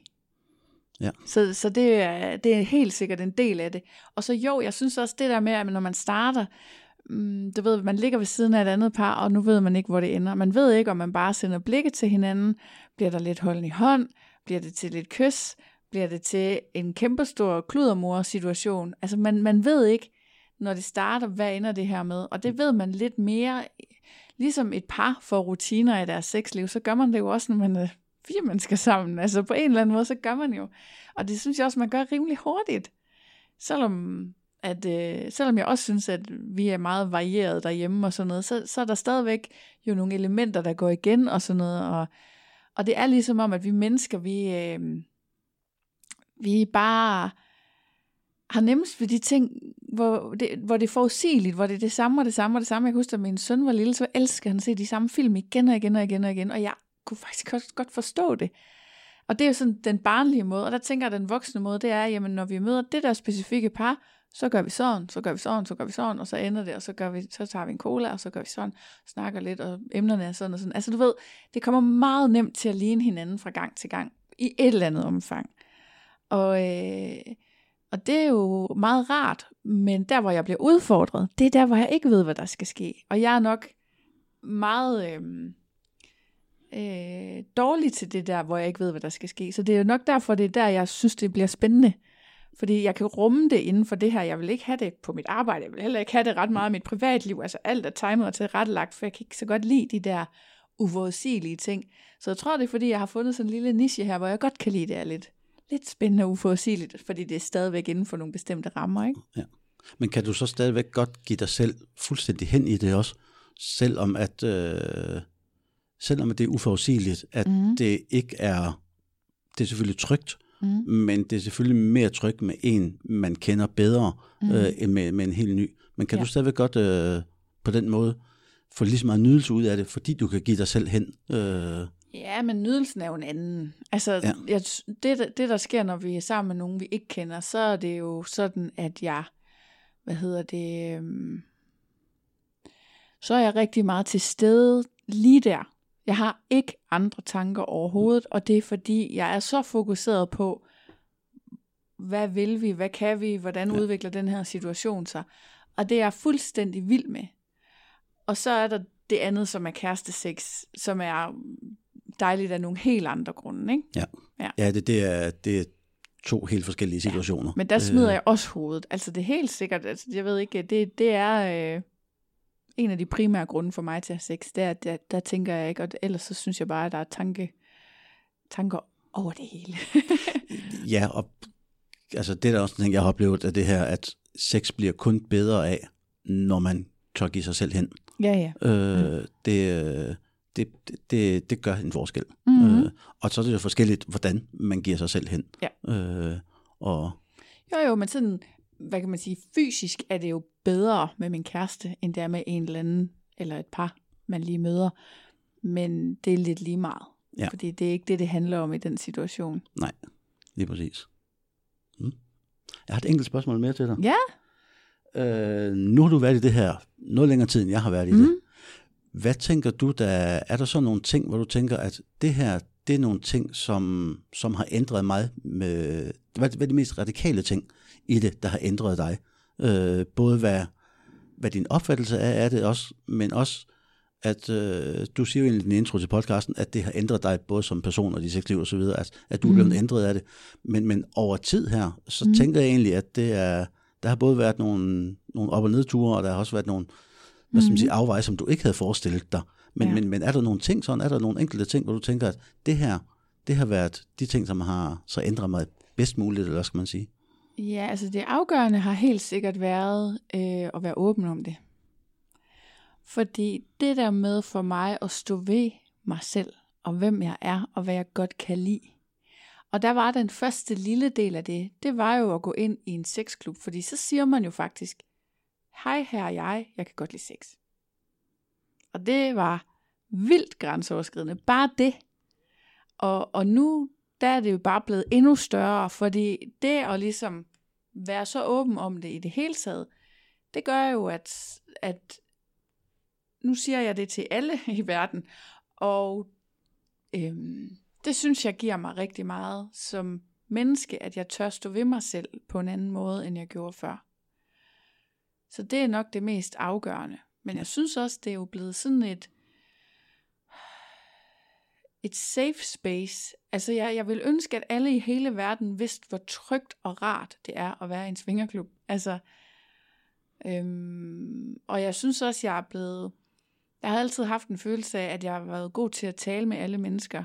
Ja. Så, så det, er, det er helt sikkert en del af det. Og så jo, jeg synes også det der med, at når man starter, mm, du ved, man ligger ved siden af et andet par, og nu ved man ikke, hvor det ender. Man ved ikke, om man bare sender blikket til hinanden. Bliver der lidt holden i hånd? Bliver det til et kys? Bliver det til en kæmpestor kludermor-situation? Altså man, man ved ikke, når det starter, hvad ender det her med? Og det ved man lidt mere, ligesom et par får rutiner i deres sexliv, så gør man det jo også, når man er fire mennesker sammen. Altså på en eller anden måde, så gør man jo. Og det synes jeg også, man gør rimelig hurtigt. Selvom, at, øh, selvom jeg også synes, at vi er meget varieret derhjemme og sådan noget, så, så er der stadigvæk jo nogle elementer, der går igen og sådan noget. Og, og det er ligesom om, at vi mennesker, vi, øh, vi bare har nemmest ved de ting, hvor det, hvor det er forudsigeligt, hvor det er det samme og det samme og det samme. Jeg husker, at min søn var lille, så elskede han at se de samme film igen og igen og igen og igen, og jeg kunne faktisk også godt forstå det. Og det er jo sådan den barnlige måde, og der tænker jeg, at den voksne måde, det er, jamen når vi møder det der specifikke par, så gør vi sådan, så gør vi sådan, så gør vi sådan, og så ender det, og så, gør vi, så tager vi en cola, og så gør vi sådan, snakker lidt, og emnerne er sådan og sådan. Altså du ved, det kommer meget nemt til at ligne hinanden fra gang til gang, i et eller andet omfang. Og, øh, og det er jo meget rart, men der hvor jeg bliver udfordret, det er der hvor jeg ikke ved, hvad der skal ske. Og jeg er nok meget øh, øh, dårlig til det der, hvor jeg ikke ved, hvad der skal ske. Så det er jo nok derfor, det er der, jeg synes, det bliver spændende. Fordi jeg kan rumme det inden for det her. Jeg vil ikke have det på mit arbejde. Jeg vil heller ikke have det ret meget i mit privatliv. Altså alt er timet og tilrettelagt, for jeg kan ikke så godt lide de der uforudsigelige ting. Så jeg tror, det er fordi, jeg har fundet sådan en lille niche her, hvor jeg godt kan lide det er lidt, lidt spændende og uforudsigeligt, fordi det er stadigvæk inden for nogle bestemte rammer, ikke? Ja. Men kan du så stadigvæk godt give dig selv fuldstændig hen i det også, selvom at, øh, selvom at det er uforudsigeligt, at mm. det ikke er, det er selvfølgelig trygt, mm. men det er selvfølgelig mere trygt med en, man kender bedre, mm. øh, end med, med en helt ny. Men kan ja. du stadigvæk godt øh, på den måde få lige så meget nydelse ud af det, fordi du kan give dig selv hen? Øh, Ja, men nydelsen er jo en anden. Altså, ja. jeg, det, det der sker, når vi er sammen med nogen, vi ikke kender, så er det jo sådan, at jeg, hvad hedder det, øhm, så er jeg rigtig meget til stede lige der. Jeg har ikke andre tanker overhovedet, og det er fordi, jeg er så fokuseret på, hvad vil vi, hvad kan vi, hvordan ja. udvikler den her situation sig. Og det er jeg fuldstændig vild med. Og så er der det andet, som er kærestesex, som er dejligt af nogle helt andre grunde, ikke? Ja, ja. ja det, det, er, det er to helt forskellige situationer. Ja, men der smider øh. jeg også hovedet. Altså det er helt sikkert, altså, jeg ved ikke, det, det er øh, en af de primære grunde for mig til at have sex, det er, at der, der tænker jeg ikke, og ellers så synes jeg bare, at der er tanke, tanker over det hele. ja, og altså det er der også en ting, jeg har oplevet af det her, at sex bliver kun bedre af, når man tør give sig selv hen. Ja, ja. Øh, mm. det, det, det, det gør en forskel. Mm-hmm. Øh, og så er det jo forskelligt, hvordan man giver sig selv hen. Ja. Øh, og jo, jo, men sådan, hvad kan man sige, fysisk er det jo bedre med min kæreste, end det er med en eller anden, eller et par, man lige møder. Men det er lidt lige meget. Ja. Fordi det er ikke det, det handler om i den situation. Nej, lige præcis. Mm. Jeg har et enkelt spørgsmål mere til dig. Ja. Øh, nu har du været i det her noget længere tid, end jeg har været i mm. det. Hvad tænker du, der, er der så nogle ting, hvor du tænker, at det her, det er nogle ting, som, som har ændret mig med, hvad, hvad er de mest radikale ting i det, der har ændret dig? Øh, både hvad, hvad din opfattelse er af det også, men også, at øh, du siger jo i din intro til podcasten, at det har ændret dig både som person og dit sexliv og så videre, at, at du er blevet mm. ændret af det. Men, men over tid her, så mm. tænker jeg egentlig, at det er, der har både været nogle, nogle op- og nedture, og der har også været nogle, hvad skal man sige, mhm. afveje, som du ikke havde forestillet dig. Men, ja. men, men er der nogle ting sådan, er der nogle enkelte ting, hvor du tænker, at det her, det har været de ting, som har så ændret mig bedst muligt, eller hvad skal man sige? Ja, altså det afgørende har helt sikkert været øh, at være åben om det. Fordi det der med for mig at stå ved mig selv, og hvem jeg er, og hvad jeg godt kan lide. Og der var den første lille del af det, det var jo at gå ind i en sexklub, fordi så siger man jo faktisk, hej her er jeg, jeg kan godt lide sex. Og det var vildt grænseoverskridende, bare det. Og, og nu, der er det jo bare blevet endnu større, fordi det at ligesom være så åben om det i det hele taget, det gør jo, at, at nu siger jeg det til alle i verden, og øhm, det synes jeg giver mig rigtig meget som menneske, at jeg tør stå ved mig selv på en anden måde, end jeg gjorde før. Så det er nok det mest afgørende. Men jeg synes også, det er jo blevet sådan et, et safe space. Altså jeg, jeg vil ønske, at alle i hele verden vidste, hvor trygt og rart det er at være i en svingerklub. Altså, øhm, og jeg synes også, jeg er blevet, jeg har altid haft en følelse af, at jeg har været god til at tale med alle mennesker.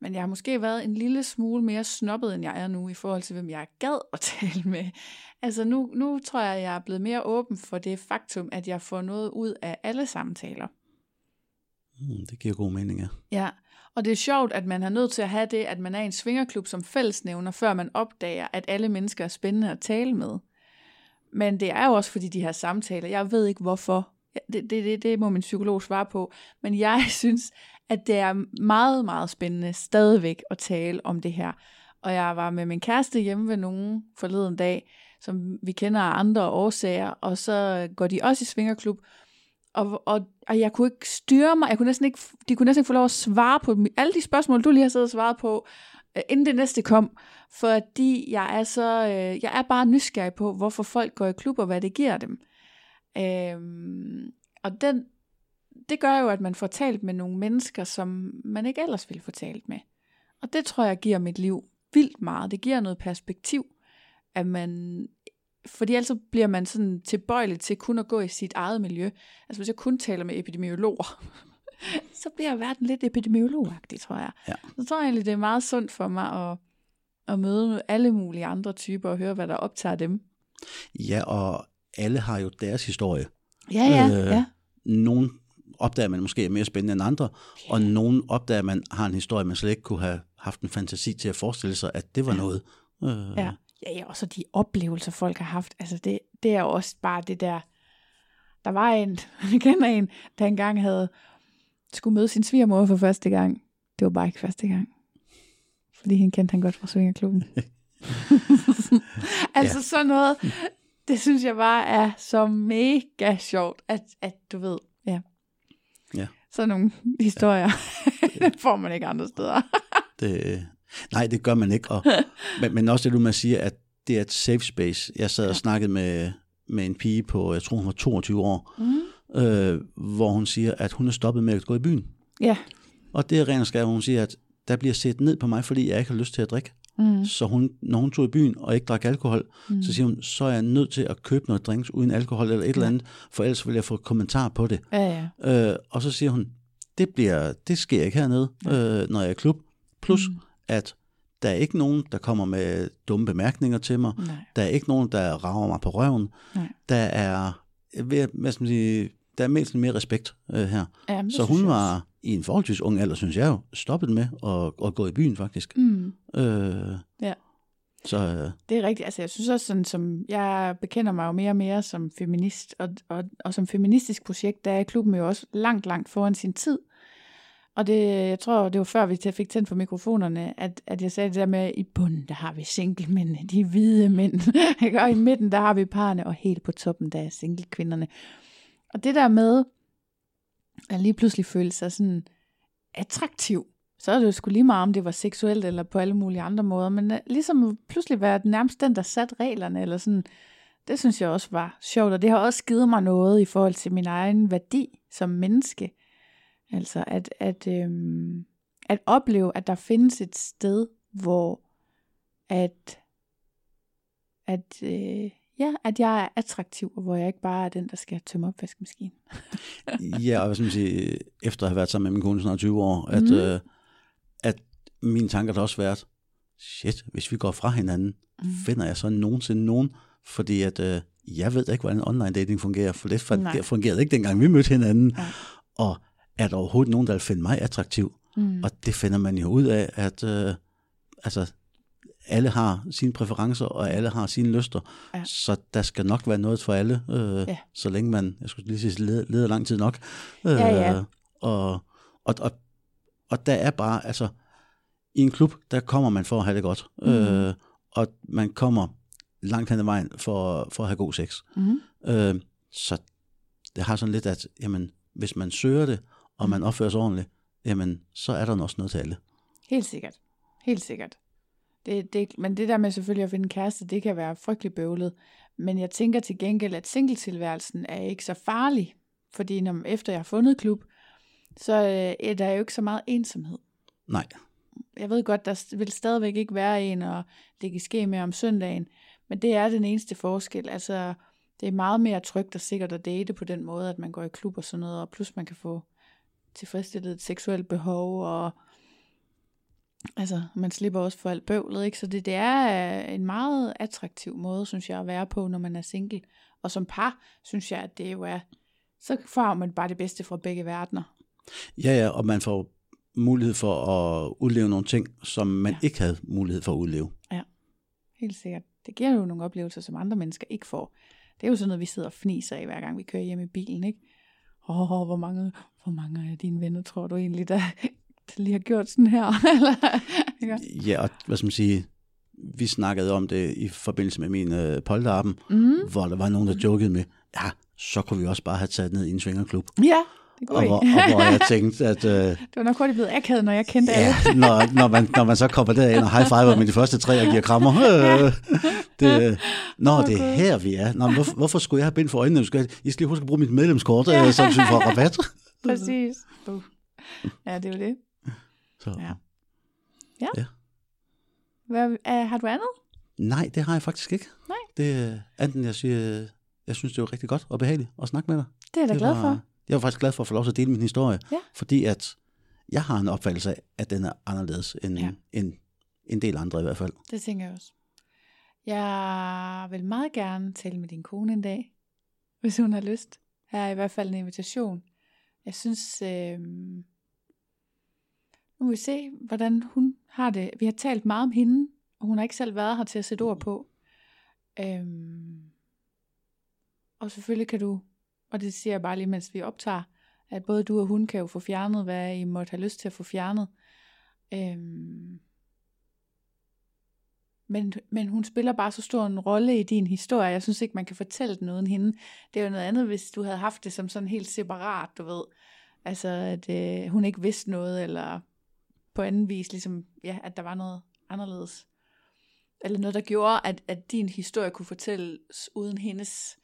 Men jeg har måske været en lille smule mere snobbet, end jeg er nu, i forhold til, hvem jeg gad at tale med. Altså nu, nu tror jeg, jeg er blevet mere åben for det faktum, at jeg får noget ud af alle samtaler. Mm, det giver god mening, ja. Ja, og det er sjovt, at man har nødt til at have det, at man er en svingerklub som fællesnævner, før man opdager, at alle mennesker er spændende at tale med. Men det er jo også fordi de her samtaler, jeg ved ikke hvorfor, det, det, det, det må min psykolog svare på, men jeg synes, at det er meget, meget spændende stadigvæk at tale om det her. Og jeg var med min kæreste hjemme ved nogen forleden dag, som vi kender af andre årsager, og så går de også i svingerklub, og, og, og jeg kunne ikke styre mig, jeg kunne næsten ikke, de kunne næsten ikke få lov at svare på alle de spørgsmål, du lige har siddet og svaret på, øh, inden det næste kom, fordi jeg er så, øh, jeg er bare nysgerrig på, hvorfor folk går i klub, og hvad det giver dem. Øhm, og den, det gør jo, at man får talt med nogle mennesker, som man ikke ellers ville få talt med. Og det tror jeg giver mit liv vildt meget. Det giver noget perspektiv, at man fordi ellers bliver man sådan tilbøjelig til kun at gå i sit eget miljø. Altså hvis jeg kun taler med epidemiologer, så bliver verden lidt epidemiologagtig, tror jeg. Ja. Så tror jeg egentlig, det er meget sundt for mig at, at møde alle mulige andre typer og høre, hvad der optager dem. Ja, og alle har jo deres historie. Ja, ja, Øh, ja. Nogen opdager man måske er mere spændende end andre, og nogen opdager man har en historie, man slet ikke kunne have haft en fantasi til at forestille sig, at det var Ja. noget. Øh, Ja. Ja, ja, og så de oplevelser, folk har haft. Altså, det, det er jo også bare det der... Der var en, jeg kender en, der engang havde skulle møde sin svigermor for første gang. Det var bare ikke første gang. Fordi hende kendte han godt fra Svingerklubben. altså Ja. sådan noget, det synes jeg bare er så mega sjovt, at, at du ved, ja. Ja. Sådan nogle historier får man ikke andre steder. Det, nej, det gør man ikke. Og, men, men også det, du med siger, at det er et safe space. Jeg sad og Ja. snakkede med, med en pige på, jeg tror hun var 22 år, Mm. øh, hvor hun siger, at hun er stoppet med at gå i byen. Ja. Og det er ren og skær, hun siger, at der bliver set ned på mig, fordi jeg ikke har lyst til at drikke. Mm. Så hun, når hun tog i byen og ikke drak alkohol, Mm. så siger hun, så er jeg nødt til at købe noget drinks uden alkohol eller et eller andet, for ellers vil jeg få kommentar på det. Ja, ja. Øh, og så siger hun, det, bliver, det sker ikke hernede, øh, når jeg er i klub. Plus, Mm. At der er ikke nogen, der kommer med dumme bemærkninger til mig. Nej. Der er ikke nogen, der rager mig på røven. Nej. Der er, hvad, skal man sige, der er mest mere respekt øh, her. Ja, Så hun var i en forholdsvis ung alder, synes jeg jo, stoppet med at, at gå i byen faktisk. Mm. Øh, Ja. Så øh, Det er rigtigt. Altså, jeg synes også, sådan, som jeg bekender mig jo mere og mere som feminist, og, og, og som feministisk projekt, der er klubben jo også langt, langt foran sin tid. Og det, jeg tror, det var før vi fik tændt for mikrofonerne, at, at jeg sagde det der med, at i bunden, der har vi single-mændene, de hvide mænd, ikke? og i midten, der har vi parerne, og helt på toppen, der er single-kvinderne. Og det der med, at lige pludselig føle sig sådan attraktiv, så er det jo sgu lige meget, om det var seksuelt eller på alle mulige andre måder, men øh, ligesom pludselig være nærmest den, der satte reglerne, eller sådan, det synes jeg også var sjovt, og det har også givet mig noget i forhold til min egen værdi som menneske. Altså at, at, øhm, at opleve, at der findes et sted, hvor at, at, øh, ja, at jeg er attraktiv, og hvor jeg ikke bare er den, der skal tømme opvaskemaskinen. ja, og hvad skal man sige, efter at have været sammen med min kone snart 20 år, at, Mhm. øh, at mine tanker har også været, shit, hvis vi går fra hinanden, Mm. finder jeg så nogensinde nogen? Fordi at, øh, jeg ved ikke, hvordan online dating fungerer, for det fungerede, fungerede ikke dengang, vi mødte hinanden. Nej. Og er der overhovedet nogen, der vil finde mig attraktiv? Mm. Og det finder man jo ud af, at øh, altså, alle har sine præferencer, og alle har sine lyster. Ja. Så der skal nok være noget for alle, øh, Ja. så længe man, jeg skulle lige sige, leder, leder lang tid nok. Øh, Ja, ja. Og, og, og, og der er bare, altså, i en klub, der kommer man for at have det godt. Mhm. Øh, og man kommer langt hen ad vejen for, for at have god sex. Mm. Øh, så det har sådan lidt, at jamen, hvis man søger det, og man opfører sig ordentligt, jamen, så er der også noget til alle. Helt sikkert. Helt sikkert. Det, det, men det der med selvfølgelig at finde en kæreste, det kan være frygtelig bøvlet. Men jeg tænker til gengæld, at singletilværelsen er ikke så farlig. Fordi når, efter jeg har fundet klub, så øh, er der jo ikke så meget ensomhed. Nej, Jeg ved godt, der vil stadigvæk ikke være en at ligge i ske med om søndagen. Men det er den eneste forskel. Altså, det er meget mere trygt og sikkert at date på den måde, at man går i klub og sådan noget. Og plus man kan få tilfredsstillet et seksuelt behov, og altså, man slipper også for alt bøvlet, ikke? Så det, det er øh, en meget attraktiv måde, synes jeg, at være på, når man er single. Og som par, synes jeg, at det jo er, så får man bare det bedste fra begge verdener. ja, ja, og man får mulighed for at udleve nogle ting, som man Ja. ja. ikke havde mulighed for at udleve. Helt sikkert. Det giver jo nogle oplevelser, som andre mennesker ikke får. Det er jo sådan noget, vi sidder og fniser i, hver gang vi kører hjem i bilen, ikke? Åh, oh, hvor mange, hvor mange af dine venner tror du egentlig, der, der lige har gjort sådan her? Eller? Ja, og hvad skal man sige, vi snakkede om det i forbindelse med min øh, polterappen, Mm. hvor der var nogen, der jokede med, ja, så kunne vi også bare have taget ned i en svingerklub. Ja, det går Og hvor, og hvor jeg tænkte, at øh, Det var nok hurtigt blevet akavet, når jeg kendte alle. ja, når, når, man, når man så kommer derind og high five med de første tre og giver krammer. Øh, det, nå, det er her, vi er. Nå, hvorfor, hvorfor skulle jeg have bind for øjnene? Jeg skal, I skal lige huske at bruge mit medlemskort, øh, så vi får rabat. Præcis. Uh. Ja, det er jo det. Så, Ja. Hvad, uh, har du andet? nej, det har jeg faktisk ikke. Nej. Det er anden, jeg siger, jeg synes, det var rigtig godt og behageligt at snakke med dig. Det er jeg da det glad var, for. Jeg var faktisk glad for at få lov til at dele min historie, Ja. fordi at jeg har en opfattelse af, at den er anderledes end Ja. ja. en, en del andre i hvert fald. Det tænker jeg også. Jeg vil meget gerne tale med din kone en dag, hvis hun har lyst. Her er i hvert fald en invitation. Jeg synes, øh, nu må vi se, hvordan hun har det. Vi har talt meget om hende, og hun har ikke selv været her til at sætte ord på. Øh, og selvfølgelig kan du, og det siger jeg bare lige, mens vi optager, at både du og hun kan jo få fjernet, hvad I måtte have lyst til at få fjernet. Øhm, men, men hun spiller bare så stor en rolle i din historie. Jeg synes ikke, man kan fortælle den uden hende. Det er jo noget andet, hvis du havde haft det som sådan helt separat, du ved. Altså, at øh, hun ikke vidste noget, eller på anden vis, ligesom, ja, at der var noget anderledes. Eller noget, der gjorde, at, at din historie kunne fortælles uden hendes.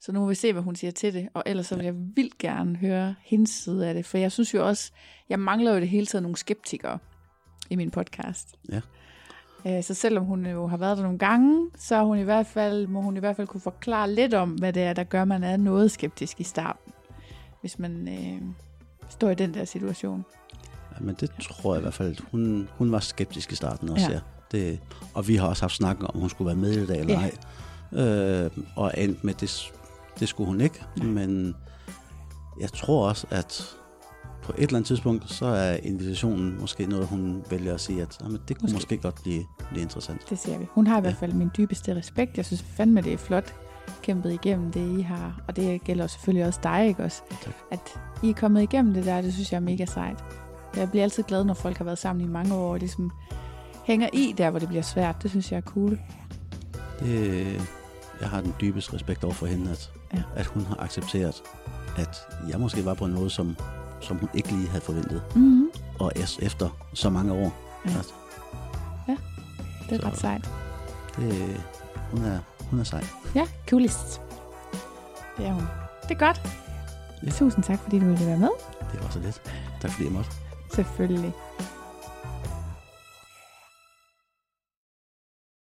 Så nu må vi se, hvad hun siger til det. Og ellers så vil jeg vildt gerne høre hendes side af det. For jeg synes jo også, jeg mangler jo det hele tiden nogle skeptikere i min podcast. Ja. Øh, Så selvom hun jo har været der nogle gange, så hun i hvert fald, må hun i hvert fald kunne forklare lidt om, hvad det er, der gør, at man er noget skeptisk i starten. Hvis man øh, står i den der situation. Ja, men det tror jeg i hvert fald, hun, hun var skeptisk i starten også, Ja. ja. ja. Det, og vi har også haft snakken om, hun skulle være med i det eller Ja. ej. Øh, og endt med, det, det skulle hun ikke. Nej. Men jeg tror også, at på et eller andet tidspunkt, så er invitationen måske noget, hun vælger at sige, at jamen, det kunne Måske. måske, godt blive, blive interessant. Det ser vi. Hun har i hvert Ja. fald min dybeste respekt. Jeg synes fandme, det er flot kæmpet igennem det, I har. Og det gælder selvfølgelig også dig, ikke også? Tak. At I er kommet igennem det der, det synes jeg er mega sejt. Jeg bliver altid glad, når folk har været sammen i mange år, og ligesom hænger i der, hvor det bliver svært. Det synes jeg er cool. Det, jeg har den dybeste respekt over for hende, at, Ja. ja. at hun har accepteret, at jeg måske var på en måde, som, som hun ikke lige havde forventet. Mm-hmm. Og efter så mange år. Ja. Altså, Det er Så- ret sejt. det, hun, er, hun er sej. Ja, coolest. Det er hun. Det er godt. Ja. Tusind tak, fordi du ville være med. Det var så lidt. Tak fordi jeg måtte. Selvfølgelig.